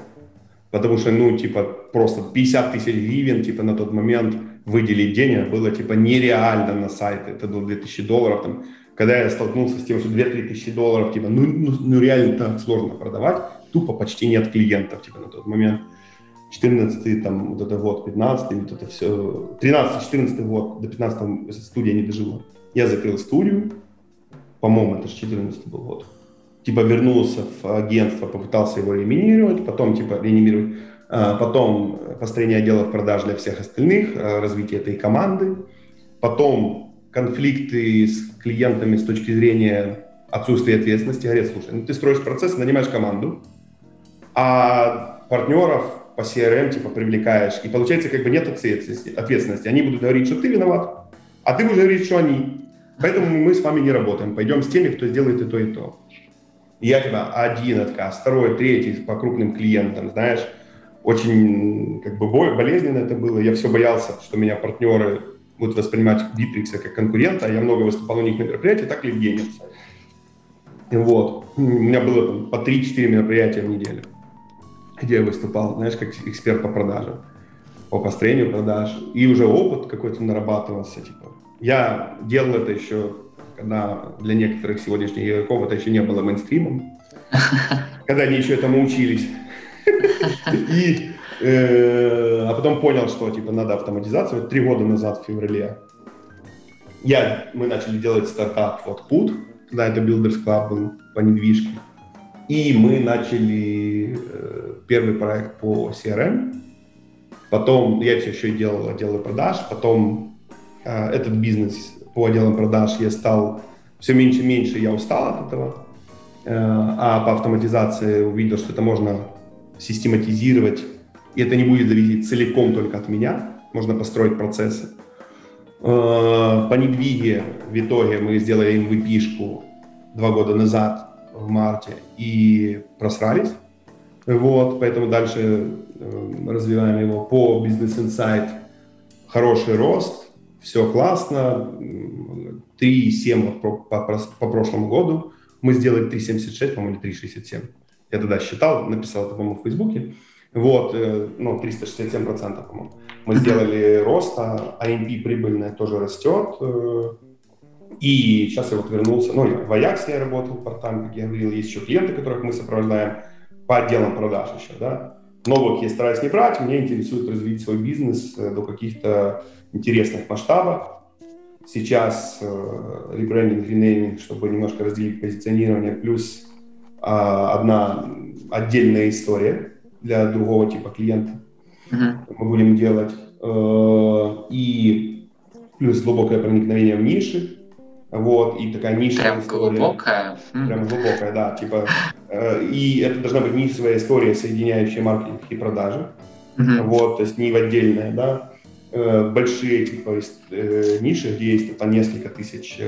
потому что, ну, типа, просто 50 тысяч гривен, типа, на тот момент выделить денег было, типа, нереально на сайты, это было 2000 долларов, там, когда я столкнулся с тем, что 2-3 тысячи долларов, типа, ну, ну, ну, реально так сложно продавать, тупо почти нет клиентов, типа, на тот момент. 14 там, вот это год, 15 вот это все, 13-14 год, до 15 студия не дожила. Я закрыл студию, по-моему, это же 14 был год типа вернулся в агентство, попытался его реанимировать, потом типа реанимировать, а, потом построение отделов продаж для всех остальных, а, развитие этой команды, потом конфликты с клиентами с точки зрения отсутствия ответственности. Говорят, слушай, ну ты строишь процесс, нанимаешь команду, а партнеров по CRM типа привлекаешь, и получается как бы нет ответственности. Они будут говорить, что ты виноват, а ты будешь говорить, что они. Поэтому мы с вами не работаем. Пойдем с теми, кто сделает и то, и то я тебя один отказ, второй, третий по крупным клиентам, знаешь, очень как бы болезненно это было. Я все боялся, что меня партнеры будут воспринимать Битрикса как конкурента. Я много выступал у них на мероприятиях, так ли в Генец. Вот. У меня было там, по 3-4 мероприятия в неделю, где я выступал, знаешь, как эксперт по продажам, по построению продаж. И уже опыт какой-то нарабатывался. Типа. Я делал это еще когда для некоторых сегодняшних игроков это еще не было мейнстримом, (laughs) когда они еще этому учились. (laughs) И, а потом понял, что типа надо автоматизацию. Вот три года назад, в феврале, я, мы начали делать стартап вот Put, когда это Builders Club был по недвижке. И мы начали э, первый проект по CRM. Потом я все еще делал отделы продаж. Потом э, этот бизнес по отделам продаж я стал все меньше и меньше, я устал от этого. а по автоматизации увидел, что это можно систематизировать, и это не будет зависеть целиком только от меня, можно построить процессы. По недвиге в итоге мы сделали MVP-шку два года назад, в марте, и просрались. Вот, поэтому дальше развиваем его по Business Insight. Хороший рост, все классно, 3,7 по, по, по прошлому году. Мы сделали 3,76, по-моему, или 3,67. Я тогда считал, написал это, по-моему, в Фейсбуке. Вот, э, ну, 367%, по-моему. Мы сделали рост, а AMP прибыльная тоже растет. Э, и сейчас я вот вернулся, ну, в Аяксе я работал part как я говорил, есть еще клиенты, которых мы сопровождаем по отделам продаж еще, да. Новых я стараюсь не брать, мне интересует развить свой бизнес э, до каких-то интересных масштабов. Сейчас э, ребрендинг, ренейминг, чтобы немножко разделить позиционирование, плюс э, одна отдельная история для другого типа клиента uh-huh. мы будем делать. Э, и плюс глубокое проникновение в ниши. Вот, и такая ниша. Прям история. глубокая. Прям глубокая, да. Типа, э, и это должна быть нишевая история, соединяющая маркетинг и продажи. Uh-huh. Вот, то есть не в отдельное, да. Э, большие типа ниши, где есть по несколько тысяч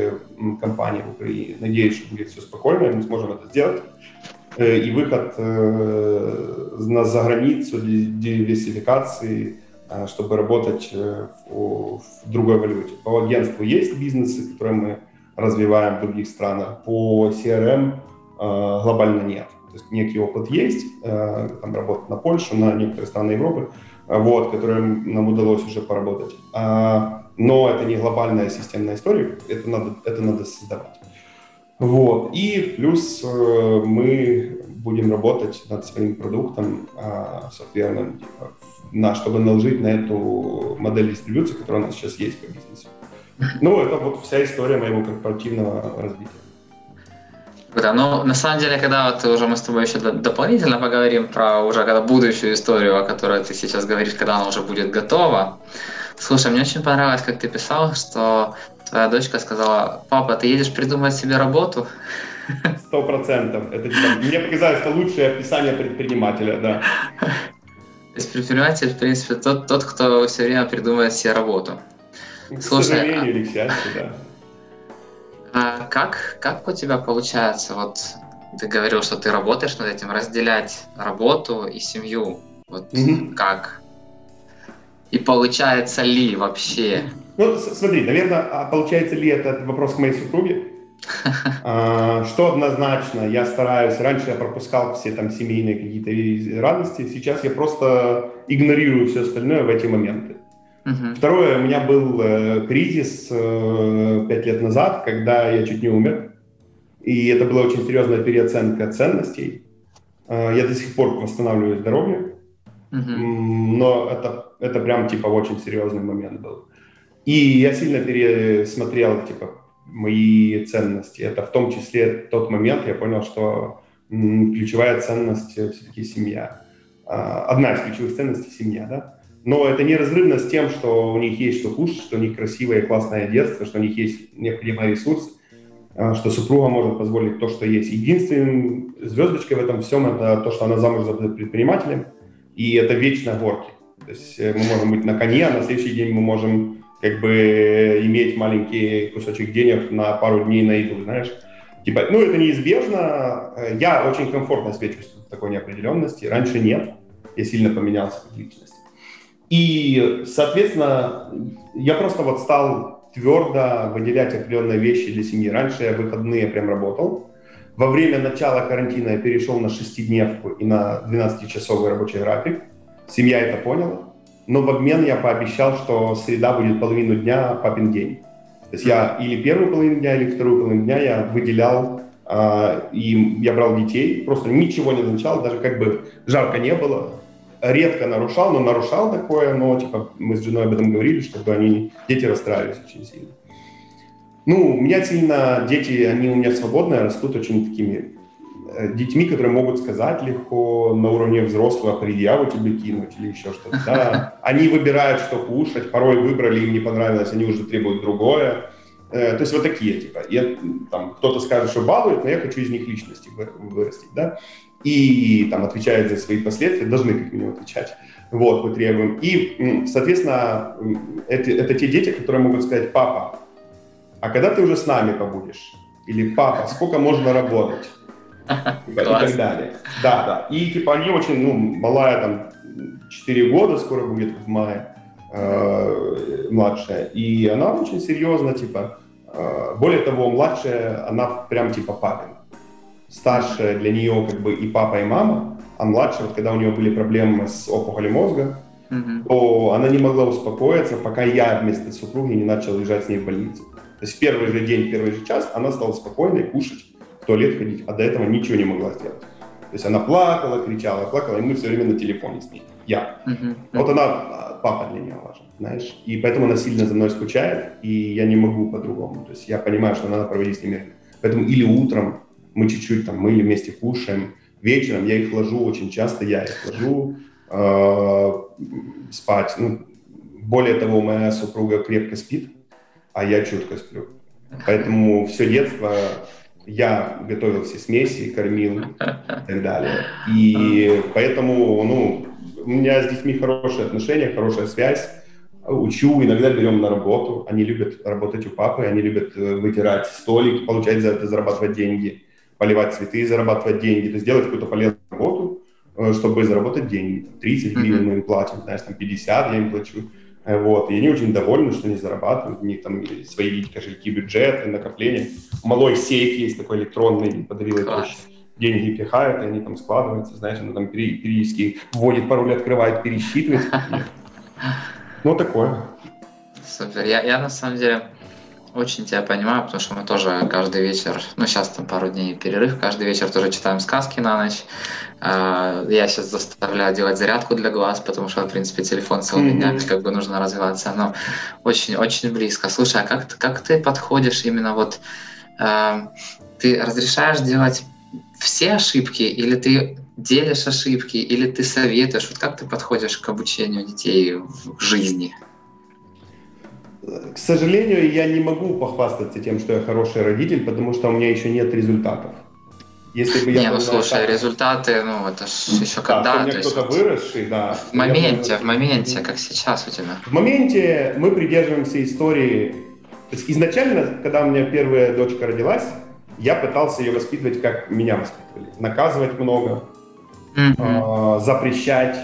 компаний в Украине. Надеюсь, что будет все спокойно, мы сможем это сделать. И выход на заграницу диверсификации, чтобы работать в другой валюте. По агентству есть бизнесы, которые мы развиваем в других странах. По CRM глобально нет. То есть некий опыт есть, там работать на Польшу, на некоторые страны Европы, вот, которым нам удалось уже поработать. А, но это не глобальная системная история, это надо, это надо создавать. Вот. И плюс э, мы будем работать над своим продуктом э, софтверным, типа, на, чтобы наложить на эту модель дистрибуции, которая у нас сейчас есть по бизнесу. Ну, это вот вся история моего корпоративного развития. Да, ну, на самом деле, когда вот уже мы с тобой еще дополнительно поговорим про уже когда будущую историю, о которой ты сейчас говоришь, когда она уже будет готова. Слушай, мне очень понравилось, как ты писал, что твоя дочка сказала, папа, ты едешь придумать себе работу? Сто процентов. Это типа, мне показалось, это лучшее описание предпринимателя, да. То есть предприниматель, в принципе, тот, тот, кто все время придумывает себе работу. К Слушай, сожалению а... или к счастью, да. А как, как у тебя получается, вот ты говорил, что ты работаешь над этим, разделять работу и семью, вот mm-hmm. как? И получается ли вообще? Ну, смотри, наверное, а получается ли это вопрос к моей супруге? (laughs) А, что однозначно, я стараюсь, раньше я пропускал все там семейные какие-то радости, сейчас я просто игнорирую все остальное в эти моменты. Угу. Второе, у меня был э, кризис э, пять лет назад, когда я чуть не умер. И это была очень серьезная переоценка ценностей. Э, я до сих пор восстанавливаю здоровье. Угу. Но это, это прям типа очень серьезный момент был. И я сильно пересмотрел типа мои ценности. Это в том числе тот момент, я понял, что ключевая ценность все-таки семья. А, одна из ключевых ценностей семья, да но это неразрывно с тем, что у них есть что кушать, что у них красивое и классное детство, что у них есть необходимый ресурс, а, что супруга может позволить то, что есть. Единственным звездочкой в этом всем это то, что она замуж за предпринимателем, и это вечно горки. То есть э, мы можем быть на коне, а на следующий день мы можем как бы иметь маленький кусочек денег на пару дней на еду, знаешь. Типа, ну, это неизбежно. Я очень комфортно себя чувствую в такой неопределенности. Раньше нет. Я сильно поменялся как личность. И, соответственно, я просто вот стал твердо выделять определенные вещи для семьи. Раньше я выходные прям работал. Во время начала карантина я перешел на шестидневку и на 12-часовый рабочий график. Семья это поняла. Но в обмен я пообещал, что среда будет половину дня папин день. То есть я или первую половину дня, или вторую половину дня я выделял, э, и я брал детей, просто ничего не назначал, даже как бы жарко не было, редко нарушал, но нарушал такое, но типа мы с женой об этом говорили, чтобы они, дети расстраивались очень сильно. Ну, у меня сильно дети, они у меня свободные, растут очень такими детьми, которые могут сказать легко на уровне взрослого, предъяву тебе кинуть или еще что-то. (laughs) Да. Они выбирают, что кушать, порой выбрали, им не понравилось, они уже требуют другое. Э, то есть вот такие, типа, я, там, кто-то скажет, что балует, но я хочу из них личности вырастить, да, и там отвечает за свои последствия, должны как минимум отвечать. Вот, мы требуем. И, соответственно, это, это те дети, которые могут сказать, папа, а когда ты уже с нами побудешь? Или папа, сколько можно работать? (laughs) И так далее. Да, да. И типа они очень, ну, малая там 4 года, скоро будет в мае, э, младшая. И она очень серьезно, типа, э, более того, младшая, она прям типа папин. Старшая для нее как бы и папа, и мама, а младшая, вот когда у нее были проблемы с опухолью мозга, mm-hmm. то она не могла успокоиться, пока я вместо супруги не начал лежать с ней в больнице. То есть в первый же день, первый же час она стала спокойной, кушать, туалет ходить, а до этого ничего не могла сделать. То есть она плакала, кричала, плакала, и мы все время на телефоне с ней. Я. Uh-huh. Вот она, а, папа для нее важен, знаешь. И поэтому она сильно за мной скучает, и я не могу по-другому. То есть я понимаю, что надо проводить с ними. Поэтому или утром мы чуть-чуть там, мы или вместе кушаем, вечером я их ложу очень часто, я их ложу э, спать. Ну, более того, моя супруга крепко спит, а я чутко сплю. Поэтому все детство я готовил все смеси, кормил (laughs) и так далее. И поэтому, ну, у меня с детьми хорошие отношения, хорошая связь. Учу, иногда берем на работу. Они любят работать у папы, они любят э, вытирать столик, получать за это, зарабатывать деньги поливать цветы зарабатывать деньги, то есть делать какую-то полезную работу, э, чтобы заработать деньги. 30 гривен мы им платим, знаешь, там 50 я им плачу. Вот. И они очень довольны, что они зарабатывают, у них там свои кошельки, бюджеты, накопления. Малой сейф есть такой электронный, подавил деньги пихают, и они там складываются, знаешь, она там периодически вводит пароль, открывает, пересчитывает. (laughs) Ну, такое. Супер. Я, я на самом деле очень тебя понимаю, потому что мы тоже каждый вечер, ну сейчас там пару дней перерыв, каждый вечер тоже читаем сказки на ночь. А, я сейчас заставляю делать зарядку для глаз, потому что, в принципе, телефон целыми mm-hmm. днями как бы нужно развиваться. Но очень-очень близко. Слушай, а как, как ты подходишь именно вот... А, ты разрешаешь делать все ошибки, или ты делишь ошибки, или ты советуешь? Вот как ты подходишь к обучению детей в жизни? К сожалению, я не могу похвастаться тем, что я хороший родитель, потому что у меня еще нет результатов. Если бы я не, ну слушай, так... результаты, ну это ж еще да, когда. У меня кто-то выросший, да. В моменте, в моменте, как сейчас у тебя. В моменте мы придерживаемся истории. То есть изначально, когда у меня первая дочка родилась, я пытался ее воспитывать, как меня воспитывали. Наказывать много, mm-hmm. э, запрещать,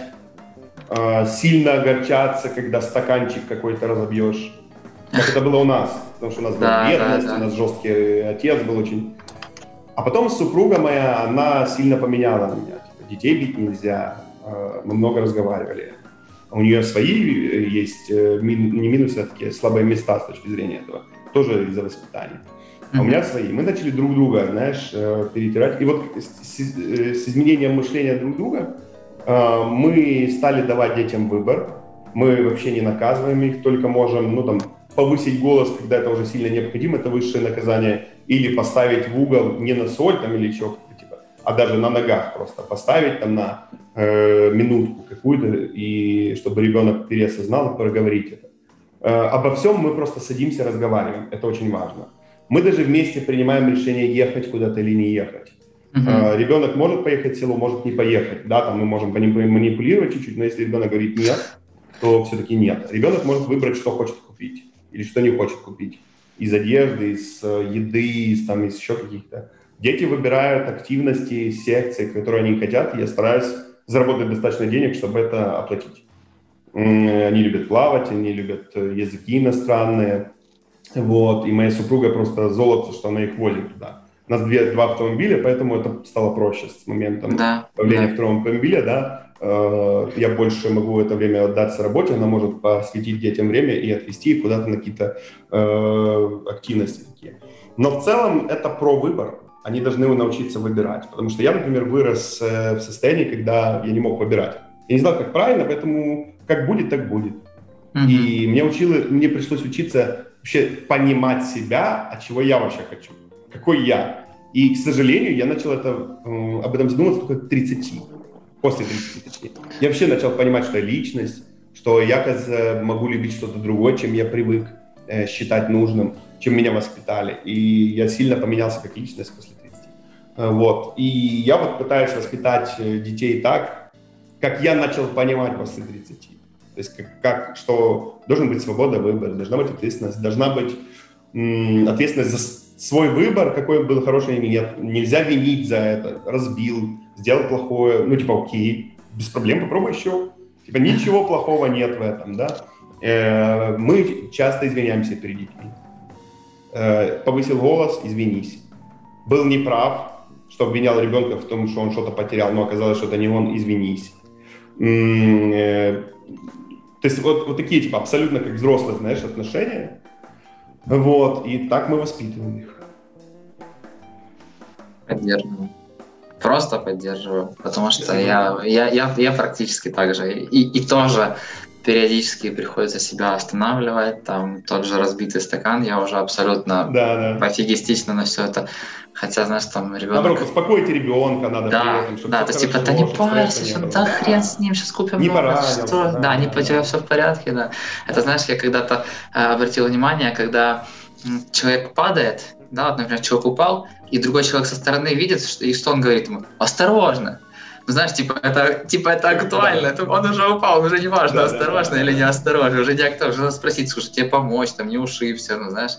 э, сильно огорчаться, когда стаканчик какой-то разобьешь как это было у нас, потому что у нас была бедность, у нас жесткий отец был очень. А потом супруга моя, она сильно поменяла меня. Типа, детей бить нельзя, э, мы много разговаривали. У нее свои э, есть, э, не минусы, а такие слабые места с точки зрения этого, тоже из-за воспитания. А у меня свои. Мы начали друг друга, знаешь, перетирать. И вот с, с изменением мышления друг друга мы стали давать детям выбор. Мы вообще не наказываем их, только можем, ну там, повысить голос, когда это уже сильно необходимо, это высшее наказание, или поставить в угол не на соль там или еще типа, а даже на ногах просто поставить там на э, минутку какую-то, и чтобы ребенок переосознал и проговорить это. Э, обо всем мы просто садимся, разговариваем, это очень важно. Мы даже вместе принимаем решение ехать куда-то или не ехать. Uh-huh. Э, ребенок может поехать в село, может не поехать, да, там мы можем манипулировать чуть-чуть, но если ребенок говорит нет, то все-таки нет. Ребенок может выбрать, что хочет или что не хочет купить. Из одежды, из э, еды, из, там, из еще каких-то. Дети выбирают активности, секции, которые они хотят, и я стараюсь заработать достаточно денег, чтобы это оплатить. Они любят плавать, они любят э, языки иностранные. Вот. И моя супруга просто золото, что она их возит туда. У нас две, два автомобиля, поэтому это стало проще с моментом да, появления да. второго автомобиля, да. Э, я больше могу это время отдаться работе, она может посвятить детям время и отвести их куда-то на какие-то э, активности такие. Но в целом это про выбор. Они должны научиться выбирать. Потому что я, например, вырос э, в состоянии, когда я не мог выбирать. Я не знал, как правильно, поэтому как будет, так будет. Mm-hmm. И мне, учило, мне пришлось учиться вообще понимать себя, от чего я вообще хочу, какой я. И, к сожалению, я начал это, об этом задумываться только к 30 после 30 точнее, я вообще начал понимать, что я личность, что я, кажется, могу любить что-то другое, чем я привык. э, считать нужным, чем меня воспитали. И я сильно поменялся как личность после 30. Э, вот. И я вот пытаюсь воспитать э, детей так, как я начал понимать после 30. То есть как, как что должен быть свобода выбора, должна быть ответственность, должна быть м, ответственность за свой выбор, какой был хороший или нет. Нельзя винить за это. Разбил, сделал плохое, ну типа окей, без проблем, попробуй еще. Типа ничего плохого нет в этом, да. Э, мы часто извиняемся перед детьми. Э, повысил голос, извинись. Был неправ, что обвинял ребенка в том, что он что-то потерял, но оказалось, что это не он, извинись. Э, то есть вот, вот такие, типа, абсолютно как взрослые, знаешь, отношения. Вот, и так мы воспитываем их. Поддерживаю. Просто поддерживаю, потому что я, я, я, я практически так же. И, и тоже периодически приходится себя останавливать, там тот же разбитый стакан, я уже абсолютно да, да. пофигистично на все это. Хотя, знаешь, там ребенок... Наоборот, успокойте ребенка, надо Да, этом, чтобы да, то типа, да не парься, что, да хрен с ним, сейчас купим не новое, что... Да, да, не по тебе все в порядке, да. Это, знаешь, я когда-то э, обратил внимание, когда человек падает, да, вот, например, человек упал, и другой человек со стороны видит, что, и что он говорит ему? Осторожно! Ну, знаешь, типа это, типа это актуально, это он уже упал, уже не важно, да, осторожно да, да, или не осторожно, уже не актуально, уже спросить, слушай, тебе помочь, там, не ушибся, ну, знаешь.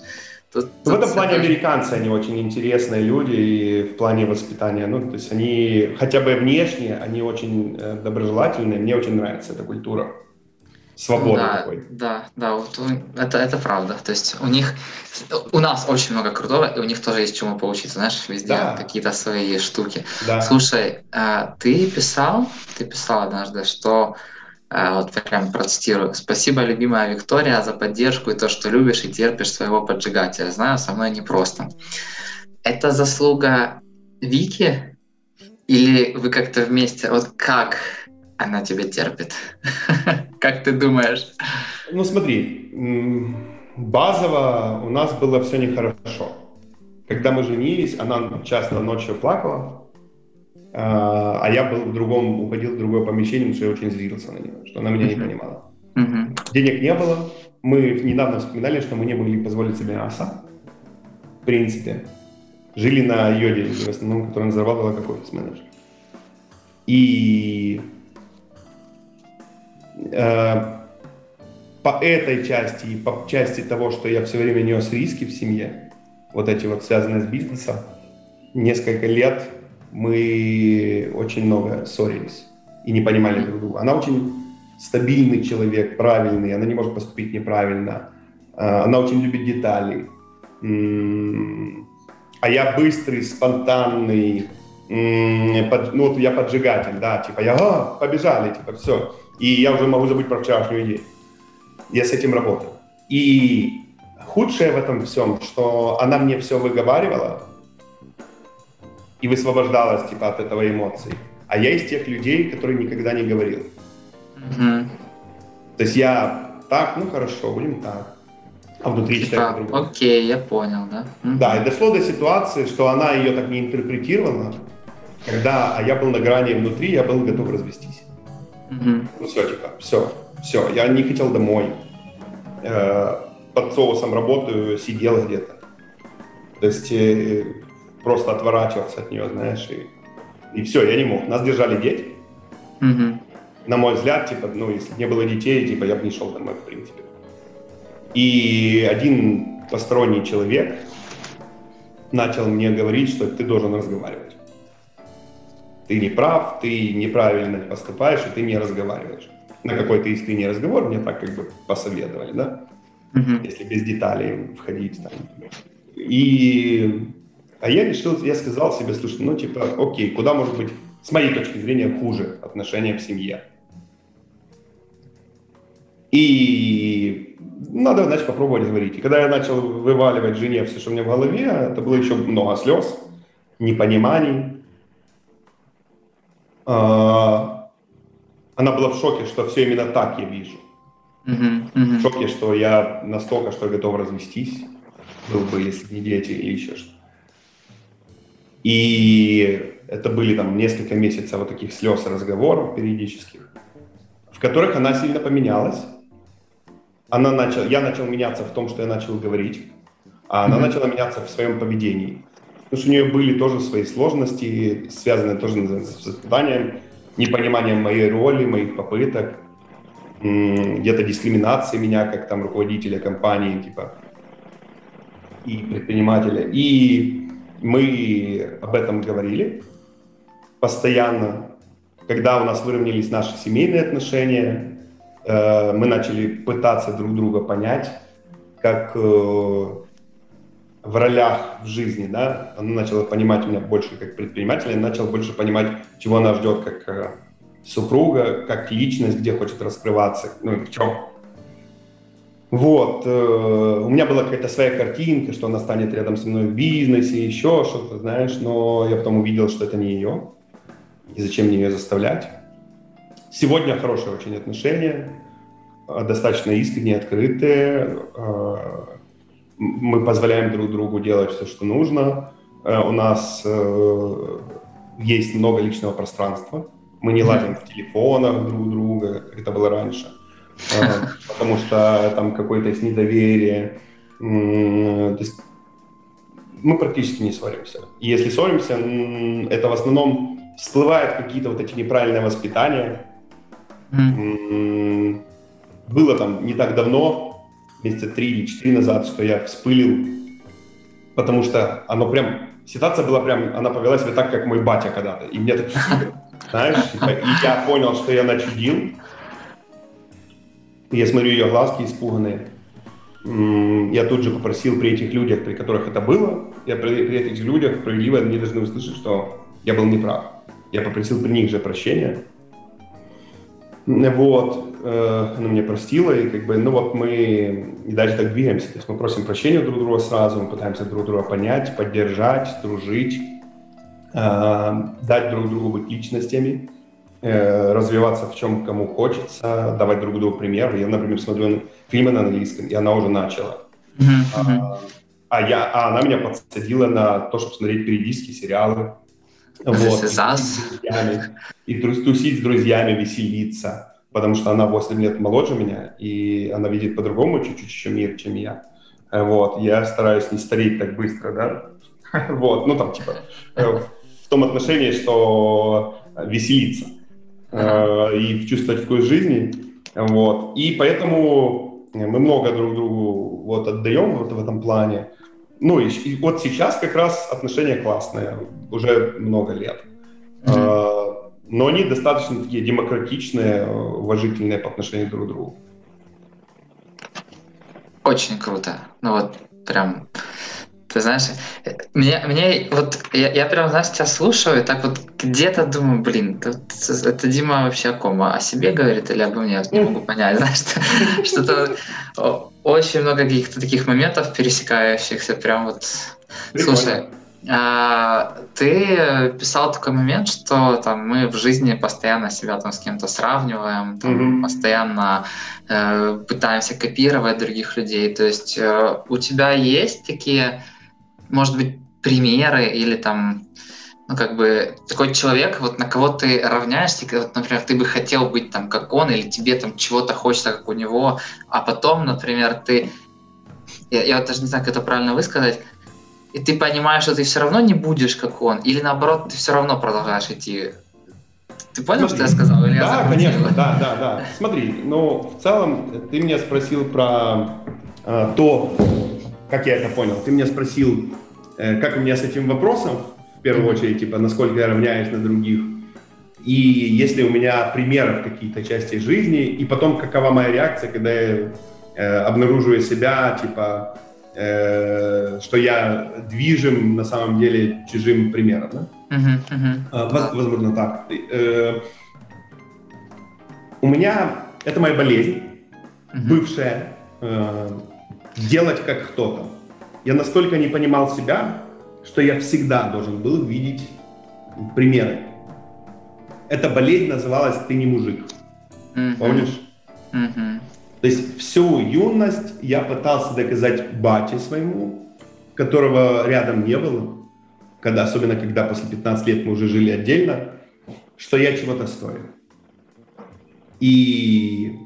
Тут, в этом плане американцы, они очень интересные люди и в плане воспитания, ну, то есть они хотя бы внешне, они очень э, доброжелательные, мне очень нравится эта культура свободы да, такой. Да, да, вот это, это правда. То есть у них, у нас очень много крутого, и у них тоже есть чему поучиться, знаешь, везде да. какие-то свои штуки. Да. Слушай, а, ты писал, ты писал однажды, что а, вот прям процитирую. «Спасибо, любимая Виктория, за поддержку и то, что любишь и терпишь своего поджигателя. Знаю, со мной непросто». Это заслуга Вики? Или вы как-то вместе? Вот как она тебя терпит? (laughs) Как ты думаешь? Ну смотри, базово у нас было все нехорошо. Когда мы женились, она часто ночью плакала, а, а я был в другом, уходил в другое помещение, потому что я очень злился на нее, что она меня не понимала. Денег не было. Мы недавно вспоминали, что мы не могли позволить себе мясо. В принципе. Жили на йоде, в основном, который зарабатывала как офис-менеджер. И по этой части и по части того, что я все время нес риски в семье, вот эти вот связанные с бизнесом, несколько лет мы очень много ссорились и не понимали друг друга. Она очень стабильный человек, правильный, она не может поступить неправильно, э, она очень любит детали. А я быстрый, спонтанный, ну вот я поджигатель, да, типа я, а, побежали, типа все и я уже могу забыть про вчерашнюю идею. Я с этим работаю. И худшее в этом всем, что она мне все выговаривала и высвобождалась типа от этого эмоций. А я из тех людей, которые никогда не говорил. Mm-hmm. То есть я так, ну хорошо, будем так. А внутри типа, читаю по-другому. Окей, я понял, да? Mm-hmm. Да, и дошло до ситуации, что она ее так не интерпретировала, когда а я был на грани внутри, я был готов развестись. Mm-hmm. Ну все, типа, все, все, я не хотел домой. Э, под соусом работаю, сидел где-то. То есть э, просто отворачиваться от нее, знаешь, и, и все, я не мог. Нас держали дети. Mm-hmm. На мой взгляд, типа, ну, если бы не было детей, типа, я бы не шел домой, в принципе. И один посторонний человек начал мне говорить, что ты должен разговаривать ты не прав, ты неправильно поступаешь, и ты не разговариваешь. На какой-то искренний разговор мне так как бы посоветовали, да, mm-hmm. если без деталей входить там. И, а я решил, я сказал себе, слушай, ну типа, окей, куда может быть, с моей точки зрения, хуже отношения в семье. И надо, значит, попробовать говорить. И когда я начал вываливать жене все, что у меня в голове, это было еще много слез, непониманий, она была в шоке, что все именно так я вижу. Uh-huh, uh-huh. В шоке, что я настолько, что готов развестись, был бы, если не дети или еще что. И это были там несколько месяцев вот таких слез разговоров периодических, в которых она сильно поменялась. она начала, я начал меняться в том, что я начал говорить, а она mm-hmm. начала меняться в своем поведении. Потому что у нее были тоже свои сложности, связанные тоже с воспитанием, непониманием моей роли, моих попыток, где-то дискриминации меня как там руководителя компании, типа, и предпринимателя. И мы об этом говорили постоянно. Когда у нас выровнялись наши семейные отношения, э, мы начали пытаться друг друга понять, как э, в ролях в жизни, да, она начала понимать меня больше как предпринимателя, я начал больше понимать, чего она ждет как э, супруга, как личность, где хочет раскрываться, ну, в чем. Вот, э, у меня была какая-то своя картинка, что она станет рядом со мной в бизнесе, еще что-то, знаешь, но я потом увидел, что это не ее, и зачем мне ее заставлять. Сегодня хорошие очень отношения, э, достаточно искренние, открытые, мы позволяем друг другу делать все, что нужно, э, у нас э, есть много личного пространства, мы не лазим в телефонах друг друга, как это было раньше, э, потому что там какое-то есть недоверие. То есть мы практически не ссоримся. И если ссоримся, это в основном всплывают какие-то вот эти неправильные воспитания. Mm. Было там не так давно, месяца три или четыре назад, что я вспылил, потому что оно прям, ситуация была прям, она повела себя так, как мой батя когда-то. И мне так, (laughs) знаешь, типа, и я понял, что я начудил. И я смотрю ее глазки испуганные. Я тут же попросил при этих людях, при которых это было, я при, при этих людях справедливо они должны услышать, что я был неправ. Я попросил при них же прощения. Вот, э, она мне простила, и как бы, ну вот мы и дальше так двигаемся. То есть мы просим прощения друг друга сразу, мы пытаемся друг друга понять, поддержать, дружить, э, дать друг другу быть личностями, э, развиваться в чем кому хочется, давать друг другу пример. Я, например, смотрю фильмы на английском, и она уже начала. Mm-hmm. А, а, я, а она меня подсадила на то, чтобы смотреть периодические сериалы, вот, и, и тусить с друзьями, веселиться, потому что она 8 лет моложе меня, и она видит по-другому чуть-чуть еще мир, чем я. Э, вот, я стараюсь не стареть так быстро, да, (laughs) вот, ну там типа э, в том отношении, что веселиться. Э, и чувствовать вкус жизни, вот, и поэтому мы много друг другу вот отдаем вот в этом плане, ну и, и вот сейчас как раз отношения классные, уже много лет. Mm-hmm. но они достаточно такие демократичные, уважительные по отношению друг к другу. Очень круто. Ну вот прям ты знаешь, мне, мне вот я, я прям, знаешь, тебя слушаю, и так вот где-то думаю, блин, это, это Дима вообще о ком? О себе говорит или обо мне? Не могу понять, (laughs) знаешь, что-то очень много каких-то таких моментов пересекающихся, прям вот. Прикольно. Слушай, а, ты писал такой момент, что там мы в жизни постоянно себя там с кем-то сравниваем, там, mm-hmm. постоянно э, пытаемся копировать других людей. То есть э, у тебя есть такие может быть, примеры или там, ну, как бы, такой человек, вот на кого ты равняешься, вот, например, ты бы хотел быть там, как он, или тебе там чего-то хочется, как у него, а потом, например, ты, я, я вот даже не знаю, как это правильно высказать, и ты понимаешь, что ты все равно не будешь, как он, или наоборот, ты все равно продолжаешь идти ты понял, Смотри, что я сказал? Или да, я конечно, да, да, да. Смотри, ну, в целом, ты меня спросил про э, то, как я это понял, ты меня спросил, э, как у меня с этим вопросом, первую очередь, типа, насколько я равняюсь на других, и если у меня примеры в каких-то части жизни, и потом какова моя реакция, когда я э, обнаруживаю себя, типа, э, что я движим на самом деле чужим примером, да? Uh-huh, uh-huh. Возможно, так. Э, у меня, это моя болезнь, uh-huh. бывшая, э, делать как кто-то. Я настолько не понимал себя, что я всегда должен был видеть примеры. Эта болезнь называлась «ты не мужик». Mm-hmm. Помнишь? Mm-hmm. То есть всю юность я пытался доказать бате своему, которого рядом не было, когда, особенно когда после 15 лет мы уже жили отдельно, что я чего-то стою. И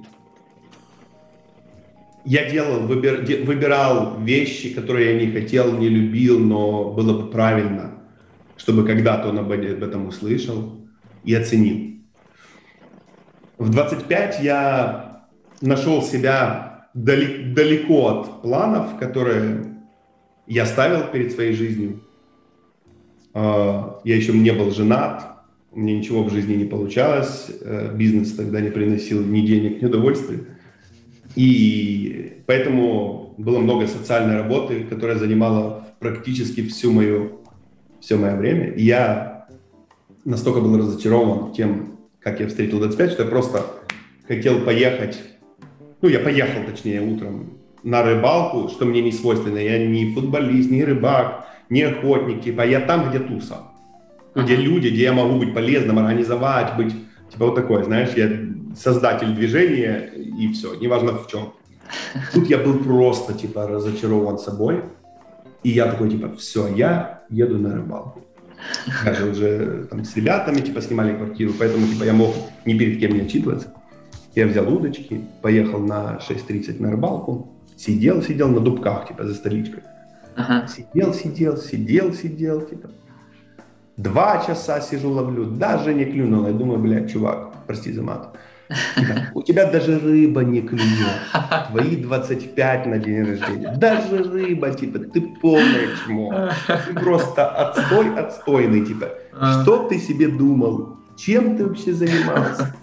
я делал, выбир, выбирал вещи, которые я не хотел, не любил, но было бы правильно, чтобы когда-то он об этом услышал и оценил. В 25 я нашел себя далеко от планов, которые я ставил перед своей жизнью. А, я еще не был женат, меня ничего в жизни не получалось, э, бизнес тогда не приносил ни денег, ни удовольствия. И поэтому было много социальной работы, которая занимала практически всю мою, все мое время. И я настолько был разочарован тем, как я встретил 25, что я просто хотел поехать, ну, я поехал, точнее, утром на рыбалку, что мне не свойственно. Я не футболист, не рыбак, не охотник, типа, я там, где туса, где люди, где я могу быть полезным, организовать, быть, типа, вот такое, знаешь, я создатель движения, и все, неважно в чем. Тут я был просто, типа, разочарован собой, и я такой, типа, все, я еду на рыбалку даже уже там, с ребятами типа снимали квартиру, поэтому типа я мог ни перед кем не отчитываться. Я взял удочки, поехал на 6.30 на рыбалку, сидел, сидел на дубках, типа, за столичкой. Ага. Сидел, сидел, сидел, сидел, типа. Два часа сижу, ловлю, даже не клюнул. Я думаю, блядь, чувак, прости за мат. (laughs) У тебя даже рыба не клюет. Твои 25 на день рождения. Даже рыба, типа, ты полное чмо. Ты просто отстой отстойный, типа. Что ты себе думал? Чем ты вообще занимался?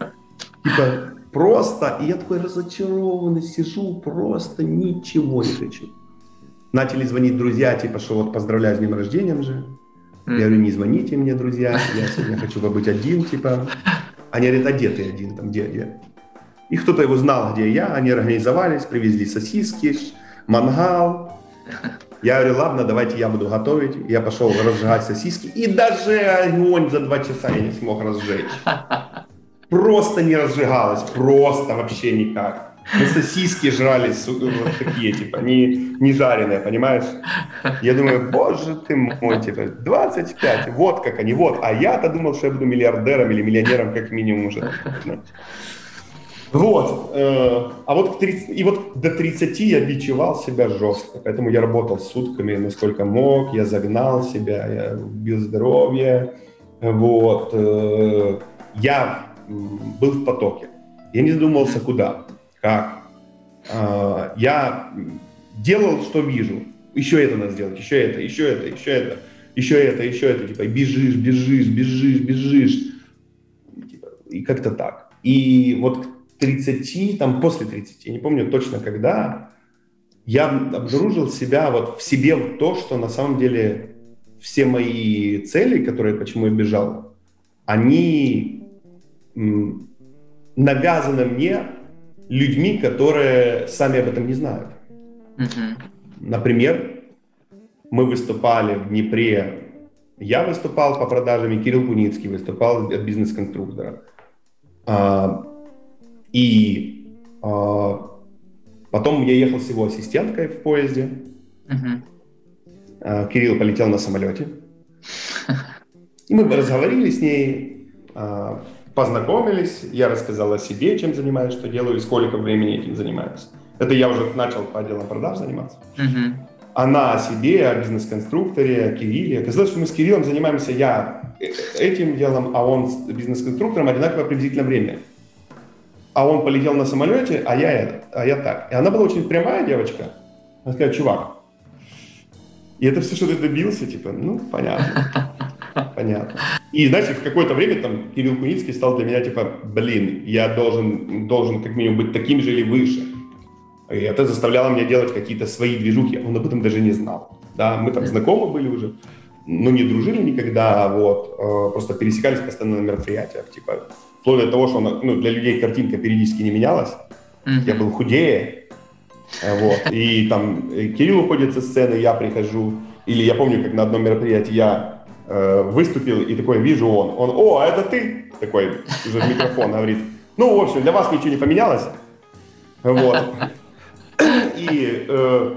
Типа, просто. И я такой разочарованный сижу, просто ничего не хочу. Начали звонить друзья, типа, что вот поздравляю с днем рождения же. Я говорю, не звоните мне, друзья, я сегодня хочу побыть один, типа. Они говорят, а где ты один, там, где, где? И кто-то его знал, где я, они организовались, привезли сосиски, мангал. Я говорю, ладно, давайте я буду готовить. Я пошел разжигать сосиски, и даже огонь за два часа я не смог разжечь. Просто не разжигалось, просто вообще никак. Мы сосиски жрали вот такие, типа, не, не жареные, понимаешь? Я думаю, боже ты мой, типа, 25, вот как они, вот. А я-то думал, что я буду миллиардером или миллионером как минимум уже. Вот. Э, а вот к 30, и вот до 30 я бичевал себя жестко. Поэтому я работал сутками, насколько мог. Я загнал себя, я бил здоровье. Вот. Э, я был в потоке. Я не задумывался, куда как э, я делал, что вижу. Еще это надо сделать, еще это, еще это, еще это, еще это, еще это. Типа бежишь, бежишь, бежишь, бежишь. Типа, и как-то так. И вот к 30, там после 30, я не помню точно когда, я обнаружил себя вот в себе в то, что на самом деле все мои цели, которые, почему я бежал, они навязаны мне людьми, которые сами об этом не знают. Uh-huh. Например, мы выступали в Днепре. Я выступал по продажам, Кирилл Куницкий выступал от бизнес-конструктора. А, и а, потом я ехал с его ассистенткой в поезде. Uh-huh. А, Кирилл полетел на самолете. (laughs) И мы разговаривали с ней. Познакомились, я рассказал о себе, чем занимаюсь, что делаю и сколько времени этим занимаюсь. Это я уже начал по отделам продаж заниматься. Uh-huh. Она о себе, о бизнес-конструкторе, о Кирилле. Оказалось, что мы с Кириллом занимаемся я этим делом, а он с бизнес-конструктором одинаково приблизительно время. А он полетел на самолете, а я а я так. И она была очень прямая девочка. Она сказала, чувак, и это все, что ты добился, типа, ну, понятно. (laughs) Понятно. И, знаете, в какое-то время там Кирилл Куницкий стал для меня типа, блин, я должен, должен как минимум быть таким же или выше. И это заставляло меня делать какие-то свои движухи. Он об этом даже не знал. Да, мы там знакомы были уже, но не дружили никогда, вот, э, просто пересекались постоянно на мероприятиях, типа, вплоть до того, что он, ну, для людей картинка периодически не менялась, mm-hmm. я был худее, э, вот, и там э, Кирилл уходит со сцены, я прихожу, или я помню, как на одном мероприятии я э, выступил, и такой вижу он. Он, о, а это ты? Такой уже в микрофон говорит. Ну, в общем, для вас ничего не поменялось. Вот. И, э,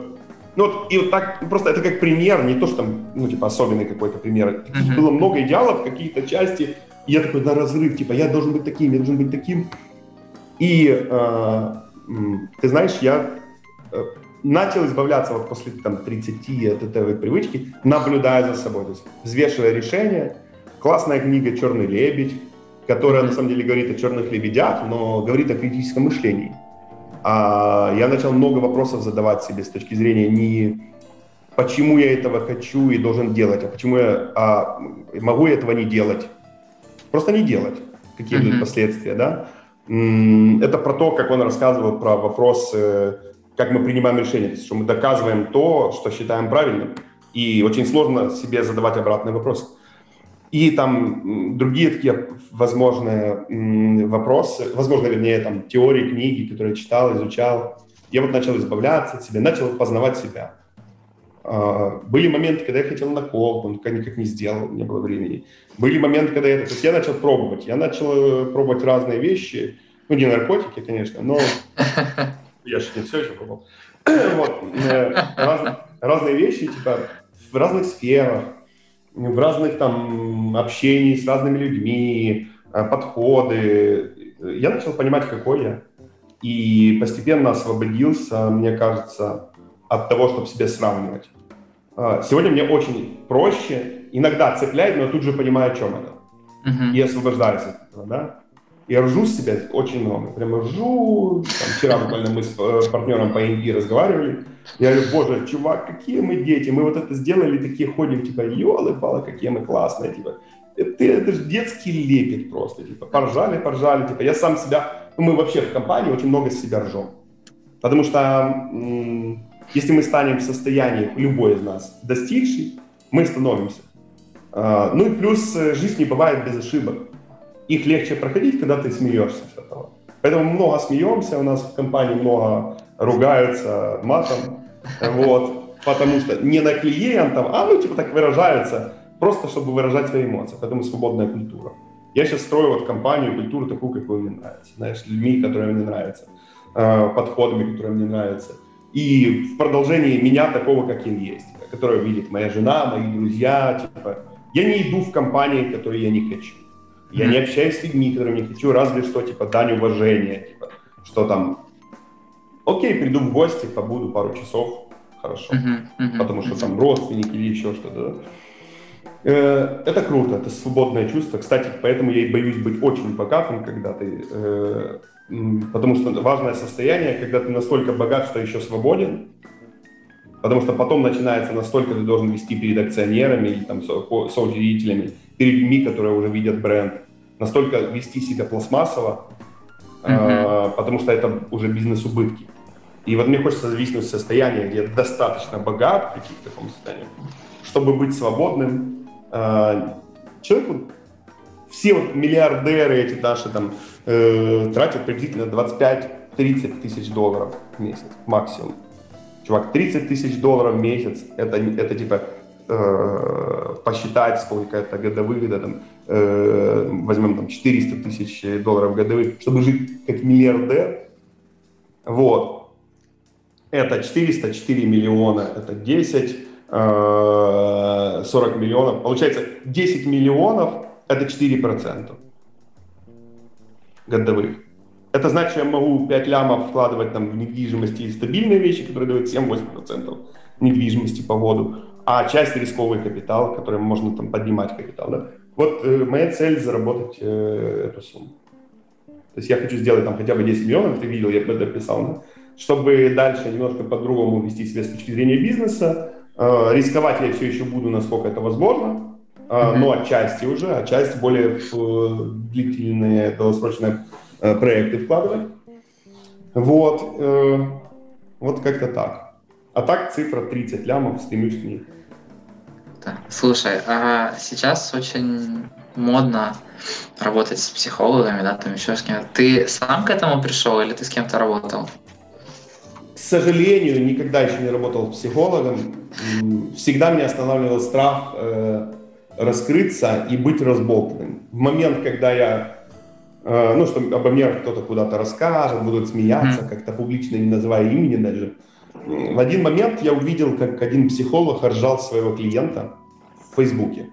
ну, вот, и вот так, просто это как пример, не то, что там, ну, типа, особенный какой-то пример. Uh-huh. Было много идеалов, какие-то части, и я такой на разрыв, типа, я должен быть таким, я должен быть таким. И, э, ты знаешь, я начал избавляться вот после там, 30 от этой привычки, наблюдая за собой, то есть взвешивая решения. Классная книга «Черный лебедь», которая на самом деле говорит о черных лебедях, но говорит о критическом мышлении. А я начал много вопросов задавать себе с точки зрения не почему я этого хочу и должен делать, а почему я а, могу я этого не делать. Просто не делать, какие mm-hmm. будут последствия, да. Это про то, как он рассказывал про вопрос, как мы принимаем решения, что мы доказываем то, что считаем правильным, и очень сложно себе задавать обратный вопрос. И там другие такие возможные вопросы, возможно, вернее, там теории, книги, которые читал, изучал. Я вот начал избавляться от себя, начал познавать себя. А, были моменты, когда я хотел на кол, но никак не сделал, не было времени. Были моменты, когда я... То есть я начал пробовать. Я начал э, пробовать разные вещи. Ну, не наркотики, конечно, но... (laughs) Я же не все еще пробовал. Вот. Э, раз, разные вещи, типа, в разных сферах в разных там общении с разными людьми, э, подходы. Я начал понимать, какой я. И постепенно освободился, мне кажется, от того, чтобы себя сравнивать. Сегодня мне очень проще, иногда цепляет, но я тут же понимаю, о чем это. Uh-huh. И освобождаюсь от этого, да. Я ржу с себя очень много. Прямо ржу. Там, вчера буквально мы с э, партнером по Инди разговаривали. Я говорю, боже, чувак, какие мы дети. Мы вот это сделали, такие ходим, типа, елы-палы, какие мы классные. Типа, это, это же детский лепет просто. Типа, поржали, поржали. Типа, я сам себя... Ну, мы вообще в компании очень много себя ржем. Потому что если мы станем в состоянии, любой из нас, достигший, мы становимся. А, ну и плюс э, жизнь не бывает без ошибок их легче проходить, когда ты смеешься с этого. Поэтому много смеемся, у нас в компании много ругаются матом, вот, потому что не на клиентов, а ну типа так выражаются, просто чтобы выражать свои эмоции, поэтому свободная культура. Я сейчас строю вот компанию, культуру такую, какую мне нравится, знаешь, людьми, которые мне нравятся, э, подходами, которые мне нравятся. И в продолжении меня такого, как каким есть, которого видит моя жена, мои друзья, типа, я не иду в компании, которые я не хочу. Я не общаюсь с людьми, которым не хочу, разве что, типа, дань уважения, типа, что там, окей, приду в гости, побуду пару часов, хорошо, потому что там родственники или еще что-то. Э, это круто, это свободное чувство. Кстати, поэтому я и боюсь быть очень богатым, когда ты... Э, потому что важное состояние, когда ты настолько богат, что еще свободен, потому что потом начинается настолько ты должен вести перед акционерами или там со, соучредителями, людьми, которые уже видят бренд, настолько вести себя пластмассово, uh-huh. э, потому что это уже бизнес-убытки. И вот мне хочется зависнуть в состоянии, где я достаточно богат, прийти к такому состоянию, чтобы быть свободным. Э, человек, вот, все вот миллиардеры эти наши там э, тратят приблизительно 25-30 тысяч долларов в месяц максимум. Чувак, 30 тысяч долларов в месяц, это, это типа э, посчитать, сколько это годовых, там, э, возьмем там 400 тысяч долларов годовых, чтобы жить как миллиардер, вот, это 404 миллиона, это 10, э, 40 миллионов, получается 10 миллионов это 4% годовых. Это значит, я могу 5 лямов вкладывать там, в недвижимости и стабильные вещи, которые дают 7-8% недвижимости по году, а часть рисковый капитал, который можно там поднимать капитал. Да? Вот э, моя цель заработать э, эту сумму. То есть я хочу сделать там хотя бы 10 миллионов, ты видел, я это писал, да? чтобы дальше немножко по-другому вести себя с точки зрения бизнеса. Э, рисковать я все еще буду, насколько это возможно, э, mm-hmm. но отчасти уже, отчасти более в э, длительные долгосрочные э, проекты вкладывать. Вот, э, вот как-то так. А так цифра 30 лямов, стремюсь к ней. Слушай, а сейчас очень модно работать с психологами, да, там еще с кем-то. Ты сам к этому пришел или ты с кем-то работал? К сожалению, никогда еще не работал с психологом. Всегда меня останавливал страх э, раскрыться и быть разболтанным. В момент, когда я, э, ну, что обо мне кто-то куда-то расскажет, будут смеяться, mm-hmm. как-то публично не называя имени даже, в один момент я увидел, как один психолог ржал своего клиента в Фейсбуке.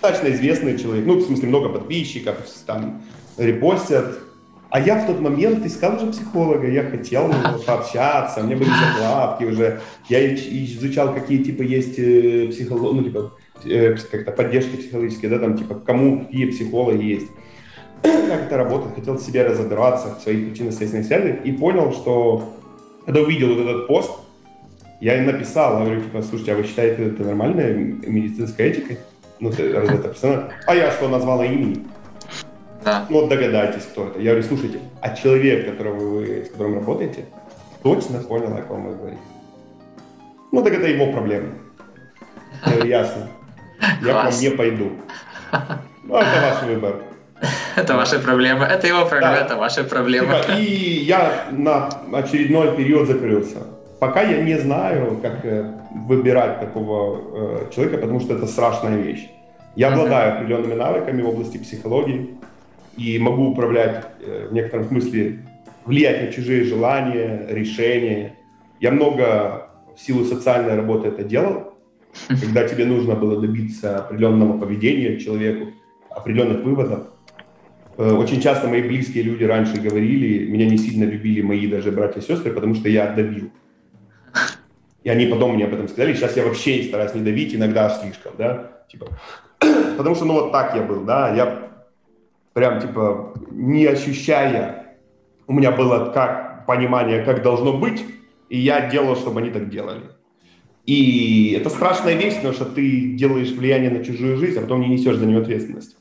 Достаточно известный человек, ну, в смысле, много подписчиков, там, репостят. А я в тот момент искал уже психолога, я хотел пообщаться, у меня были закладки уже, я изучал, какие типа есть э, психологи, ну типа э, как-то поддержки психологические, да, там типа кому какие психологи есть, (clears throat) как это работает, хотел себе разобраться в своих причинно-следственных связях и понял, что когда увидел вот этот пост, я им написал, говорю, типа, слушайте, а вы считаете это нормальной медицинской этикой? Ну, ты, раз это персонаж. А я что, назвала имени? Да. Ну, вот догадайтесь, кто это. Я говорю, слушайте, а человек, которого вы, с которым работаете, точно понял, о ком вы говорите. Ну, так это его проблема. Я говорю, ясно. Я к вам не пойду. Ну, это ваш выбор. (laughs) Это ваши проблемы. Это его проблема, да. это ваши проблемы. Типа, и я на очередной период закрылся. Пока я не знаю, как э, выбирать такого э, человека, потому что это страшная вещь. Я обладаю определенными навыками в области психологии и могу управлять э, в некотором смысле, влиять на чужие желания, решения. Я много в силу социальной работы это делал, (laughs) когда тебе нужно было добиться определенного поведения человеку, определенных выводов. Э, очень часто мои близкие люди раньше говорили, меня не сильно любили мои даже братья и сестры, потому что я давил. И они потом мне об этом сказали. Сейчас я вообще стараюсь не давить, иногда слишком, да, типа. (clears throat) Потому что, ну, вот так я был, да, я прям, типа, не ощущая, у меня было как понимание, как должно быть, и я делал, чтобы они так делали. И это страшная вещь, потому что ты делаешь влияние на чужую жизнь, а потом не несешь за нее ответственность.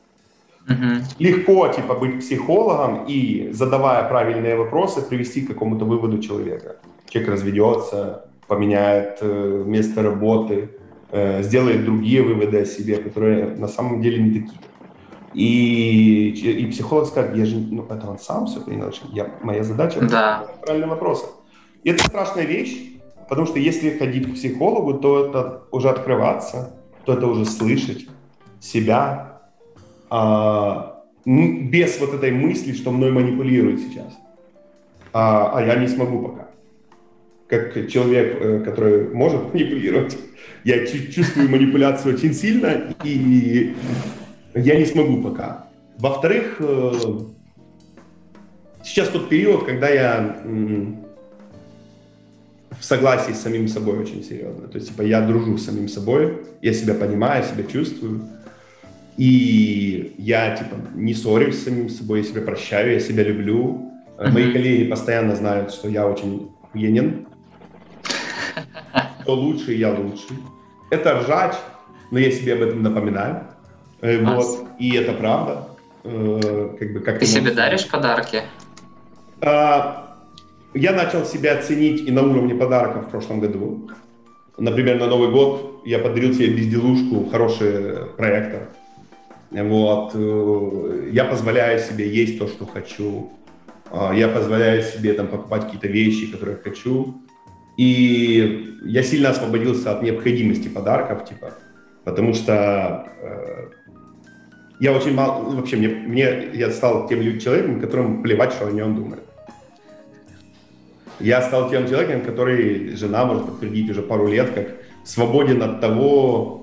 Uh-huh. Легко, типа, быть психологом и, задавая правильные вопросы, привести к какому-то выводу человека. Человек разведется, поменяет э, место работы, э, сделает другие выводы о себе, которые на самом деле не такие. И, и психолог скажет, я же, ну, это он сам все принял, я, моя задача да. правильные вопросы. И это страшная вещь, потому что если ходить к психологу, то это уже открываться, то это уже слышать себя, а, без вот этой мысли, что мной манипулируют сейчас. А, а я не смогу пока. Как человек, э, который может манипулировать, я чувствую манипуляцию очень сильно, и я не смогу пока. Во-вторых, э, сейчас тот период, когда я в согласии с самим собой очень серьезно. То есть, типа, я дружу с самим собой, я себя понимаю, себя чувствую. И я, типа, не ссорюсь с самим собой, я себя прощаю, я себя люблю. Uh-huh. Мои коллеги постоянно знают, что я очень охуенен. Кто лучше, я лучше. Это ржач, но я себе об этом напоминаю. Э, вот. И это правда. Э, как бы, как ты себе даришь подарки? А, я начал себя ценить и на уровне подарков в прошлом году. Например, на Новый год я подарил себе безделушку, хороший проектор. Вот. Э, я позволяю себе есть то, что хочу. А, я позволяю себе там покупать какие-то вещи, которые хочу. И я сильно освободился от необходимости подарков, типа, потому что я очень мало, вообще, мне, мне, я стал тем человеком, которому плевать, что о нем думают. Я стал тем человеком, который, жена может подтвердить уже пару лет, как свободен от того,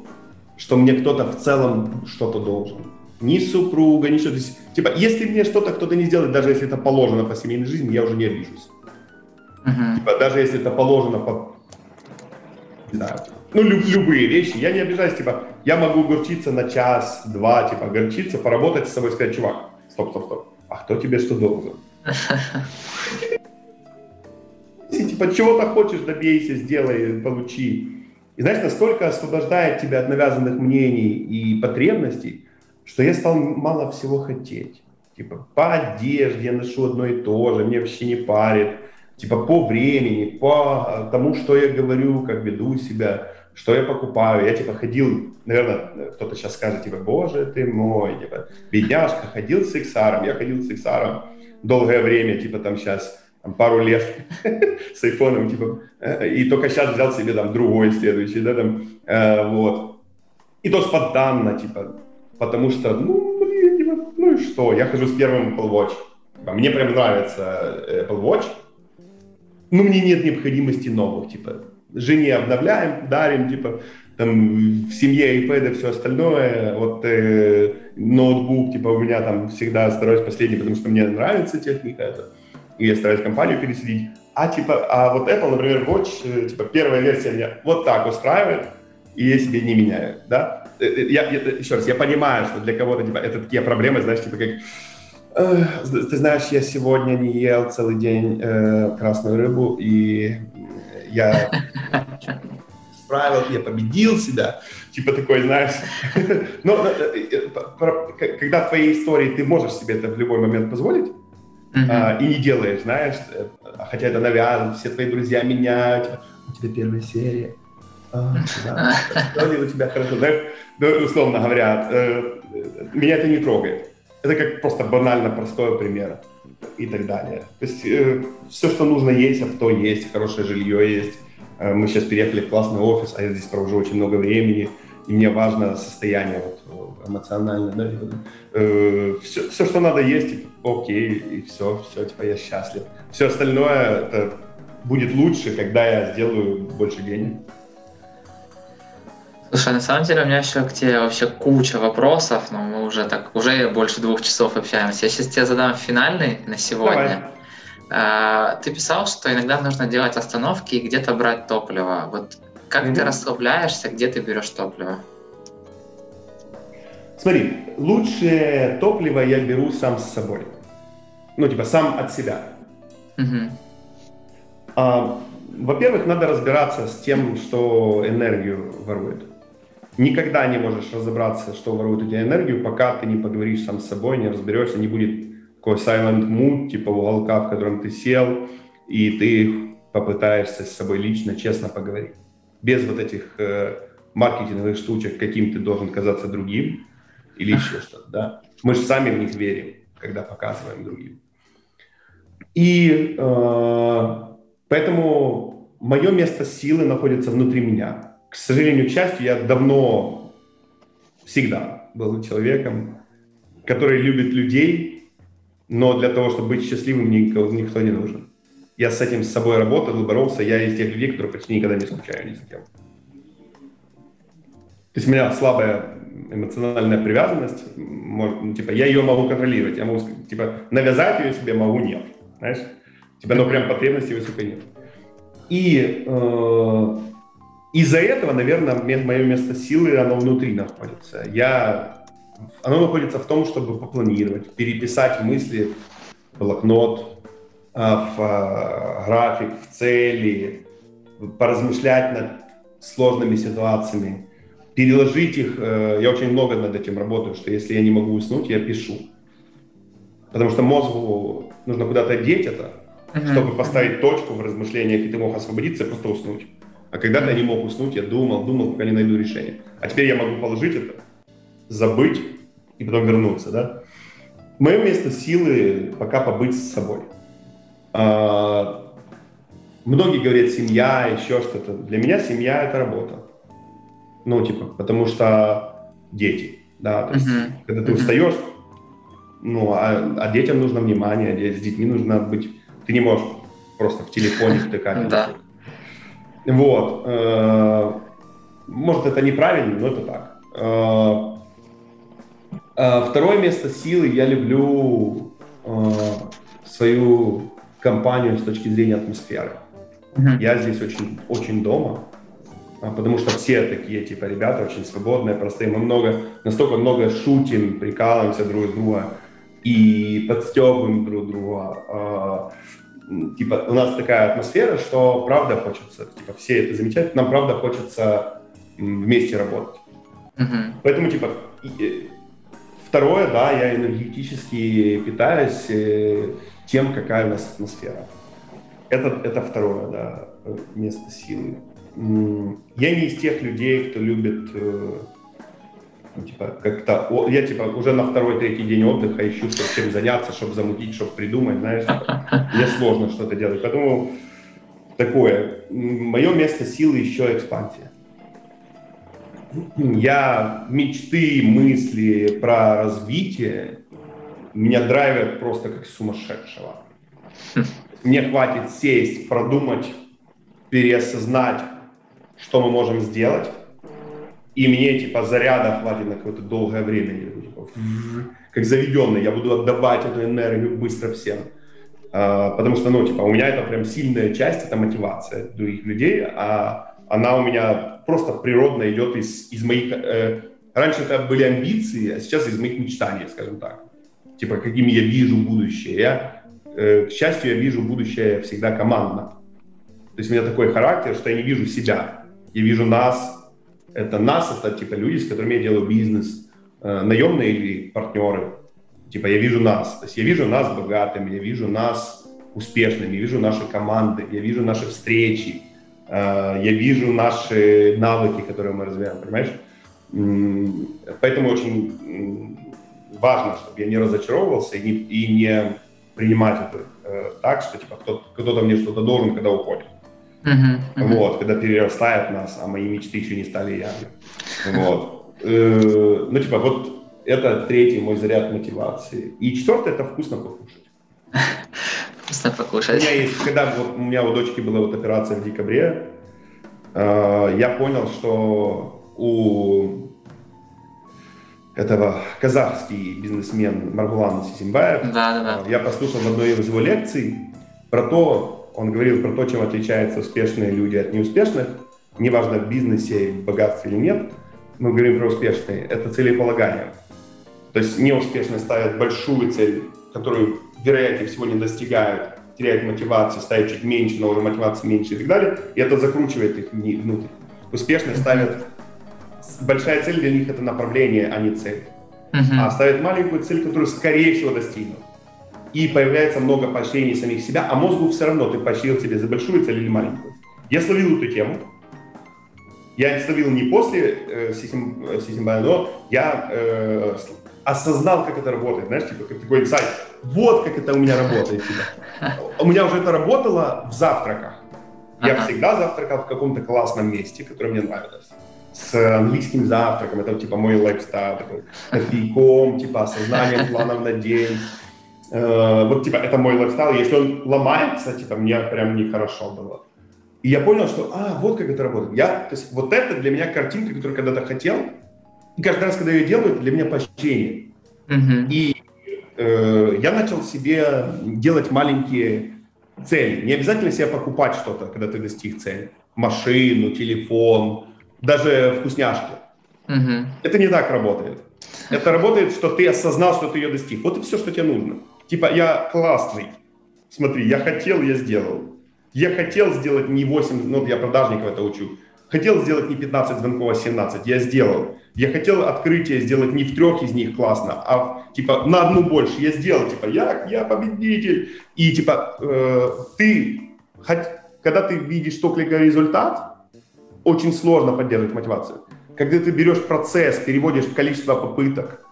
что мне кто-то в целом что-то должен. Ни супруга, ни что. То есть, типа, если мне что-то кто-то не сделает, даже если это положено по семейной жизни, я уже не обижусь. Uh-huh. Типа, даже если это положено по... Да, ну, люб, любые вещи, я не обижаюсь, типа, я могу горчиться на час, два, типа, горчиться, поработать с собой, сказать, чувак, стоп, стоп, стоп, а кто тебе что должен? (laughs) Типа, чего-то хочешь, добейся, сделай, получи. И, знаешь, настолько освобождает тебя от навязанных мнений и потребностей, что я стал мало всего хотеть. Типа, по одежде я ношу одно и то же, мне вообще не парит. Типа, по времени, по тому, что я говорю, как веду себя что я покупаю. Я, типа, ходил, наверное, кто-то сейчас скажет, типа, боже ты мой, типа, бедняжка, ходил с XR, я ходил с XR долгое время, типа, там сейчас, там, пару лет (laughs) с айфоном, типа, э, и только сейчас взял себе, там, другой следующий, да, там, э, вот. И то спонтанно, типа, потому что, ну, блин, типа, ну и что, я хожу с первым Apple Watch. Типа, мне прям нравится Apple Watch, но мне нет необходимости новых, типа, жене обновляем, дарим, типа, там, в семье iPad и все остальное. Вот э, ноутбук, типа у меня там всегда стараюсь последний, потому что мне нравится техника это, и стараюсь компанию переселить. А типа, а вот Apple, например, Watch, э, типа первая версия меня вот так устраивает, и я себе не меняю, да. Э, э, я, я, еще раз, я понимаю, что для кого-то типа, это такие проблемы, знаешь, типа как ты знаешь, я сегодня не ел целый день э, красную рыбу, и я справил, я победил себя. Типа такой, знаешь. (laughs) Но когда в твоей истории ты можешь себе это в любой момент позволить, и не делаешь, знаешь, хотя это навязано, все твои друзья меняют, у тебя первая серия, а, да, (laughs) у тебя хорошо, знаешь, ну, условно говоря, э, меня это не трогает. Это как просто банально простой пример и так далее. То есть э, все, что нужно есть, авто есть, хорошее жилье есть. Э, мы сейчас переехали в классный офис, а я здесь провожу очень много времени, и мне важно состояние вот, эмоциональное. Да, э, все, все, что надо есть, типа, окей, и все, все, типа, я счастлив. Все остальное это будет лучше, когда я сделаю больше денег. Слушай, на самом деле у меня еще к тебе вообще куча вопросов, но мы уже так, уже больше двух часов общаемся. Я сейчас тебе задам финальный на сегодня. Давай. Ты писал, что иногда нужно делать остановки и где-то брать топливо. Вот как mm-hmm. ты расслабляешься, где ты берешь топливо? Смотри, лучшее топливо я беру сам с собой. Ну, типа, сам от себя. Mm-hmm. А, во-первых, надо разбираться с тем, что энергию ворует никогда не можешь разобраться, что ворует у тебя энергию, пока ты не поговоришь сам с собой, не разберешься, не будет такой silent mood, типа уголка, в котором ты сел, и ты попытаешься с собой лично, честно поговорить. Без вот этих э, маркетинговых штучек, каким ты должен казаться другим или еще что-то, да. Мы же сами в них верим, когда показываем другим. И э, поэтому мое место силы находится внутри меня к сожалению, к счастью, я давно, всегда был человеком, который любит людей, но для того, чтобы быть счастливым, никто, никто не нужен. Я с этим с собой работал боролся. Я из тех людей, которые почти никогда не скучаю ни с кем. То есть у меня слабая эмоциональная привязанность, может, ну, типа, я ее могу контролировать, я могу, типа, навязать ее себе могу, нет, знаешь, типа, но прям потребности высокой нет. И э, из-за этого, наверное, мое место силы, оно внутри находится. Я, оно находится в том, чтобы попланировать, переписать мысли в блокнот, а, в а, график, в цели, поразмышлять над сложными ситуациями, переложить их. Э, я очень много над этим работаю, что если я не могу уснуть, я пишу. Потому что мозгу нужно куда-то деть это, чтобы поставить точку в размышлениях, и ты мог освободиться и просто уснуть. А когда-то я не мог уснуть, я думал, думал, пока не найду решение. А теперь я могу положить это, забыть и потом вернуться, да? Мое место силы пока побыть с собой. А, многие говорят семья, еще что-то. Для меня семья это работа. Ну, типа, потому что дети, да, то есть, uh-huh. когда ты uh-huh. устаешь, ну, а, а детям нужно внимание, с детьми нужно быть, ты не можешь просто в телефоне (laughs) втыкать. Да. Вот. Э, может, это неправильно, но это так. Э, э, второе место силы я люблю свою компанию с точки зрения атмосферы. Я здесь очень, очень дома, потому что все такие, типа, ребята очень свободные, простые. Мы много, настолько много шутим, прикалываемся друг друга и подстебываем друг друга типа, у нас такая атмосфера, что правда хочется, типа, все это замечают, нам правда хочется вместе работать. Mm-hmm. Поэтому, типа, и, второе, да, я энергетически питаюсь э, тем, какая у нас атмосфера. Это, это второе, да, место силы. Я не из тех людей, кто любит э, ну, типа, как-то, я, типа, уже на второй, третий день отдыха ищу, чтобы чем заняться, чтобы замутить, чтобы придумать, знаешь, (laughs) мне сложно что-то делать. Поэтому такое, мое место силы еще экспансия. Я мечты, мысли про развитие меня драйвят просто как сумасшедшего. (laughs) Мне хватит сесть, продумать, переосознать, что мы можем сделать, и мне, типа, заряда хватит на какое-то долгое время. Я, типа, как заведенный, я буду отдавать эту энергию быстро всем. А, потому что, ну, типа, у меня это прям сильная часть, это мотивация других людей, а она у меня просто природно идет из, из моих... Э, раньше это были амбиции, а сейчас из моих мечтаний, скажем так. Типа, какими я вижу будущее. Я, э, к счастью, я вижу будущее всегда командно. То есть у меня такой характер, что я не вижу себя. Я вижу нас. Это нас, это типа люди, с которыми я делаю бизнес. Э, наемные или партнеры. Типа я вижу нас. То есть я вижу нас богатыми, я вижу нас успешными, я вижу наши команды, я вижу наши встречи, э, я вижу наши навыки, которые мы развиваем, понимаешь? Поэтому очень важно, чтобы я не разочаровывался и не, и не принимать это э, так, что типа кто-то, кто-то мне что-то должен, когда уходит. Uh-huh. Вот, когда перерастает нас, а мои мечты еще не стали явными. Вот. Э, ну, типа, вот это третий мой заряд мотивации. И четвертый – это вкусно покушать. (laughs) Вкусно покушать. У меня есть, когда вот у меня у дочки была вот операция в декабре, э, я понял, что у этого казахский бизнесмен Маргулан Сисимбаев. Да, да, да. Я послушал в одной из его лекций про то, он говорил про то, чем отличаются успешные люди от неуспешных. Неважно, в бизнесе, в богатстве или нет, мы говорим про успешные. Это целеполагание. То есть неуспешные ставят большую цель, которую, вероятнее всего, не достигают, теряют мотивацию, ставят чуть меньше, но уже мотивации меньше и так далее, и это закручивает их внутрь. Успешные ставят большая цель для них это направление, а не цель. Uh-huh. А ставят маленькую цель, которую скорее всего достигнут. И появляется много поощрений самих себя, а мозгу все равно, ты поощрил себе за большую цель или маленькую. Я словил эту тему. Я словил не после э, Сисимбая, но я э, осознал, как это работает, знаешь, типа, как такой инсайт. Вот как это у меня работает. Типа. У меня уже это работало в завтраках. Я ага. всегда завтракал в каком-то классном месте, которое мне нравилось с английским завтраком, это типа мой lifestyle, такой, кофейком, типа осознанием планов на день. Э, вот типа это мой lifestyle, если он ломается, типа мне прям нехорошо было. И я понял, что, а, вот как это работает. Я, то есть вот это для меня картинка, которую когда-то хотел, и каждый раз, когда я ее делаю, это для меня поощрение. Uh-huh. И э, я начал себе делать маленькие цели. Не обязательно себе покупать что-то, когда ты достиг цели. Машину, телефон, даже вкусняшки. Угу. Это не так работает. Это работает, что ты осознал, что ты ее достиг. Вот и все, что тебе нужно. Типа, я классный. Смотри, я хотел, я сделал. Я хотел сделать не 8, ну, я продажников это учу. Хотел сделать не 15 звонков, а 17. Я сделал. Я хотел открытие сделать не в трех из них классно, а типа на одну больше. Я сделал, типа, я, я победитель. И типа, э, ты, хоть, когда ты видишь только результат, очень сложно поддерживать мотивацию. Когда ты берешь процесс, переводишь в количество попыток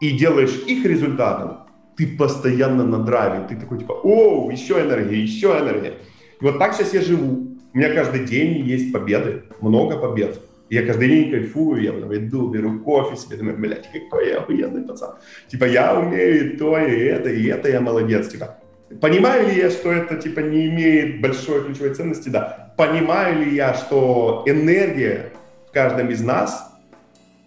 и делаешь их результатом, ты постоянно на драйве. Ты такой типа, о, еще энергия, еще энергия. И вот так сейчас я живу. У меня каждый день есть победы, много побед. Я каждый день кайфую, я потом иду, беру кофе себе, думаю, блядь, какой я охуенный пацан. Типа, я умею то, и это, и это, я молодец. Типа, Понимаю ли я, что это типа не имеет большой ключевой ценности? Да. Понимаю ли я, что энергия в каждом из нас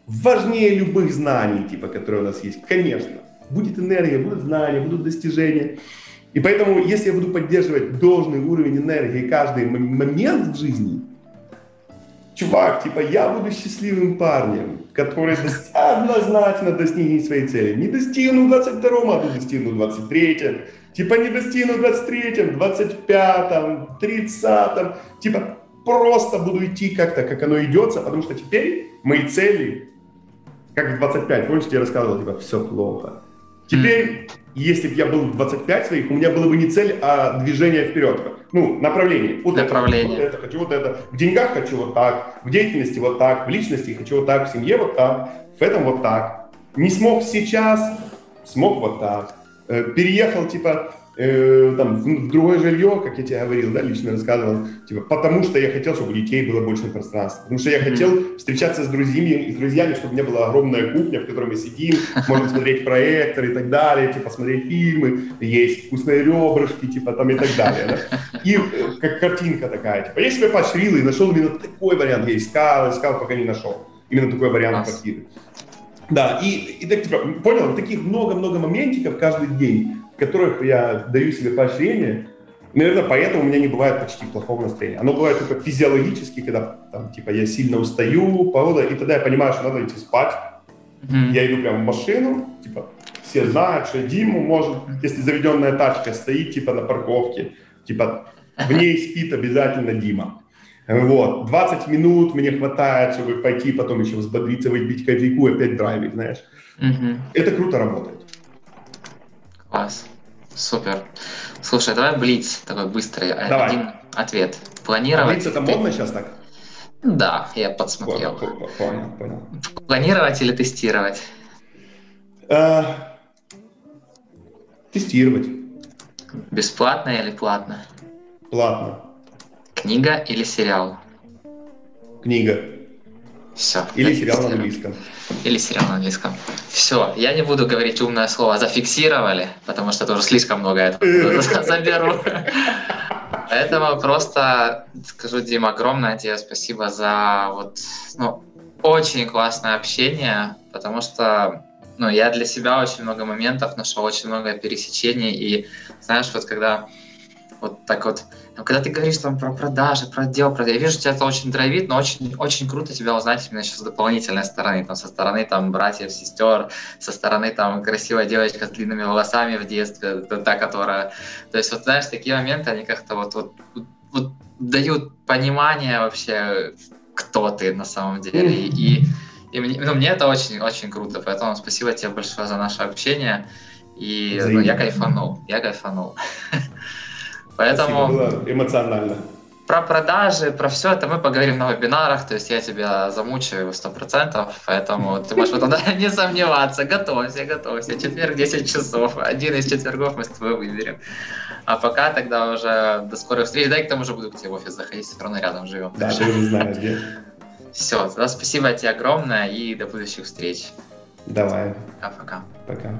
важнее любых знаний, типа, которые у нас есть? Конечно. Будет энергия, будут знания, будут достижения. И поэтому, если я буду поддерживать должный уровень энергии каждый момент в жизни, чувак, типа, я буду счастливым парнем, который однозначно достигнет своей цели. Не достигну 22-м, а достигну 23-м. Типа не достигну 23-м, 25-м, 30-м. Типа просто буду идти как-то, как оно идется, потому что теперь мои цели, как в 25, помнишь, я рассказывал, типа, все плохо. Теперь, если бы я был в 25 своих, у меня было бы не цель, а движение вперед. Ну, направление. Вот направление. Это, вот это, хочу вот это. В деньгах хочу вот так, в деятельности вот так, в личности хочу вот так, в семье вот так, в этом вот так. Не смог сейчас, смог вот так. Э, переехал, типа, э, там, в, другое жилье, как я тебе говорил, да, лично рассказывал, типа, потому что я хотел, чтобы у детей было больше пространства, потому что я хотел встречаться с друзьями, с друзьями, чтобы у меня была огромная кухня, в которой мы сидим, можем смотреть проектор и так далее, типа, смотреть фильмы, есть вкусные ребрышки, типа, там и так далее, да? И э, как картинка такая, типа, я себя поощрил и нашел именно такой вариант, я искал, искал, пока не нашел. Именно такой вариант квартиры. Да, и, и так, типа, понял, таких много-много моментиков каждый день, которых я даю себе поощрение, Наверное, поэтому у меня не бывает почти плохого настроения. Оно бывает только физиологически, когда там, типа, я сильно устаю, погода, и тогда я понимаю, что надо идти спать. Mm-hmm. Я иду прямо в машину, типа, все знают, что Диму может, если заведенная тачка стоит, типа, на парковке, типа, в ней спит обязательно Дима. Вот, 20 минут мне хватает, чтобы пойти потом еще взбодриться, выпить кофейку, опять драйвить, знаешь. Угу. Это круто работает. Класс. Супер. Слушай, давай блиц, такой быстрый, э, давай. один ответ. Планировать... А блиц это модно сейчас так? Да, я подсмотрел. Понял, понял. понял. Планировать или тестировать? А, тестировать. Бесплатно или платно? Платно. Книга или сериал? Книга. Все. Или сериал на английском. Или сериал на английском. Все, я не буду говорить умное слово «зафиксировали», потому что тоже слишком много этого (laughs) заберу. Поэтому просто скажу, Дима, огромное тебе спасибо за вот, ну, очень классное общение, потому что ну, я для себя очень много моментов нашел, очень много пересечений, и знаешь, вот когда вот так вот. Когда ты говоришь там про продажи, про отдел, про... я вижу, тебя это очень драйвит, но очень, очень круто тебя узнать именно сейчас с дополнительной стороны, там, со стороны там братьев, сестер, со стороны там красивая девочка с длинными волосами в детстве, та, которая... То есть вот знаешь, такие моменты, они как-то вот, вот, вот дают понимание вообще, кто ты на самом деле. И, и, и мне, ну, мне это очень-очень круто, поэтому спасибо тебе большое за наше общение. И ну, я кайфанул, я кайфанул. (laughs) Поэтому... Было эмоционально. Про продажи, про все это мы поговорим на вебинарах, то есть я тебя замучаю сто процентов, поэтому ты можешь в этом не сомневаться. Готовься, готовься. Четверг 10 часов. Один из четвергов мы с тобой выберем. А пока тогда уже до скорых встреч. Дай к тому же буду к тебе в офис заходить, все равно рядом живем. Да, ты уже знаешь, где. Все, тогда спасибо тебе огромное и до будущих встреч. Давай. Пока-пока. Пока.